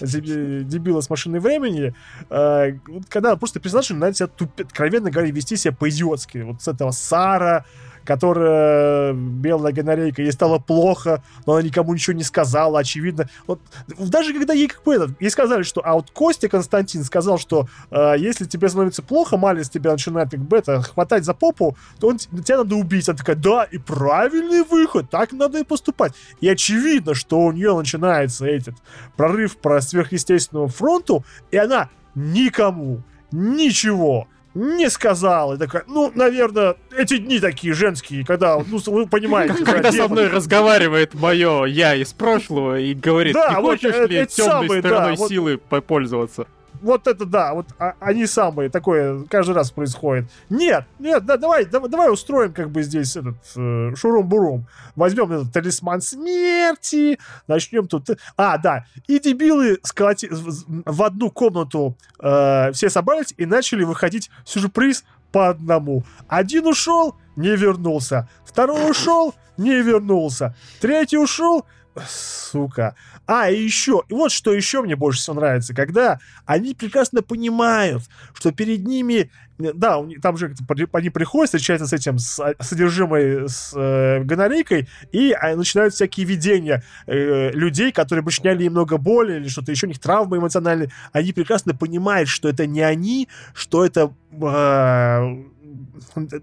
Деби- «Дебила с машиной времени». Э, вот когда просто персонажи начинают себя тупить, откровенно говоря, вести себя по-идиотски. Вот с этого Сара, которая белая гонорейка, ей стало плохо, но она никому ничего не сказала, очевидно. Вот даже когда ей как бы этот, ей сказали, что, а вот Костя Константин сказал, что э, если тебе становится плохо, Малец тебя начинает как бы это хватать за попу, то он, тебя надо убить. Она такая, да, и правильный выход, так надо и поступать. И очевидно, что у нее начинается этот прорыв про сверхъестественному фронту, и она никому ничего не сказала. И такая, ну, наверное, эти дни такие женские, когда, ну, вы понимаете, да, Когда со мной разговаривает мое я из прошлого и говорит, не хочешь ли темной стороной силы попользоваться? Вот это да, вот а- они самые, такое каждый раз происходит. Нет, нет, да, давай, давай, давай устроим как бы здесь этот э, шурум-бурум. Возьмем этот талисман смерти, начнем тут... А, да, и дебилы сколоти... в одну комнату э, все собрались и начали выходить сюрприз по одному. Один ушел, не вернулся. Второй ушел, не вернулся. Третий ушел, сука. А, и еще, вот что еще мне больше всего нравится, когда они прекрасно понимают, что перед ними, э, да, там же они приходят, встречаются с этим, с а, содержимой, с э, гонорейкой, и а, начинают всякие видения э, людей, которые причиняли им много боли или что-то еще, у них травмы эмоциональные. Они прекрасно понимают, что это не они, что это э,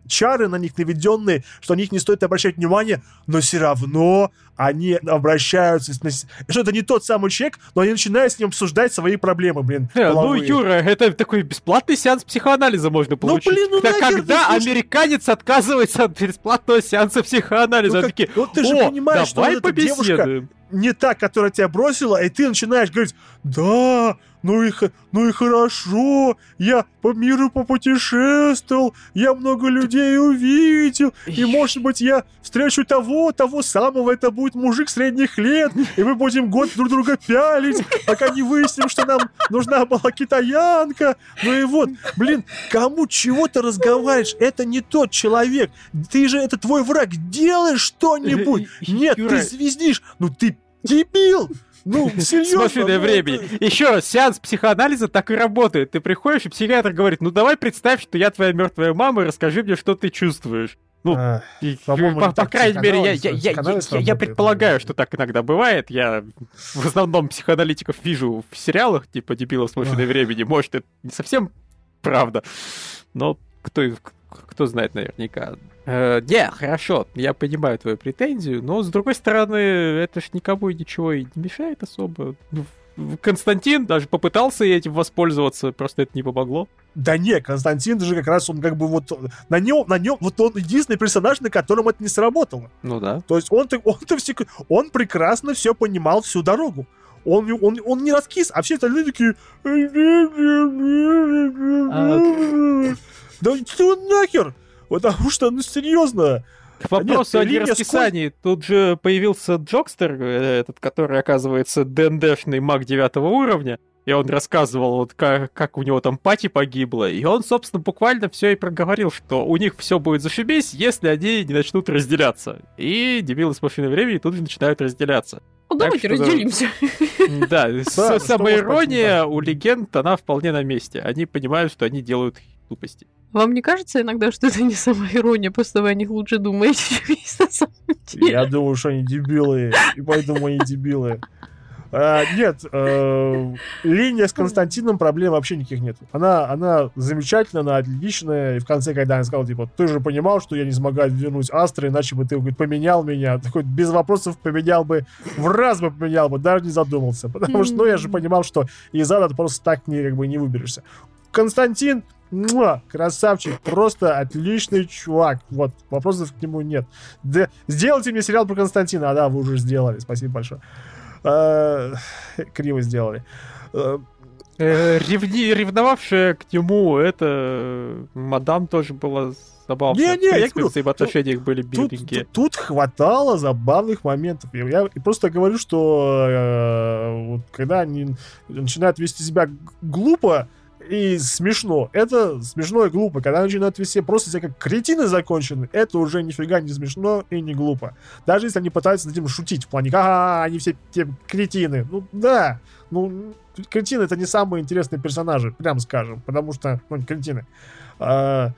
чары на них наведенные, что на них не стоит обращать внимание, но все равно они обращаются, что это не тот самый человек, но они начинают с ним обсуждать свои проблемы, блин. Э, ну. Юра, это такой бесплатный сеанс психоанализа можно получить. блин, ну Да нахер, когда ну, слушай. американец отказывается от бесплатного сеанса психоанализа, Ну, как- такие, вот ты же «О, понимаешь, что вот эта девушка побеседуем». не та, которая тебя бросила, и ты начинаешь говорить, да, ну и, ну и хорошо, я по миру попутешествовал, я много людей увидел, и, может быть, я встречу того, того самого, это будет мужик средних лет, и мы будем год друг друга пялить, пока не выясним, что нам нужна была китаянка. Ну и вот, блин, кому чего ты разговариваешь? Это не тот человек. Ты же, это твой враг. Делай что-нибудь. (laughs) Нет, ты звездишь. Ну ты дебил. Ну, (laughs) С серьезно. машиной ну, времени. это- Еще раз, сеанс психоанализа так и работает. Ты приходишь, и психиатр говорит, ну давай представь, что я твоя мертвая мама, и расскажи мне, что ты чувствуешь. Ну, А, И, по, по крайней мере, я, я, я, я, я предполагаю, что так иногда бывает. Я в основном психоаналитиков вижу в сериалах, типа «Дебилов с машиной Ой. времени». Может, это не совсем правда, но кто, кто знает наверняка. Э, не, хорошо, я понимаю твою претензию, но, с другой стороны, это ж никому ничего и не мешает особо. Ну, Константин даже попытался этим воспользоваться, просто это не помогло. Да не, Константин же как раз он как бы вот на нем, на нем, вот он единственный персонаж, на котором это не сработало. Ну да. То есть он-то, он-то все, он прекрасно все понимал всю дорогу. Он, он, он не раскис, а все остальные такие... Да что нахер? Потому что, ну серьезно, К вопросу Нет, о линия нераскисании, тут же появился Джокстер, э, этот, который, оказывается, ДНДшный маг девятого уровня, и он рассказывал, вот как, как у него там пати погибла, и он, собственно, буквально все и проговорил, что у них все будет зашибись, если они не начнут разделяться. И дебилы с машины времени тут же начинают разделяться. Ну, давайте Так что да. разделимся. Да, что самая ирония у легенд, она вполне на месте. Они понимают, что они делают тупости. Вам не кажется иногда, что это не самая ирония, просто вы о них лучше думаете, (laughs) чем есть на самом деле? Я думаю, что они дебилы, и поэтому они дебилы. А, нет, э, линия с Константином проблем вообще никаких нет. Она, она замечательная, она отличная. И в конце, когда он сказал, типа, ты же понимал, что я не смогу вернуть Астра, иначе бы ты говорит, поменял меня. Такой без вопросов поменял бы, в раз бы поменял бы, даже не задумался. Потому что, ну, я же понимал, что из ада просто так не, как бы, не выберешься. Константин, муа, красавчик, просто отличный чувак. Вот, вопросов к нему нет. Да, сделайте мне сериал про Константина. А да, вы уже сделали, спасибо большое. А, Криво сделали. А, Э, ревни- ревновавшая к нему, это э, мадам тоже была забавно. Не-не, В я принципе, говорю, в взаимоотношениях были Тут, миленькие. тут- тут хватало забавных моментов. Я, я просто говорю, что э, вот, когда они начинают вести себя глупо и смешно, это смешно и глупо. Когда начинают вести просто себя как кретины закончены, это уже нифига не смешно и не глупо. Даже если они пытаются над этим шутить в плане, ага, они все те кретины. Ну да, ну кретины это не самые интересные персонажи, прям скажем, потому что, ну, кретины. А,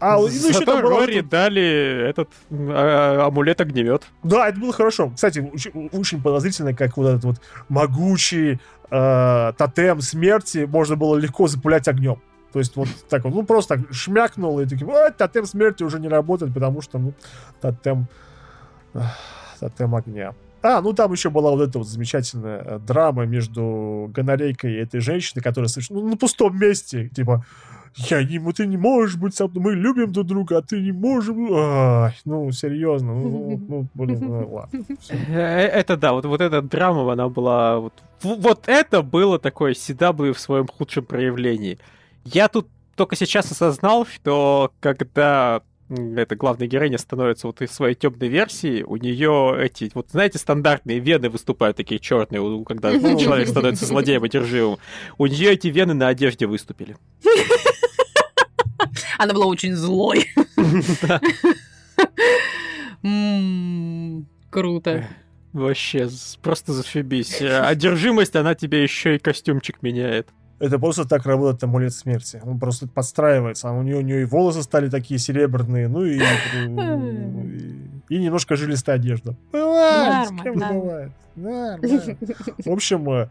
а, ну, еще там была Рори дали этот а, амулет огнемет. Да, это было хорошо. Кстати, очень, очень подозрительно, как вот этот вот могучий э, тотем смерти можно было легко запулять огнем. То есть вот так вот, ну просто так шмякнул и таким, «Ой, тотем смерти уже не работает, потому что, ну, тотем, тотем огня. А, ну там еще была вот эта вот замечательная э, драма между Гонорейкой и этой женщиной, которая совершенно, ну, на пустом месте, типа, я не, мо- ты не можешь быть со мной, мы любим друг друга, а ты не можешь. Ай, ну, серьезно, ну, ну, блин, ну, (laughs) ладно. всё. Э, Это да, вот, вот эта драма, она была... Вот, вот это было такое CW в своем худшем проявлении. Я тут только сейчас осознал, что когда эта главная героиня становится вот из своей темной версии, у нее эти, вот знаете, стандартные вены выступают такие черные, когда (laughs) человек становится злодеем одержимым. У нее эти вены на одежде выступили. (laughs) Она была очень злой. Круто. Вообще, просто зашибись. Э, Одержимость, она тебе еще и костюмчик меняет. Это просто так работает амулет смерти. Он просто подстраивается. А у нее, у нее и волосы стали такие серебряные, ну и, и, и немножко жилистая одежда. Бывает, с кем бывает. Нормально. В общем, э,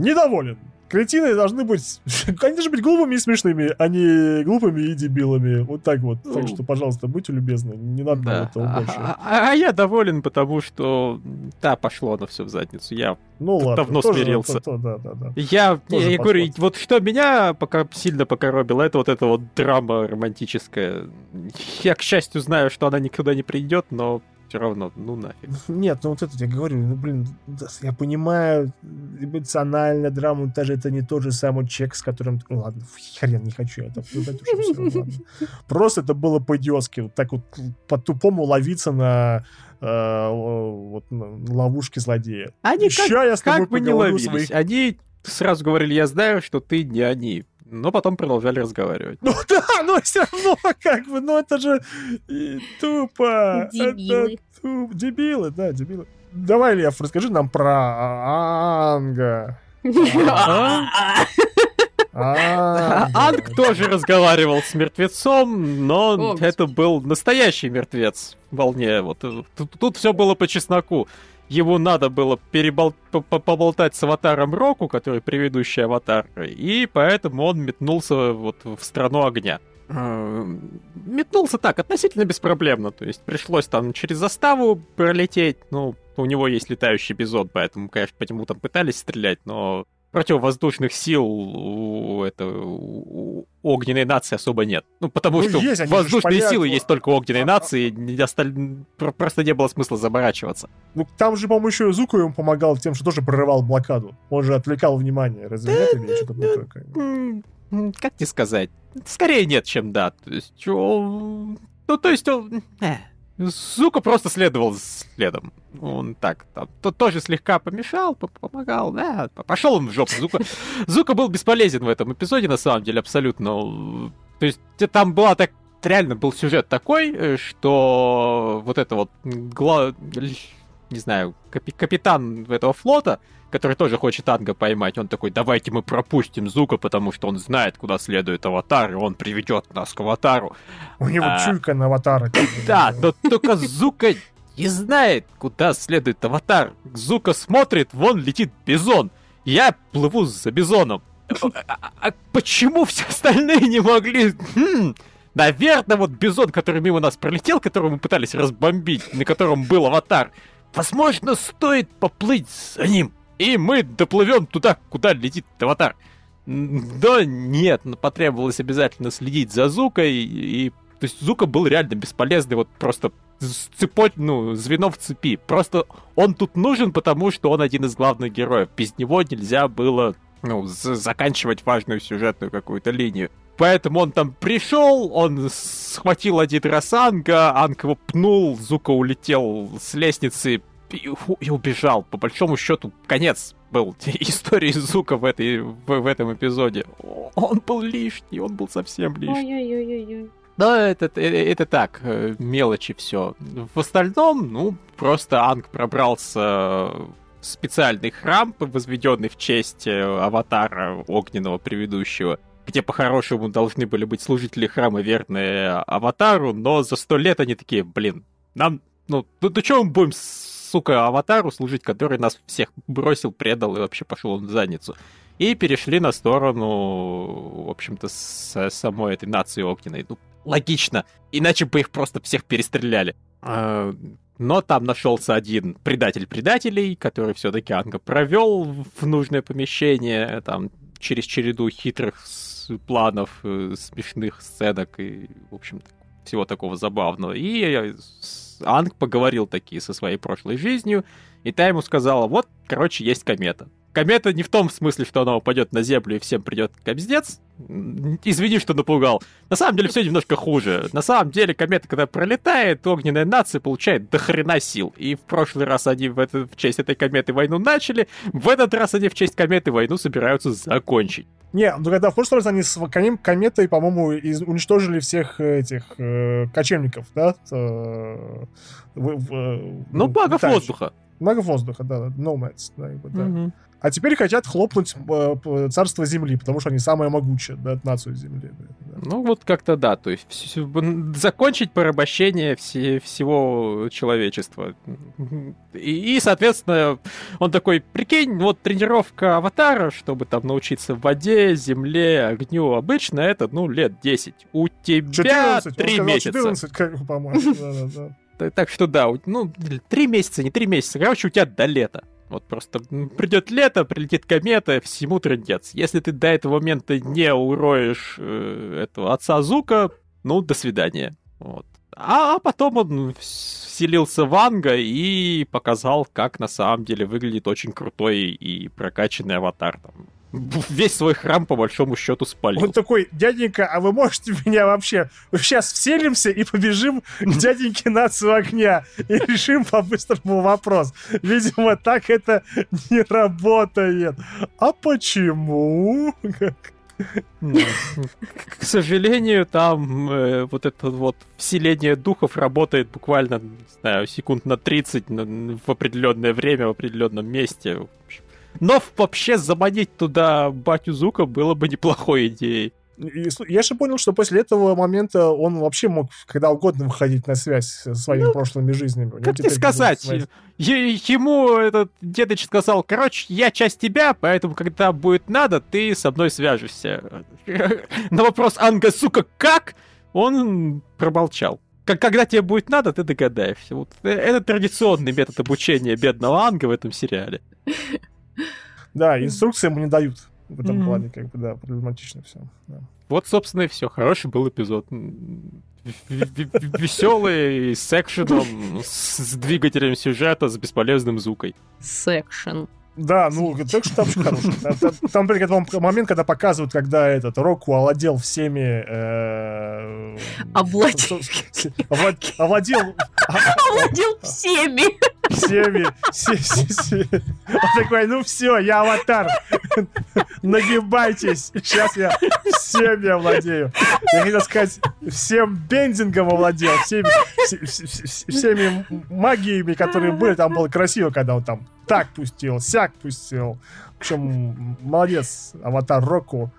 недоволен. Кретины должны быть... (laughs) Они должны быть глупыми и смешными, а не глупыми и дебилами. Вот так вот. Так что, пожалуйста, будьте любезны. Не надо Да. этого А, больше. а- а я доволен, потому что да, пошло оно все в задницу. Я, Ну ладно. давно тоже- смирился. то- то- Да, да, да. я, Тоже я говорю, подход. вот что меня пока сильно покоробило, это вот эта вот драма романтическая. Я, к счастью, знаю, что она никуда не придет, но все равно, ну нафиг. (laughs) Нет, ну вот это я говорю, ну блин, я понимаю, эмоционально драму, даже это не тот же самый чек, с которым... Ну ладно, хрен, не хочу это обсуждать уже всё, ладно. (laughs) Просто это было по-идиотски, вот так вот по-тупому ловиться на э, вот, на ловушке злодея. Они как, Ща я с тобой как бы не ловились. своих- Они сразу говорили, я знаю, что ты не они. Но потом продолжали разговаривать. Ну да, но все равно как бы, ну это же и тупо. Дебилы. Это туп- Дебилы, да, дебилы. Давай, Лев, расскажи нам про (laughs) а- Анга. А Анга. Анг тоже разговаривал с мертвецом, но это был настоящий мертвец. Вполне. Вот, тут все было по чесноку. Ему надо было перебол- по- по- поболтать с аватаром Року, который предыдущий аватар, и поэтому он метнулся вот в страну огня. Э, Метнулся так, относительно беспроблемно. То есть пришлось там через заставу пролететь. Ну, у него есть летающий бизон, поэтому, конечно, по нему там пытались стрелять, но противовоздушных сил у, это, у огненной нации особо нет. Ну, потому Ну, что есть, воздушные силы есть только у огненной А, а- нации, не осталь- про- просто не было смысла заморачиваться. Ну, там же, по-моему, еще и Зуку ему помогал тем, что тоже прорывал блокаду. Он же отвлекал внимание. Разве нет? Или что-то такое? как тебе сказать? Скорее нет, чем да. То есть, чё- ну, то есть, он... Сука просто следовал следом. Он так, там, то тоже слегка помешал, по- помогал, да, пошел он в жопу. Зука, Зука был бесполезен в этом эпизоде, на самом деле, абсолютно. То есть, там была так, реально был сюжет такой, э, что вот это вот, гла- не знаю, капи- капитан этого флота, который тоже хочет Анга поймать, он такой, давайте мы пропустим Зука, потому что он знает, куда следует аватар, и он приведет нас к аватару. У него А. чуйка на аватара. (laughs) бы, Да, но только Зука не знает, куда следует аватар. Зука смотрит, вон летит бизон. Я плыву за бизоном. А, а почему все остальные не могли... Хм, Наверное, вот бизон, который мимо нас пролетел, которого мы пытались разбомбить, на котором был аватар, возможно, стоит поплыть за ним, и мы доплывем туда, куда летит аватар. Да нет, но потребовалось обязательно следить за Зукой, и... То есть Зука был реально бесполезный, вот просто цепочь, ну, звено в цепи. Просто он тут нужен, потому что он один из главных героев. Без него нельзя было, ну, заканчивать важную сюжетную какую-то линию. Поэтому он там пришел, он схватил один раз Анга, Анг его пнул, Зука улетел с лестницы и, и убежал. По большому счету, конец был (laughs) истории Зука в, этой, в, в этом эпизоде. Он был лишний, он был совсем лишний. Ой-ой-ой-ой. Да, это, это, это так, э, мелочи все. В остальном, ну, просто Анг пробрался в специальный храм, возведенный в честь э, аватара огненного предыдущего, где по-хорошему должны были быть служители храма верные аватару, но за сто лет они такие, блин, нам, ну, ну, ну что мы будем, сука, аватару служить, который нас всех бросил, предал и вообще пошел в задницу. И перешли на сторону, в общем-то, с самой этой нации огненной. Ну, логично. Иначе бы их просто всех перестреляли. А, Но там нашелся один предатель предателей, который все-таки Анга провел в нужное помещение, там, через череду хитрых планов, э, смешных сценок и, в общем всего такого забавного. И Анг поговорил такие со своей прошлой жизнью, и та ему сказала, вот, короче, есть комета. Комета не в том смысле, что она упадет на Землю и всем придет кобздец. Извини, что напугал. На самом деле все немножко хуже. На самом деле комета, когда пролетает, огненная нация получает дохрена сил. И в прошлый раз они в, это- в честь этой кометы войну начали, в этот раз они в честь кометы войну собираются закончить. Не, ну когда в прошлый раз они с ком- кометой, по-моему, из- уничтожили всех этих э, кочевников, да? Э, в- в- э, Ну, летающих. воздуха. Магов воздуха, да, nomads, да, как бы, да. А теперь хотят хлопнуть э, царство Земли, потому что они самые могучие, да, нацию Земли. да. Ну, вот как-то да, то есть закончить порабощение все- всего человечества. И, и, соответственно, он такой, прикинь, вот тренировка аватара, чтобы там научиться в воде, земле, огню, обычно это, ну, лет 10. У тебя 14, он 3 сказал месяца. 14, как по-моему. да, да, да. Так, что да, ну, три месяца, не три месяца. Короче, у тебя до лета. Вот просто придет лето, прилетит комета, всему трындец. Если ты до этого момента не уроешь э, этого отца Зука, ну, до свидания. Вот. А, а потом он вселился в Анга и показал, как на самом деле выглядит очень крутой и прокачанный аватар. Там. (laughs) Весь свой храм, по большому счету, спалил. Он такой, дяденька, а вы можете (laughs) меня вообще... Сейчас вселимся и побежим к дяденьке нацию огня и (laughs) решим по-быстрому вопрос. Видимо, так это не работает. А почему? К сожалению, там э, вот это вот вселение духов работает буквально, не знаю, секунд на 30 на- в определенное время, в определенном месте. В общем. Но вообще заманить туда батю Зука было бы неплохой идеей. Я же понял, что после этого момента он вообще мог когда угодно выходить на связь со своими прошлыми жизнями. Как тебе сказать? ему этот дедыч сказал, короче, я часть тебя, поэтому когда будет надо, ты со мной свяжешься. (laughs) На вопрос Анга, сука, как? Он промолчал. как, когда тебе будет надо, ты догадаешься. Вот э, это традиционный метод обучения бедного Анга в этом сериале. (laughs) Да, инструкции ему не дают в этом Мгм. плане, как бы, да, проблематично все. Вот, собственно, и все. Хороший был эпизод. Веселый, с экшеном, с двигателем сюжета, с бесполезным звукой. С экшн. Да, ну, так что там очень хороший. Там, там, момент, когда показывают, когда этот Рокку овладел всеми... э, Овладел. Овладел Овладел всеми. Всеми. все- все- все. Он такой, ну все, я аватар. Нагибайтесь. Сейчас я всеми овладею. Я хотел сказать, всем бензингом овладел. Всеми, все- все- все- всеми магиями, которые были. Там было красиво, когда он там так пустил, сяк пустил. В общем, молодец, аватар Року.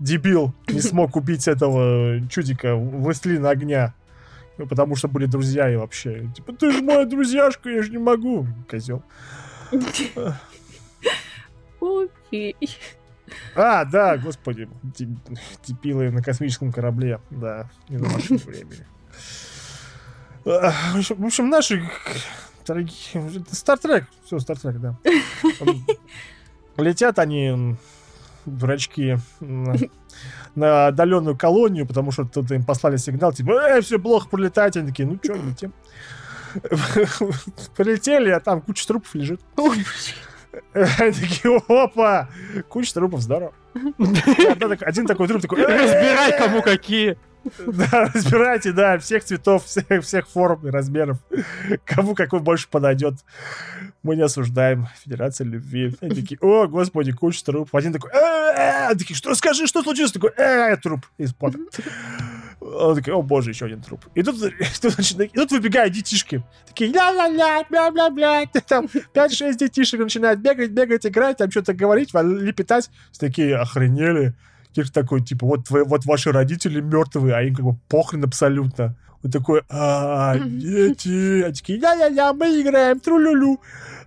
Дебил не смог убить этого чудика властелина огня. Ну, Потому что были друзья и вообще. Типа, ты же моя друзьяшка, я же не могу. Козел. Окей. А, да, господи. ди- Дебилы на космическом корабле. Да, не на машине времени. В общем, наши дорогие... Стартрек. Все, Стартрек, да. (laughs) Летят они, дурачки, на, отдаленную колонию, потому что тут им послали сигнал, типа, э, все плохо, пролетайте. Они такие, ну что, летим. Полетели, а там куча трупов лежит. Они такие, опа! Куча трупов, здорово. (laughs) Один такой труп такой... «Э, Разбирай, кому какие. (laughs) Да, разбирайте, да, всех цветов, всех, всех форм и размеров. Кому какой больше подойдет. Мы не осуждаем. Федерация любви. Они такие, о, господи, куча трупов. Один такой, «Э-э-э». Они такие, что скажи, что случилось? Такой, э труп из. Он такой, о боже, еще один труп. И тут, тут, начинает- и тут выбегают детишки. Такие, ля-ля-ля, бля-бля-бля. Там 5-6 детишек начинают бегать, бегать, играть, там что-то говорить, лепетать. Такие охренели. Кир такой, типа, вот, твои, вот ваши родители мертвые, а им как бы похрен абсолютно. Он такой, а, дети. (laughs) Они такие, ля-ля-ля, мы играем, тру-лю-лю.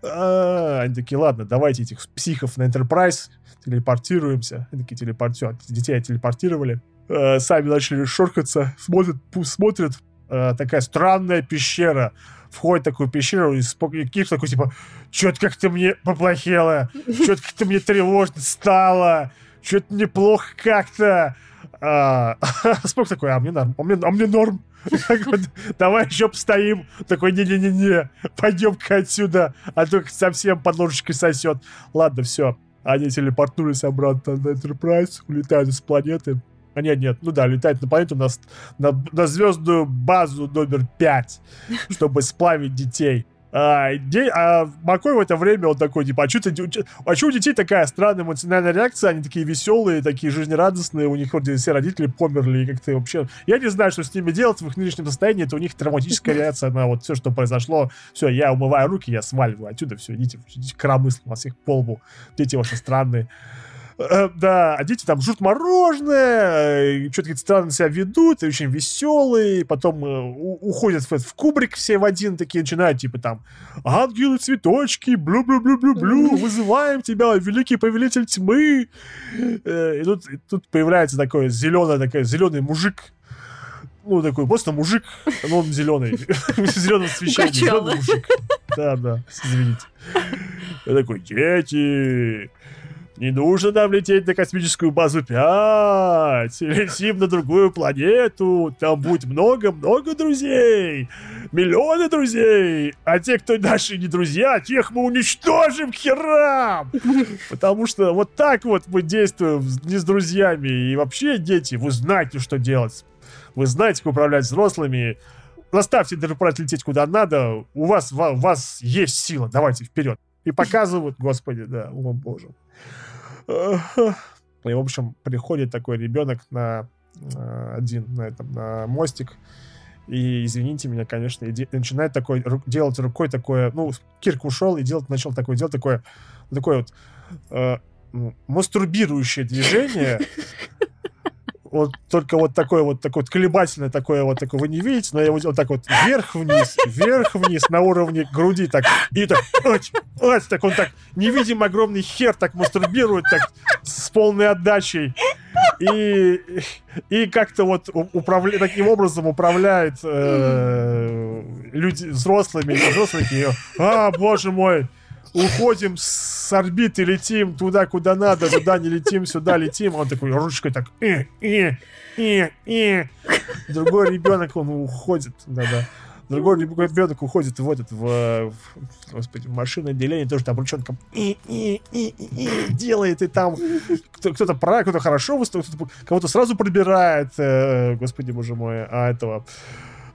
А, Они такие, ладно, давайте этих психов на Enterprise телепортируемся. Они такие, телепорт... всё, детей телепортировали. Э, Сами начали шоркаться, смотрят, смотрят. э, Такая странная пещера. Входит в такую пещеру, и Кир такой, типа, что-то как-то мне поплохело, что-то как-то мне тревожно стало, что-то неплохо как-то. А, (laughs) Спок такой, а мне норм, а мне, а мне норм. (laughs) Давай еще постоим. Такой, не-не-не-не, пойдем-ка отсюда, а то совсем под ложечкой сосет. Ладно, все. Они телепортнулись обратно на Enterprise, улетают из планеты. А нет, нет, ну да, летают на планету на, с- на, на звездную базу номер 5, (laughs) чтобы сплавить детей. А, де- а Макой в это время он такой, типа, а что а чё у детей такая странная эмоциональная реакция? Они такие веселые, такие жизнерадостные, у них вроде все родители померли, и как-то вообще... Я не знаю, что с ними делать в их нынешнем состоянии, это у них травматическая (laughs) реакция на вот все, что произошло. Все, я умываю руки, я сваливаю отсюда, все, идите, идите коромыслом, вас их по лбу. Дети ваши странные. Э, Да, а дети там жрут мороженое, что-то какие-то странно себя ведут, и очень веселые, потом э, уходят в, кубрик все в один, такие начинают, типа там, ангелы, цветочки, блю-блю-блю-блю-блю, вызываем тебя, великий повелитель тьмы. Э, И тут, и тут появляется такой зеленый, такой зеленый мужик, ну, такой просто мужик, но он зеленый, (laughs) свечении, Качало. зеленый мужик. Да, да, извините. Я такой, дети, не нужно нам лететь на космическую базу 5. Летим на другую планету. Там будет много-много друзей. Миллионы друзей. А те, кто наши не друзья, тех мы уничтожим херам. Потому что вот так вот мы действуем не с друзьями. И вообще, дети, вы знаете, что делать. Вы знаете, как управлять взрослыми. Заставьте Enterprise лететь куда надо. У вас, ва- у вас есть сила. Давайте вперед. И показывают, господи, да, о боже. И, в общем, приходит такой ребенок на э, один на этом на мостик. И, извините меня, конечно, и начинает такой ру- делать рукой такое, ну, Кирк ушел и делать, начал такое делать такое, такое вот э, мастурбирующее движение. Вот только вот такое вот такое вот колебательное такое вот такое вы не видите, но я вот, вот так вот вверх-вниз, вверх-вниз на уровне груди так и так, ать, ать, так он так невидим огромный хер так мастурбирует так с полной отдачей. И, и как-то вот управля... таким образом управляет э, люди взрослыми, взрослые такие, а, боже мой, уходим с орбиты, летим туда, куда надо, туда не летим, сюда летим. Он такой ручкой так, э, э, э, э. Другой ребенок, он уходит, да-да. Другой ребенок уходит в этот, в, в господи, в машинное отделение, тоже там ручонком и, и, и, и, делает, и там кто-то правильно, кто-то хорошо выступает, кого-то сразу пробирает, э, господи, боже мой, а этого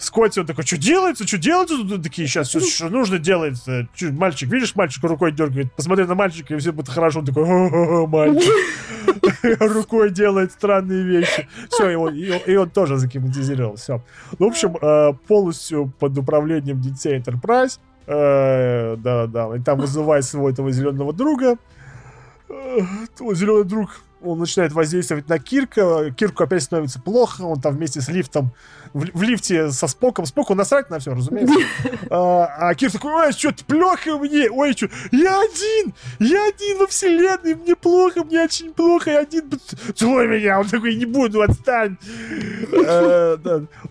Скотти, он такой, что делается, что делается? Тут такие, сейчас все, что нужно делать. Чё, мальчик, видишь, мальчик рукой дергает, посмотри на мальчика, и все будет хорошо. Он такой, о, мальчик. (laughs) Рукой делает странные вещи. Все, и он, и он тоже загипнотизировал. Все. Ну, в общем, э, полностью под управлением детей Enterprise. Э, да, да. И там вызывает своего этого зеленого друга. Э, Зеленый друг он начинает воздействовать на Кирка, Кирку опять становится плохо, он там вместе с лифтом, в, в лифте со Споком, Споку насрать на все, разумеется. (laughs) А, а Кир такой, ой, что-то плохо мне, ой, что, я один, я один во вселенной, мне плохо, мне очень плохо, я один, целуй меня, он такой, не буду, отстань. А,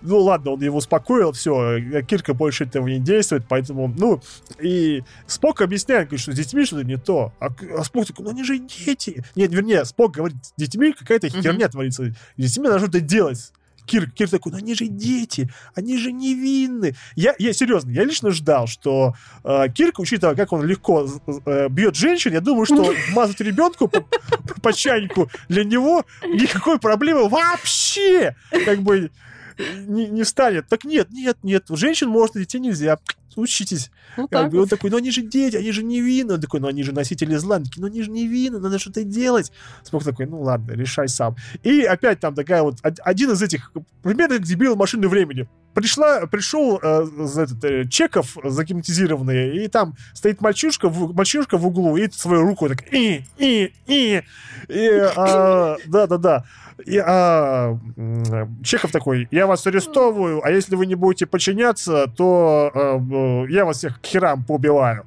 ну ладно, он его успокоил, все, Кирка больше этого не действует, поэтому, ну, и Спок объясняет, что с детьми что-то не то, а, а Спок такой, ну они же дети. Нет, вернее, Спок говорит, с детьми какая-то херня творится. С детьми надо что-то делать. Кир, Кир такой, ну они же дети, они же невинны. Я, я серьезно, я лично ждал, что э, Кирк, учитывая, как он легко э, бьет женщин, я думаю, что (laughs) мазать ребенку по, по чайнику для него никакой проблемы вообще как бы не, не встанет. Так нет, нет, нет, женщин можно, детей нельзя учитесь. Ну, как бы, он такой, ну они же дети, они же невинны. Он такой, ну они же носители зла. Он такие, ну они же невинны, надо что-то делать. Смог такой, ну ладно, решай сам. И опять там такая вот, один из этих, примерно как дебил машины времени. Пришла, пришел э, этот, э, Чеков загипнотизированный, и там стоит мальчишка, в, мальчишка в углу, и свою руку так, и, и, и, и (laughs) а, да-да-да. И, а, Чехов такой, я вас арестовываю, а если вы не будете подчиняться, то а, я вас всех к херам поубиваю.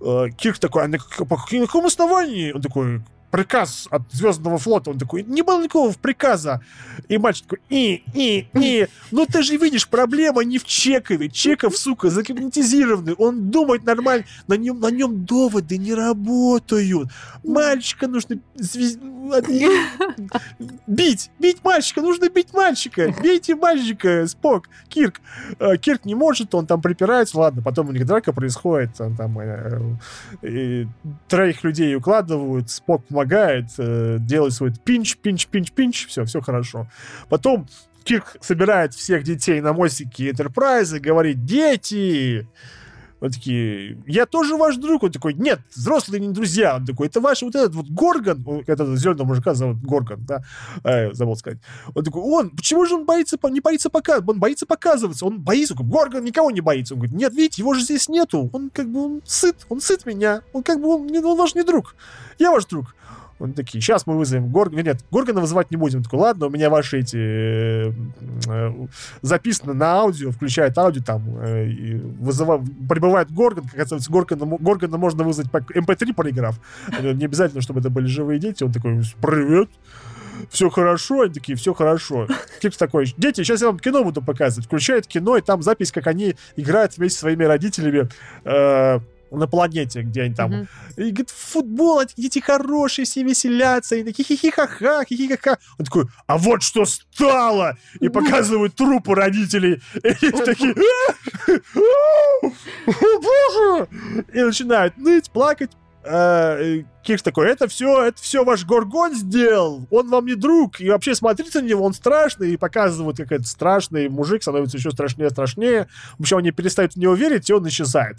А, Кирк такой, а на, по какому основании? Он такой, приказ от Звездного флота. Он такой, не было никакого приказа. И мальчик такой, и, и, и. Ну ты же видишь, проблема не в Чекове. Чеков, сука, загипнотизированный. Он думает нормально. На нем, на нем доводы не работают. Мальчика нужно бить. Бить мальчика. Нужно бить мальчика. Бейте мальчика. Спок. Кирк. Э, Кирк не может, он там припирается. Ладно, потом у них драка происходит. Он там э, э, троих людей укладывают. Спок помогает, э, делает свой пинч, пинч, пинч, пинч, все, все хорошо. Потом Кирк собирает всех детей на мостике Энтерпрайза, говорит, дети, вот такие, я тоже ваш друг. Он такой, нет, взрослые не друзья. Он такой, это ваш вот этот вот Горгон, этот зеленого мужика зовут Горгон, да, э, забыл сказать. Он такой, он, почему же он боится, не боится показываться? Он боится показываться, он боится. Горгон никого не боится. Он говорит, нет, видите, его же здесь нету. Он как бы, он сыт, он сыт меня. Он как бы, он, он ваш не друг. Я ваш друг. Он такие, сейчас мы вызовем Горгана. Нет, Горгана вызывать не будем. Такой, ладно, у меня ваши эти э, э, записаны на аудио, включает аудио, там, э, вызывает, прибывает Горган, как оказывается, Горгана, Горгана можно вызвать по MP3 проиграв. Не обязательно, чтобы это были живые дети. Он такой, привет, все хорошо, они такие, все хорошо. Кипс такой, дети, сейчас я вам кино буду показывать. Включает кино, и там запись, как они играют вместе со своими родителями э, на планете, где они там. Mm-hmm. И говорит, футбол, эти дети хорошие, все веселятся, и такие хихихаха, хихихаха. Он такой, а вот что стало! И показывают трупы родителей. И такие, о боже! И начинают ныть, плакать. А, Кирш такой, это все, это все ваш Горгон сделал, он вам не друг, и вообще смотрите на него, он страшный, и показывают, как этот страшный мужик становится еще страшнее, страшнее. В общем, они перестают в него верить, и он исчезает.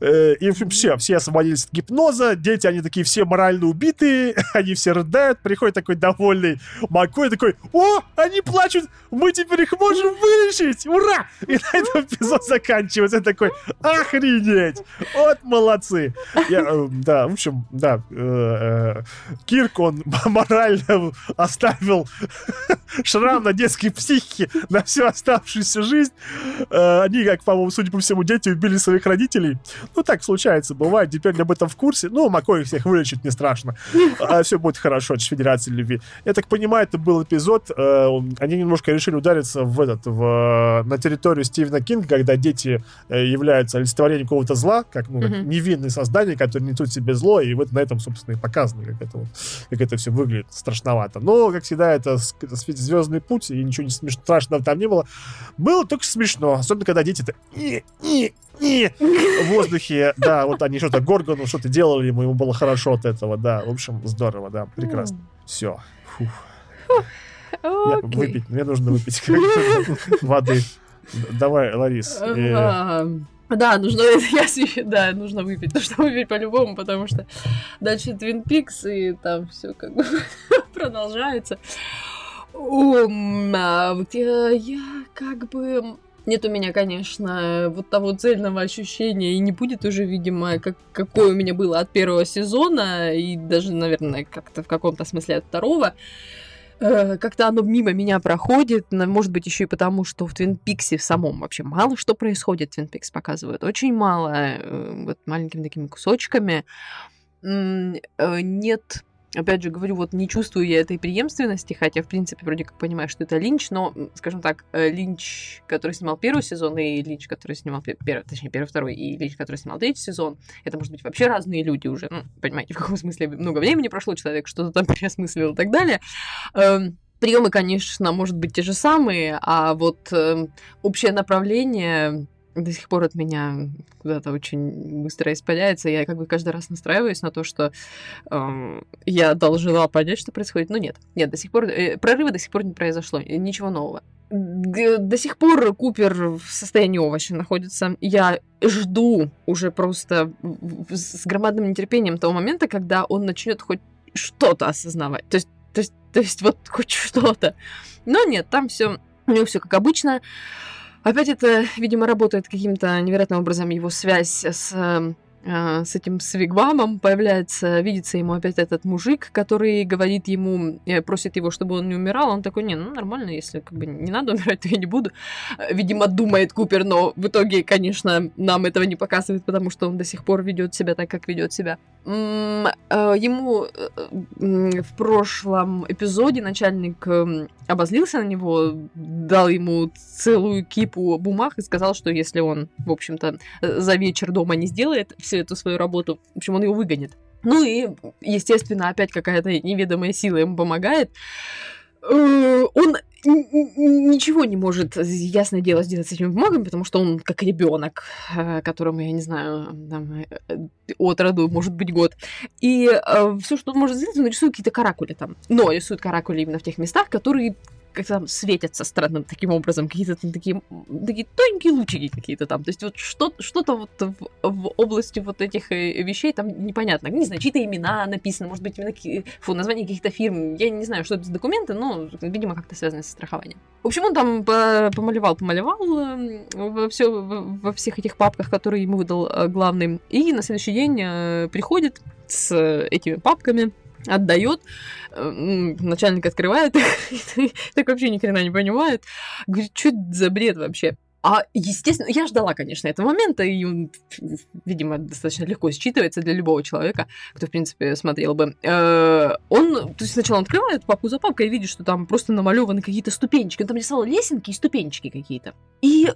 Э, и, все, все освободились от гипноза, дети, они такие все морально убитые, (laughs) они все рыдают, приходит такой довольный Маккой, такой, о, они плачут, мы теперь их можем вылечить, ура! И на этом эпизод заканчивается, я такой, охренеть, вот молодцы. Я, э, да, в общем, да, э, Кирк, он (laughs) морально оставил (laughs) шрам на детской психике на всю оставшуюся жизнь. Они, как, по-моему, судя по всему, дети убили своих родителей. Ну, так случается, бывает. Теперь об этом в курсе. Ну, Макой всех вылечит, не страшно. А все будет хорошо, это Федерация любви. Я так понимаю, это был эпизод. Э, они немножко решили удариться в этот, в, на территорию Стивена Кинга, когда дети э, являются олицетворением какого-то зла, как, ну, как невинные создания, которые несут себе зло, и вот на этом, собственно, и показано, как это, вот, как это все выглядит страшновато. Но, как всегда, это звездный путь, и ничего не смешно, страшного там не было. Было только смешно, особенно когда дети-то в воздухе, да, вот они что-то Горгону что-то делали ему, ему было хорошо от этого, да, в общем, здорово, да, прекрасно. Все. выпить, мне нужно выпить (laughs) воды. Давай, Ларис. Э, да, нужно, (laughs) я, да, нужно выпить, нужно выпить по-любому, потому что дальше Твин Пикс, и там все как бы (laughs) продолжается. Um, я, я как бы... Нет у меня, конечно, вот того цельного ощущения, и не будет уже, видимо, как, какое у меня было от первого сезона, и даже, наверное, как-то в каком-то смысле от второго. Э, как-то оно мимо меня проходит, может быть, еще и потому, что в Твин Пиксе в самом вообще мало что происходит, Твин Пикс показывают, очень мало, э, вот маленькими такими кусочками. Э, нет опять же говорю, вот не чувствую я этой преемственности, хотя, в принципе, вроде как понимаю, что это Линч, но, скажем так, э, Линч, который снимал первый сезон, и Линч, который снимал первый, точнее, первый, второй, и Линч, который снимал третий сезон, это, может быть, вообще разные люди уже, ну, понимаете, в каком смысле много времени прошло, человек что-то там (laughs) переосмыслил и так далее. Эм, приемы, конечно, может быть те же самые, а вот э, общее направление до сих пор от меня куда-то очень быстро испаряется. Я как бы каждый раз настраиваюсь на то, что э, я должна понять, что происходит. Но нет, нет, до сих пор э, прорыва до сих пор не произошло, ничего нового. До сих пор Купер в состоянии овоща находится. Я жду уже просто с громадным нетерпением того момента, когда он начнет хоть что-то осознавать. То есть, то есть, то есть вот хоть что-то. Но нет, там все у него все как обычно. Опять это, видимо, работает каким-то невероятным образом его связь с эм, с этим свигвамом появляется, видится ему опять этот мужик, который говорит ему, э, просит его, чтобы он не умирал. Он такой, не, ну нормально, если как бы не надо умирать, то я не буду. Видимо, думает Купер, но в итоге, конечно, нам этого не показывает, потому что он до сих пор ведет себя так, как ведет себя. Э, ему э, в прошлом эпизоде начальник обозлился на него, дал ему целую кипу бумаг и сказал, что если он, в общем-то, за вечер дома не сделает всю эту свою работу, в общем, он его выгонит. Ну и, естественно, опять какая-то неведомая сила ему помогает. Э, он ничего не может, ясное дело, сделать с этими бумагами, потому что он как ребенок, э, которому, я не знаю, там, э, от роду, может быть, год. И все, что он может сделать, он рисует какие-то каракули там. Но рисует каракули именно в тех местах, которые как там светятся странным таким образом, какие-то там такие, такие тоненькие лучики какие-то там. То есть вот что, что-то вот в, в области вот этих э, вещей там непонятно. Не знаю, чьи-то имена написаны, может быть, именно, фу, название каких-то фирм. Я не знаю, что это за документы, но, видимо, как-то связано со страхованием. В общем, он там помалевал, помалевал эм, во, все, во всех этих папках, которые ему выдал э, главный. И на следующий день э, приходит с этими папками, отдает, э, начальник открывает, (laughs) так вообще ни хрена не понимает, говорит, что за бред вообще? А, естественно, я ждала, конечно, этого момента, и видимо, достаточно легко считывается для любого человека, кто, в принципе, смотрел бы. Э, он, то есть сначала он открывает папку за папкой и видит, что там просто намалеваны какие-то ступенчики. Он там рисовал лесенки и ступенчики какие-то. И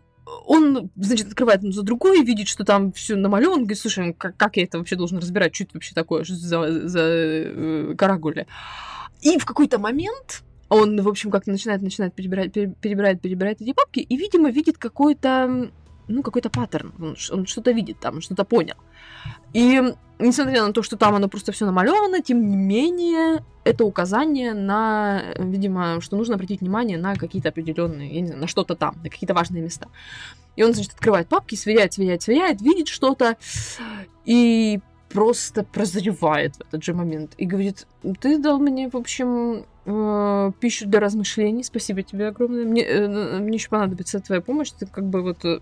он, значит, открывает за другой, видит, что там все намалевано, говорит, слушай, ну как, как я это вообще должен разбирать, что это вообще такое, что за, за э, карагули. И в какой-то момент он, в общем, как-то начинает, начинает перебирать, перебирает, перебирает эти папки, и, видимо, видит какой-то, ну, какой-то паттерн, он, он что-то видит там, что-то понял. И несмотря на то, что там оно просто все намалевано, тем не менее, это указание на, видимо, что нужно обратить внимание на какие-то определенные, я не знаю, на что-то там, на какие-то важные места. И он, значит, открывает папки, сверяет, сверяет, сверяет, видит что-то и просто прозревает в этот же момент и говорит, ты дал мне, в общем, э, пищу для размышлений. Спасибо тебе огромное. Мне, э, мне еще понадобится твоя помощь. Ты как бы вот, э,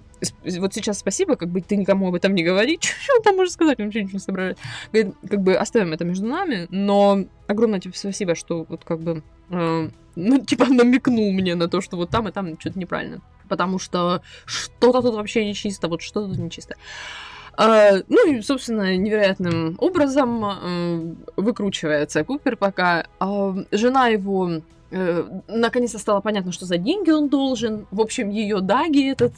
вот сейчас спасибо, как бы ты никому об этом не говори. (laughs) Что там может сказать? Вообще ничего не. Говорит, как бы оставим это между нами, но огромное тебе спасибо, что вот как бы, э, ну, (laughs) типа намекнул мне на то, что вот там и там что-то неправильно. Потому что что-то тут вообще нечисто, вот что-то тут нечисто. Uh, ну и, собственно, невероятным образом uh, выкручивается Купер, пока uh, жена его наконец-то стало понятно, что за деньги он должен. В общем, ее Даги этот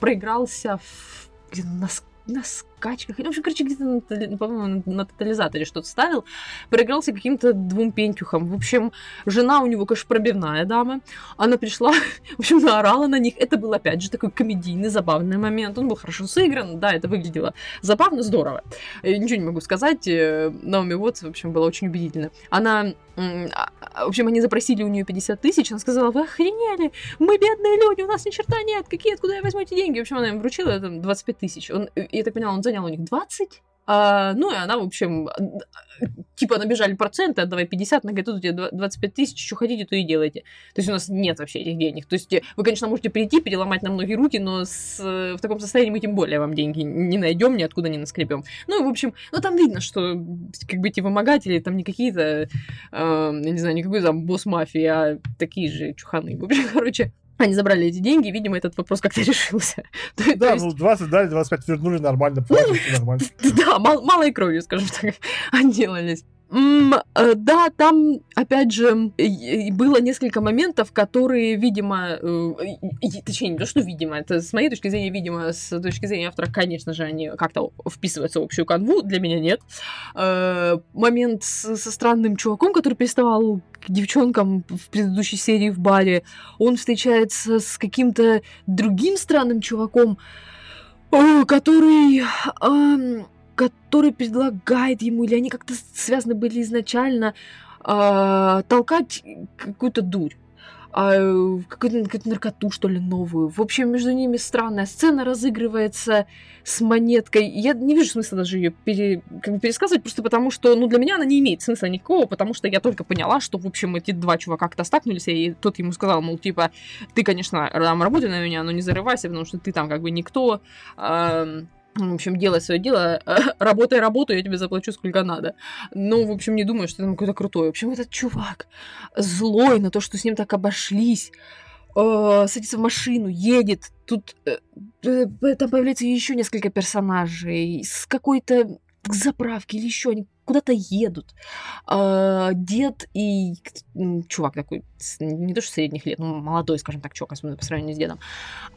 проигрался в, на, на скачках. В общем, короче, где-то, на, по-моему, на тотализаторе что-то ставил. Проигрался каким-то двум пентюхам. В общем, жена у него, конечно, пробивная дама. Она пришла, (laughs) в общем, наорала на них. Это был, опять же, такой комедийный, забавный момент. Он был хорошо сыгран. Да, это выглядело забавно, здорово. Я ничего не могу сказать. Э, Наоми Уотс, в общем, было очень убедительно. Она в общем, они запросили у нее 50 тысяч, она сказала, вы охренели, мы бедные люди, у нас ни черта нет, какие, откуда я возьму эти деньги? В общем, она им вручила там 25 тысяч. Он, я так поняла, он занял у них 20, а, ну, и она, в общем, типа набежали проценты, отдавай 50, она говорит, тут у тебя 25 тысяч, что хотите, то и делайте. То есть у нас нет вообще этих денег. То есть вы, конечно, можете прийти, переломать на многие руки, но с, в таком состоянии мы тем более вам деньги не найдем, ниоткуда не наскребем. Ну, в общем, ну там видно, что как бы эти вымогатели там не какие-то, э, я не знаю, не какой там босс мафии, а такие же чуханы. В общем, (laughs) короче, они забрали эти деньги, видимо, этот вопрос как-то (laughs) решился. Да, ну 20 дали, 25 вернули, нормально, платят, нормально. (laughs) Да, малой кровью, скажем так, (laughs) отделались. Э, да, там, опять же, было несколько моментов, которые, видимо, э, точнее, не то, что видимо, это с моей точки зрения, видимо, с точки зрения автора, конечно же, они как-то вписываются в общую канву, для меня нет. Э, момент со странным чуваком, который приставал к девчонкам в предыдущей серии в баре, он встречается с каким-то другим странным чуваком, который который предлагает ему, или они как-то связаны были изначально, э, толкать какую-то дурь. Э, какую-то, какую-то наркоту, что ли, новую. В общем, между ними странная сцена разыгрывается с монеткой. Я не вижу смысла даже ее пере, как бы пересказывать, просто потому что, ну, для меня она не имеет смысла никакого, потому что я только поняла, что, в общем, эти два чувака как-то стакнулись, и тот ему сказал, мол, типа, ты, конечно, там работай на меня, но не зарывайся, потому что ты там как бы никто. Э, в общем, делай свое дело, (laughs) работай работу, я тебе заплачу сколько надо. Ну, в общем, не думаю, что там какой-то крутой. В общем, этот чувак злой на то, что с ним так обошлись, э, садится в машину, едет. Тут э, э, там появляется еще несколько персонажей с какой-то заправки или еще. Они куда-то едут. А, дед и чувак такой, не то что средних лет, ну, молодой, скажем так, чувак, особенно по сравнению с дедом,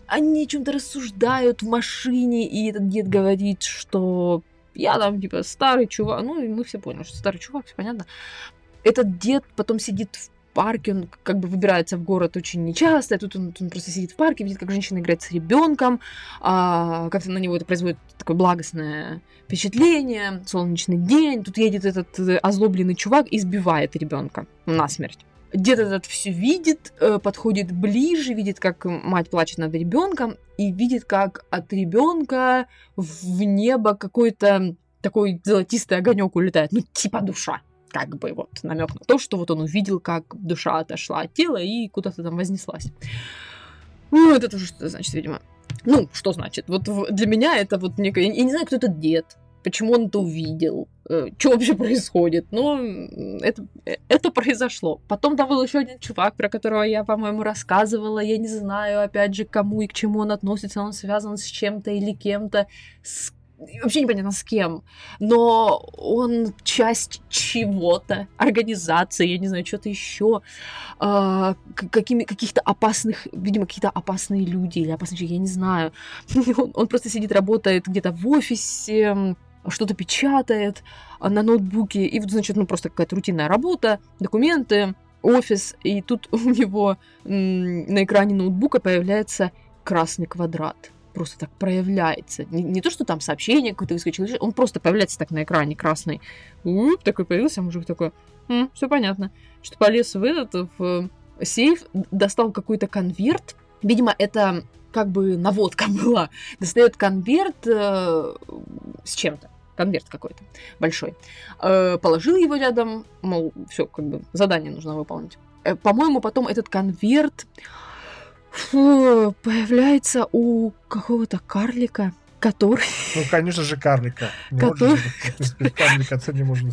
они о чем-то рассуждают в машине, и этот дед говорит, что я там, типа, старый чувак, ну, и мы все поняли, что старый чувак, все понятно. Этот дед потом сидит в парке, он как бы выбирается в город очень нечасто, и тут он, он просто сидит в парке, видит, как женщина играет с ребенком, а, как-то на него это производит такое благостное впечатление, солнечный день, тут едет этот э, озлобленный чувак и избивает ребенка насмерть. Дед этот все видит, э, подходит ближе, видит, как мать плачет над ребенком, и видит, как от ребенка в небо какой-то такой золотистый огонек улетает, ну типа душа как бы вот намек на то, что вот он увидел, как душа отошла от тела и куда-то там вознеслась. Ну, это тоже что-то значит, видимо. Ну, что значит? Вот для меня это вот некое... Я не знаю, кто этот дед, почему он это увидел, э, что вообще происходит. Но это, э, это произошло. Потом там был еще один чувак, про которого я, по-моему, рассказывала. Я не знаю, опять же, кому и к чему он относится. Он связан с чем-то или кем-то. С вообще непонятно с кем, но он часть чего-то, организации, я не знаю, что-то еще, э, какими, каких-то опасных, видимо, какие-то опасные люди или опасные я не знаю. (laughs) он, он просто сидит, работает где-то в офисе, что-то печатает на ноутбуке, и вот, значит, ну, просто какая-то рутинная работа, документы, офис, и тут (laughs) у него на экране ноутбука появляется красный квадрат просто так проявляется. Не, не то, что там сообщение какое-то выскочило, он просто появляется так на экране красный. Уп, такой появился, мужик такой, все понятно. Что полез в этот, в сейф, достал какой-то конверт. Видимо, это как бы наводка (laughs) была. Достает конверт э, с чем-то конверт какой-то большой. Э, положил его рядом, мол, все, как бы задание нужно выполнить. Э, по-моему, потом этот конверт фу, появляется у какого-то карлика, который... Ну, конечно же, карлика. Не Который- может же, Карлика это не можно.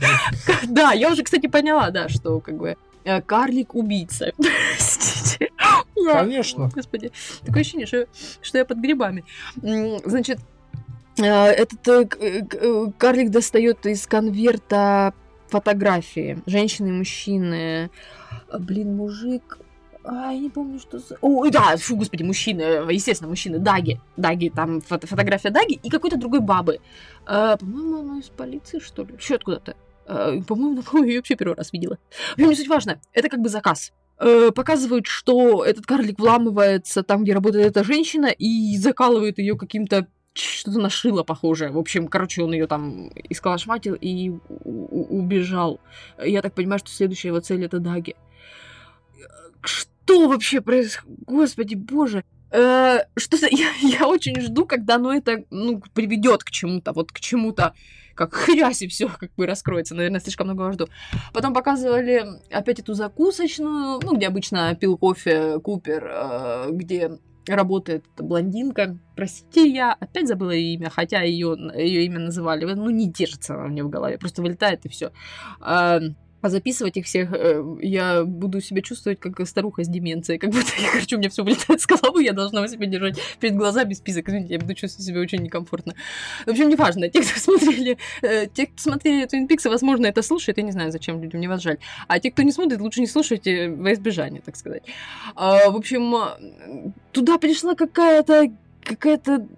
Да, я уже, кстати, поняла, да, что как бы э, карлик-убийца. (laughs) Простите. Конечно. Господи, такое ощущение, что, что я под грибами. Значит, э, этот э, карлик достает из конверта фотографии женщины и мужчины. Блин, мужик. А, я не помню, что за... О, да, фу, господи, мужчина, э, естественно, мужчина, Даги. Даги, там фото- фотография Даги и какой-то другой бабы. А, по-моему, она из полиции, что ли? Еще откуда-то. А, по-моему, я (laughs) ее вообще первый раз видела. В общем, не суть важно. Это как бы заказ. Э, показывают, что этот карлик вламывается там, где работает эта женщина, и закалывает ее каким-то что-то нашило похожее. В общем, короче, он ее там искалашматил и убежал. Я так понимаю, что следующая его цель это Даги. Что вообще происходит? Господи, боже. Э, Что-то (laughs) я, я очень жду, когда оно это ну, приведет к чему-то, вот к чему-то, как хрясь и все как бы раскроется. Наверное, слишком много жду. Потом показывали опять эту закусочную, ну, где обычно пил кофе Купер, э, где работает блондинка. Простите, я опять забыла ее имя, хотя ее, ее имя называли. Ну, не держится она мне в голове, просто вылетает и все. А, а записывать их всех э, я буду себя чувствовать как старуха с деменцией. Как будто я хочу, меня все вылетает с головы, я должна себя держать перед глазами список. Извините, я буду чувствовать себя очень некомфортно. В общем, неважно. Те, кто (laughs) смотрели, э, те, кто смотрели Twin Peaks, возможно, это слушает. Я не знаю, зачем людям, мне вас жаль. А те, кто не смотрит, лучше не слушайте во избежание, так сказать. А, в общем, а, туда пришла какая-то какая-то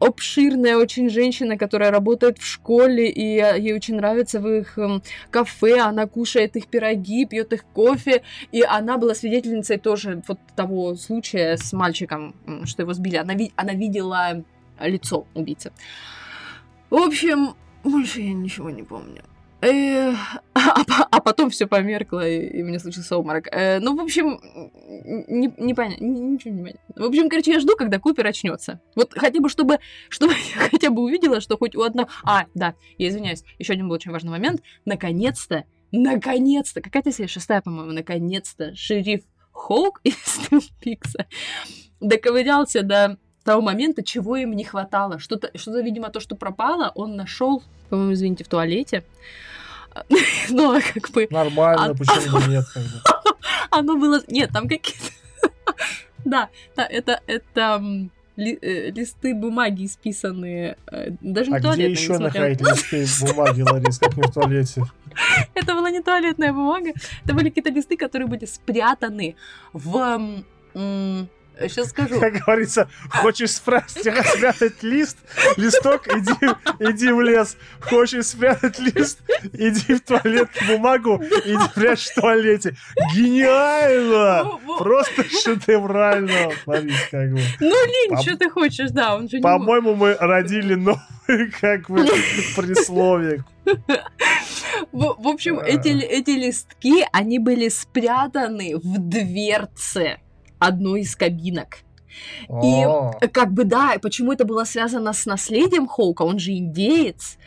обширная очень женщина, которая работает в школе, и а, ей очень нравится в их эм, кафе, она кушает их пироги, пьет их кофе, и она была свидетельницей тоже вот того случая с мальчиком, что его сбили. Она, она видела лицо убийцы. В общем, больше я ничего не помню. Э, (laughs) А, а потом все померкло, и, и у меня случился обморок. Э, ну, в общем, не, не понятно, ничего не понятно. В общем, короче, я жду, когда Купер очнется. Вот хотя бы, чтобы, (laughs) чтобы я хотя бы увидела, что хоть у одного... А, да, я извиняюсь, еще один был очень важный момент. Наконец-то, наконец-то, какая-то серия, шестая, по-моему, наконец-то шериф Хоук (laughs) из Пикса доковырялся до того момента, чего им не хватало. Что-то, что-то видимо, то, что пропало, он нашел, по-моему, извините, в туалете. (laughs) Ну, а как бы Нормально, А- почему нет, как бы. (laughs) оно было... Нет, там какие-то... (laughs) Да, да, это, это ли- э, листы бумаги исписанные. э, Даже не А где туалетные, еще находить листы бумаги, Ларис, как не в туалете? Это была не туалетная бумага, это были какие-то листы, которые были спрятаны в... Сейчас скажу. Как говорится, хочешь спрятать, спрятать лист, листок, иди, иди в лес. Хочешь спрятать лист, иди в туалет бумагу, иди прячь в туалете. Гениально! Просто шедеврально, Ларис, как бы. Ну, По- что ты хочешь, да, он же не... По-моему, мы родили новое, как бы, присловие. В, в общем, эти, эти листки, они были спрятаны в дверце одной из кабинок. И как бы да, почему это было связано с наследием Хоука, он же индеец.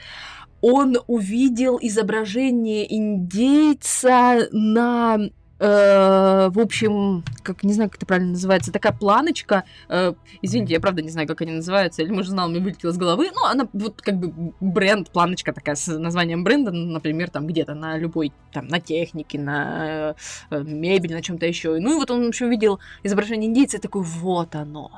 Он увидел изображение индейца на, э, в общем, как не знаю, как это правильно называется, такая планочка. э, извините, я правда не знаю, как они называются, или может журнал мне вылетел из головы. Ну, она вот как бы бренд, планочка такая с названием бренда, например, там где-то на любой, там, на технике, на э, мебель, на чем-то еще. Ну и вот он, в общем, увидел изображение индейца и такой, вот оно.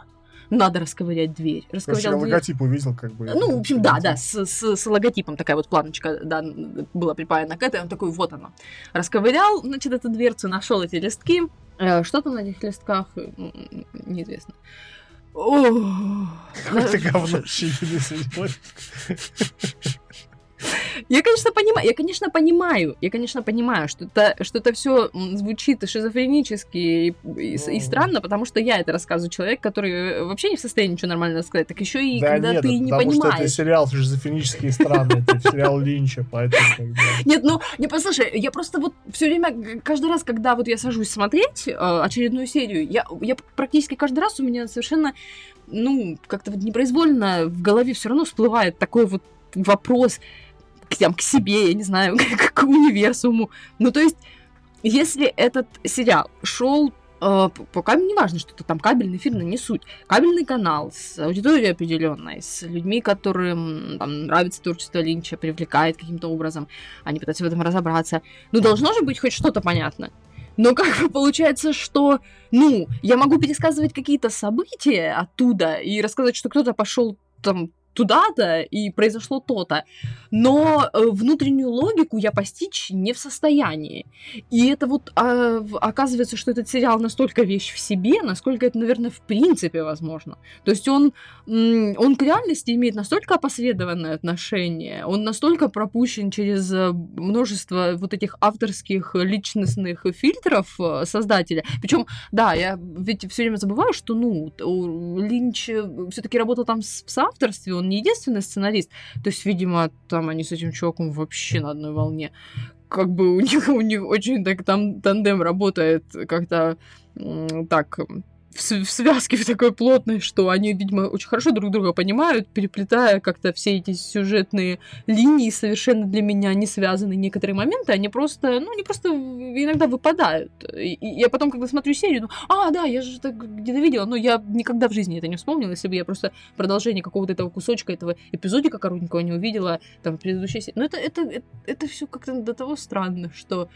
Надо расковырять дверь. Короче, я Расковырял дверь. логотип увидел, как бы. Ну, в общем, да, да, с, с- с логотипом такая вот планочка, да, была припаяна к этой, он такой, вот оно. Расковырял, значит, эту дверцу, нашел эти листки. Э, Что там на этих листках, неизвестно. Какое-то (laughs) говно. Я, конечно, понимаю, я, конечно, понимаю, я, конечно, понимаю, что это, что это все звучит шизофренически и, и и странно, потому что я это рассказываю человек, который вообще не в состоянии ничего нормально сказать, так еще и Да когда нет, ты это не потому что это понимаешь. сериал шизофренические страны, это сериал Линча, поэтому. Нет, ну, не послушай, я просто вот все время, каждый раз, когда вот я сажусь смотреть э, очередную серию, я, я практически каждый раз у меня совершенно, ну, как-то вот непроизвольно в голове все равно всплывает такой вот вопрос к, там, к себе, я не знаю, (laughs) к, к универсуму. Ну, то есть, если этот сериал шел э, пока не важно, что это там кабельный фильм, но не суть. Кабельный канал с аудиторией определенной, с людьми, которым там, нравится творчество Линча, привлекает каким-то образом, они пытаются в этом разобраться. Ну, должно же быть хоть что-то понятно. Но как бы получается, что, ну, я могу пересказывать какие-то события оттуда и рассказать, что кто-то пошел там туда-то и произошло то-то. Но э, внутреннюю логику я постичь не в состоянии. И это вот а, оказывается, что этот сериал настолько вещь в себе, насколько это, наверное, в принципе возможно. То есть он, он к реальности имеет настолько опосредованное отношение, он настолько пропущен через э, множество вот этих авторских личностных фильтров э, создателя. Причем, да, я ведь все время забываю, что, ну, Линч все-таки работал там в соавторстве, он он не единственный сценарист. То есть, видимо, там они с этим чуваком вообще на одной волне. Как бы у них, у них очень так там тандем работает как-то так в, связке (laughs) в такой плотной, что они, видимо, очень хорошо друг друга понимают, переплетая как-то все эти сюжетные линии, совершенно для меня не связанные некоторые моменты, они просто, ну, они просто иногда выпадают. И я потом, когда смотрю серию, ну, а, да, я же так где-то видела, но я никогда в жизни это не вспомнила, если бы я просто продолжение какого-то этого кусочка, этого эпизодика коротенького не увидела там в предыдущей серии. Но это, это, это, это все как-то до того странно, что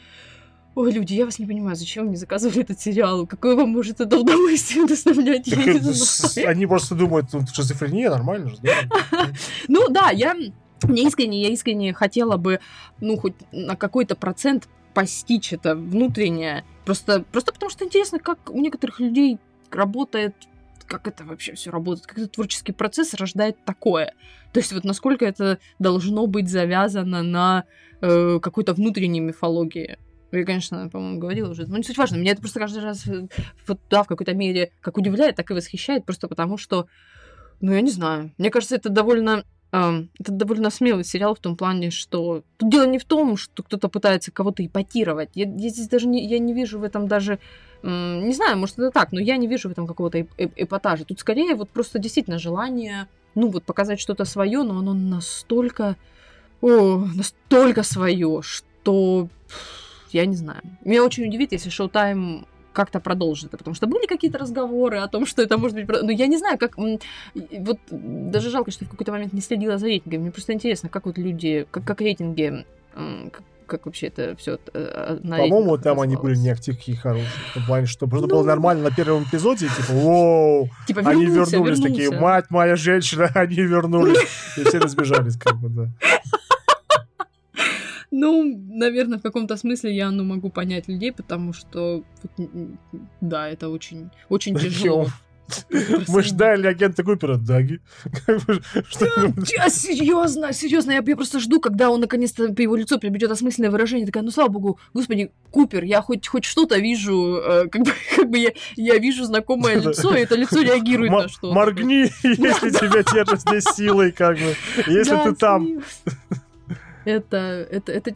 Ой, люди, я вас не понимаю, зачем вы мне заказывали этот сериал? Какое вам может это удовольствие доставлять? Я не знаю. Они просто думают, ну, шизофрения, нормально же, (laughs) Ну да, я мне искренне, я искренне хотела бы, ну, хоть на какой-то процент постичь это внутреннее. Просто, просто потому что интересно, как у некоторых людей работает как это вообще все работает, как этот творческий процесс рождает такое. То есть вот насколько это должно быть завязано на э, какой-то внутренней мифологии. Я, конечно, по-моему, говорила уже, но не суть важно. Меня это просто каждый раз э, вот, да, в какой-то мере как удивляет, так и восхищает, просто потому что, ну, я не знаю. Мне кажется, это довольно Uh, это довольно смелый сериал в том плане, что тут дело не в том, что кто-то пытается кого-то ипотировать. Я, я здесь даже не, я не вижу в этом даже, м, не знаю, может это так, но я не вижу в этом какого-то эпатажа. Тут скорее вот просто действительно желание, ну вот показать что-то свое, но оно настолько, о, настолько свое, что я не знаю. Меня очень удивит, если Showtime как-то продолжит это, потому что были какие-то разговоры о том, что это может быть... Но ну, я не знаю, как... Вот даже жалко, что в какой-то момент не следила за рейтингами. Мне просто интересно, как вот люди... Как, как рейтинги... Как, как вообще это все э, По-моему, там они были не активки хорошие. В плане, что просто ну... было нормально на первом эпизоде, типа, воу, типа, вернулся, они вернулись, вернулся. такие, мать моя женщина, (laughs) они вернулись. И все разбежались, как бы, да. Ну, наверное, в каком-то смысле я ну, могу понять людей, потому что, да, это очень, очень тяжело. (laughs) Мы ждали агента Купера, Даги. (laughs) Серьезно, серьезно, я, просто жду, когда он наконец-то по его лицу прибедет осмысленное выражение. Такая, ну слава богу, господи, Купер, я хоть хоть что-то вижу, э, как бы, (laughs) я вижу знакомое лицо, и это лицо реагирует на что-то. Моргни, если тебя держат здесь силой, как бы, если ты там. Это, это, это,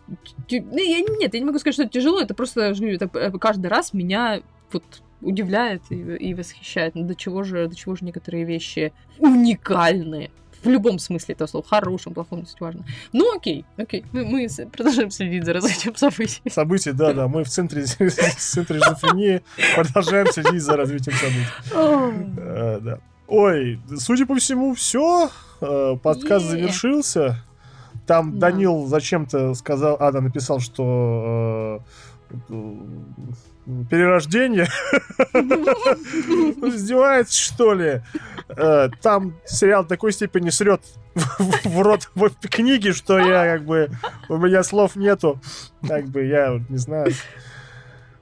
ну, я, нет, я не могу сказать, что это тяжело, это просто, это э, каждый раз меня вот удивляет и, и восхищает. Ну, до чего же, до чего же некоторые вещи уникальные. В любом смысле этого слова. Хорошем, плохом, не важно. Ну, окей, окей. Мы, мы продолжаем следить за развитием событий. Событий, да, да. Мы в центре, (laughs) в центре шизофрении продолжаем следить за развитием событий. Э, да. Ой, судя по всему, все. Э, подкаст завершился. Там да. Данил зачем-то сказал, Ада написал, что э, перерождение. (laughs) Издевается, что ли? Э, там сериал в такой степени срет в рот в книги, что я как бы... У меня слов нету. Как бы я не знаю.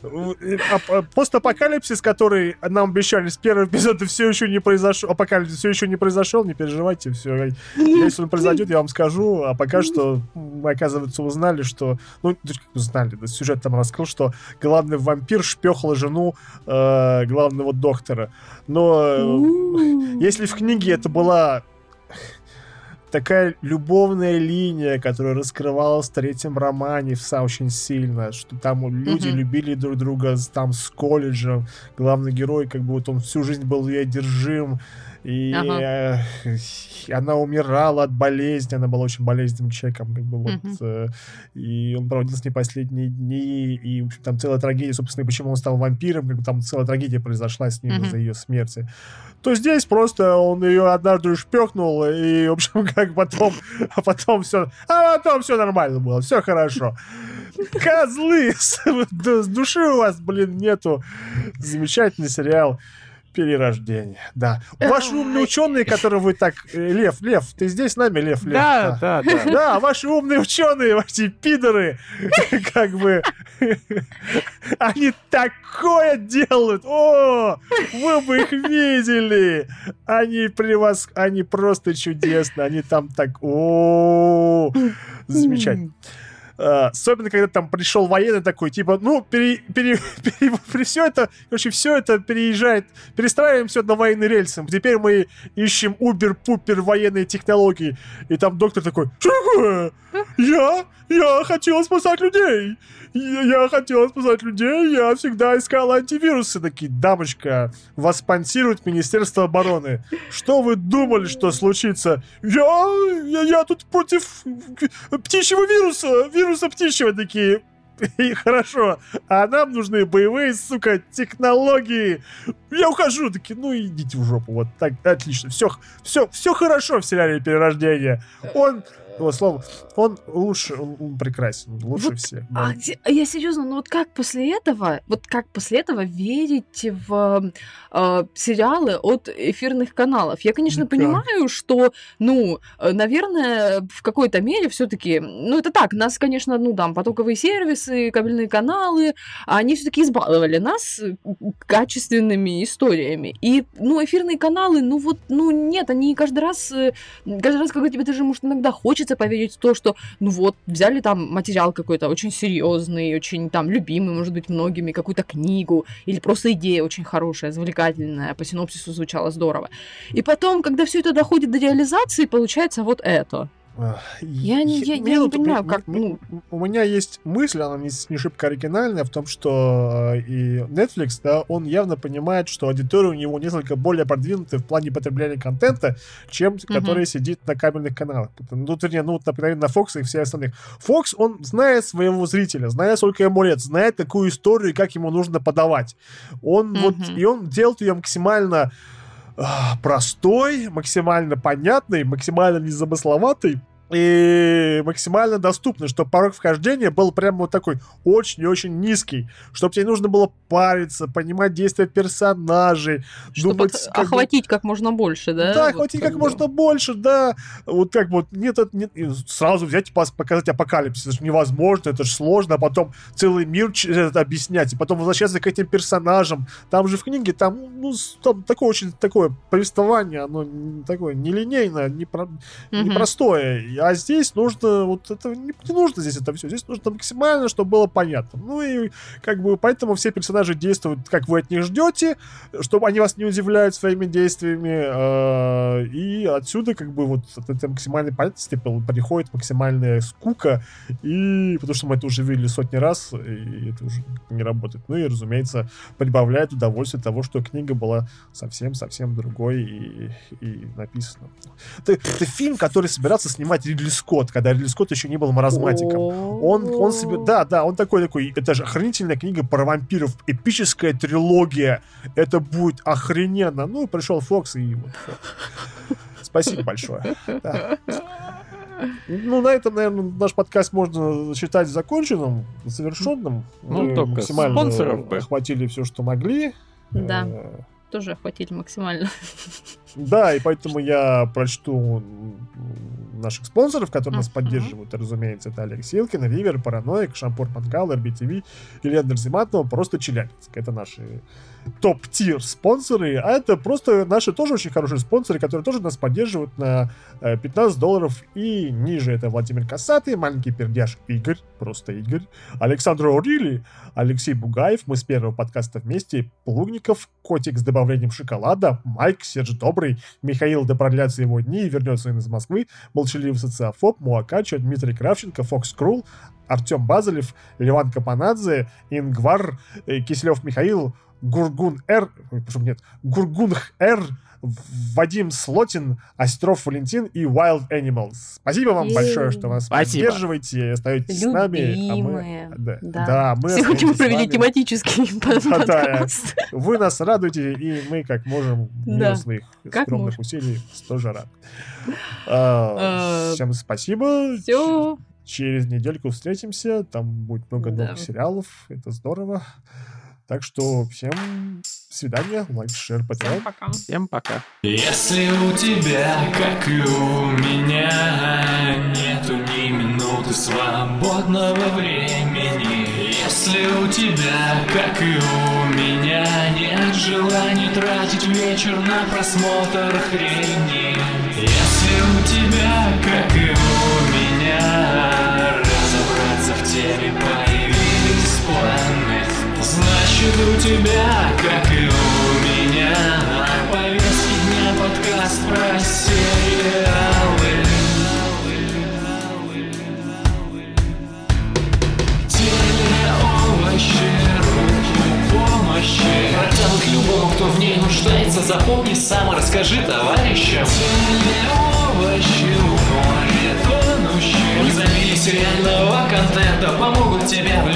А, постапокалипсис, который нам обещали с первого эпизода, все еще не произошел. Апокалипсис все еще не произошел, не переживайте, все. Если он произойдет, я вам скажу. А пока что мы, оказывается, узнали, что. Ну, узнали, да, сюжет там раскрыл, что главный вампир шпехал жену э, главного доктора. Но э, если в книге это была такая любовная линия, которая раскрывалась в третьем романе в очень сильно, что там люди mm-hmm. любили друг друга там с колледжем, главный герой, как бы вот он всю жизнь был ей одержим, И Ага. э, она умирала от болезни, она была очень болезненным человеком, как бы вот. Мгм. э, и он проводил с ней последние дни, и в общем, там целая трагедия, собственно, и почему он стал вампиром, как бы там целая трагедия произошла с ним Мгм. из-за ее смерти. То здесь просто он ее однажды шпехнул, и, в общем, (laughs) как потом, а потом все, а потом все нормально было, все хорошо. Козлы! (laughs) С души у вас, блин, нету. Замечательный сериал. Перерождение, да. Ваши умные ученые, которые вы так... э, Лев, Лев, ты здесь с нами, Лев? Лев? Да, да, да. Да, ваши умные ученые, эти пидоры, (laughs) как бы, они такое делают. О, вы бы их видели. Они превос... Они просто чудесны. Они там так... О, замечательно. А, Особенно, когда там пришел военный такой, типа, ну, пере, пере, (laughs) пере- все это, короче, все это переезжает, перестраиваем все на военные рельсы. Теперь мы ищем убер-пупер военные технологии. И там доктор такой? Я? Я хотел спасать людей. Я, хотел спасать людей, я всегда искал антивирусы. Такие, дамочка, вас спонсирует Министерство обороны. Что вы думали, что случится? Я, я, я тут против птичьего вируса, вируса птичьего такие. И хорошо, а нам нужны боевые, сука, технологии. Я ухожу, такие, ну идите в жопу, вот так, отлично. Все, все, все хорошо в сериале Перерождение. Он, его слово, он лучше, он, он прекрасен, лучше Вот, всех. А, да. где- я серьезно, ну вот как после этого, вот как после этого верить в э, сериалы от эфирных каналов? Я, конечно, Никак. понимаю, что, ну, э, наверное, в какой-то мере все-таки, ну это так, нас, конечно, ну там потоковые сервисы, кабельные каналы, они все-таки избаловали нас э, качественными историями. И, ну, эфирные каналы, ну вот, ну нет, они каждый раз, э, каждый раз, когда тебе даже, может, иногда хочется поверить в то, что ну вот, взяли там материал какой-то очень серьезный, очень там любимый, может быть, многими, какую-то книгу, или просто идея очень хорошая, завлекательная, по синопсису звучало здорово. И потом, когда все это доходит до реализации, получается вот это. Я не- я- я мне не вот- понимаю, как, мне- У меня есть мысль, она не, не шибко оригинальная, в том, что э, и Netflix, да, он явно понимает, что аудитория у него несколько более продвинутая в плане потребления контента, чем который сидит на кабельных каналах. Ну, вернее, ну, вот, например, на Fox и все остальных. Fox, он знает своего зрителя, знает, сколько ему лет, знает, какую историю и как ему нужно подавать. Он вот, Мгм. и он делает ее максимально простой, максимально понятный, максимально незамысловатый и максимально доступный, чтобы порог вхождения был прям вот такой очень и очень низкий, чтобы тебе нужно было париться, понимать действия персонажей, Чтобы думать, как бы- охватить как можно больше, да? да, Вот хватить как как бы. можно больше, да. Вот как бы вот нет, нет, сразу взять и показать апокалипсис. Это же невозможно, это же сложно, а потом целый мир это объяснять, и потом возвращаться к этим персонажам. Там же в книге там, ну, там такое очень такое повествование, оно такое нелинейное, непро- Мгм. непростое. А здесь нужно, вот это не, не нужно здесь это все. Здесь нужно максимально, чтобы было понятно. Ну и как бы поэтому все персонажи действуют, как вы от них ждете, чтобы они вас не удивляют своими действиями. э, и отсюда как бы вот от этой максимальной понятности приходит максимальная скука. И потому что мы это уже видели сотни раз, и это уже не работает. Ну и, разумеется, прибавляет удовольствие того, что книга была совсем-совсем другой и, и написана. Это, это фильм, который собирался снимать Ридли Скотт, когда Ридли Скотт еще не был маразматиком. Он, он себе, да, да, он такой такой, это же охренительная книга про вампиров, эпическая трилогия, это будет охрененно. Ну, пришел Фокс и вот. Спасибо большое. Да. Ну, на этом, наверное, наш подкаст можно считать законченным, завершенным. Ну, Мы только максимально спонсоров бы. охватили все, что могли. Да. Э, Тоже охватили максимально. Да, и поэтому я прочту наших спонсоров, которые нас поддерживают. Разумеется, это Олег Силкин, Ривер, Параноик, Шампур Мангал, РБТВ, Илья Нерзиматова, просто Челябинск. Это наши топ-тир спонсоры, а это просто наши тоже очень хорошие спонсоры, которые тоже нас поддерживают на э, 15 долларов и ниже. Это Владимир Касатый, маленький пердяж Игорь, просто Игорь, Александр Орили, Алексей Бугаев, мы с первого подкаста вместе, Плугников, Котик с добавлением шоколада, Майк, Серж Добрый, Михаил да продлятся его дни и вернется он из Москвы, Молчаливый социофоб, Муакачо, Дмитрий Кравченко, Фокс Крул, Артем Базалев, Леван Капанадзе, Ингвар, э, Киселев Михаил, Гургун Р, прошу, нет, Гургунх Р, Вадим Слотин, Остров Валентин и Wild Animals. Спасибо вам большое, что вас Спасибо. поддерживаете и остаетесь с нами. Любимые. А мы, да, Да. да, мы Сегодня мы провели тематический (laughs) подкаст. Вы нас радуете, и мы как можем Да. своих Как скромных можем. усилий тоже рад. (laughs) А, А, Всем спасибо. Все. Через недельку встретимся. Там будет много Да. новых сериалов. Это здорово. Так что всем свидания, лайк, шер, ПТ. Пока. Всем пока. Если у тебя, как и у меня, нету ни минуты свободного времени, если у тебя, как и у меня, нет желания тратить вечер на просмотр хрени, если у тебя, как и у меня, разобраться в теме планы, значит у тебя, как и у меня, на повестке дня подкаст про сериалы. Телеовощи, руку помощи. Протянут любому, кто в ней нуждается Запомни сам расскажи товарищам. Телеовощи море тонущие. Независимо сериального контента Помогут тебе в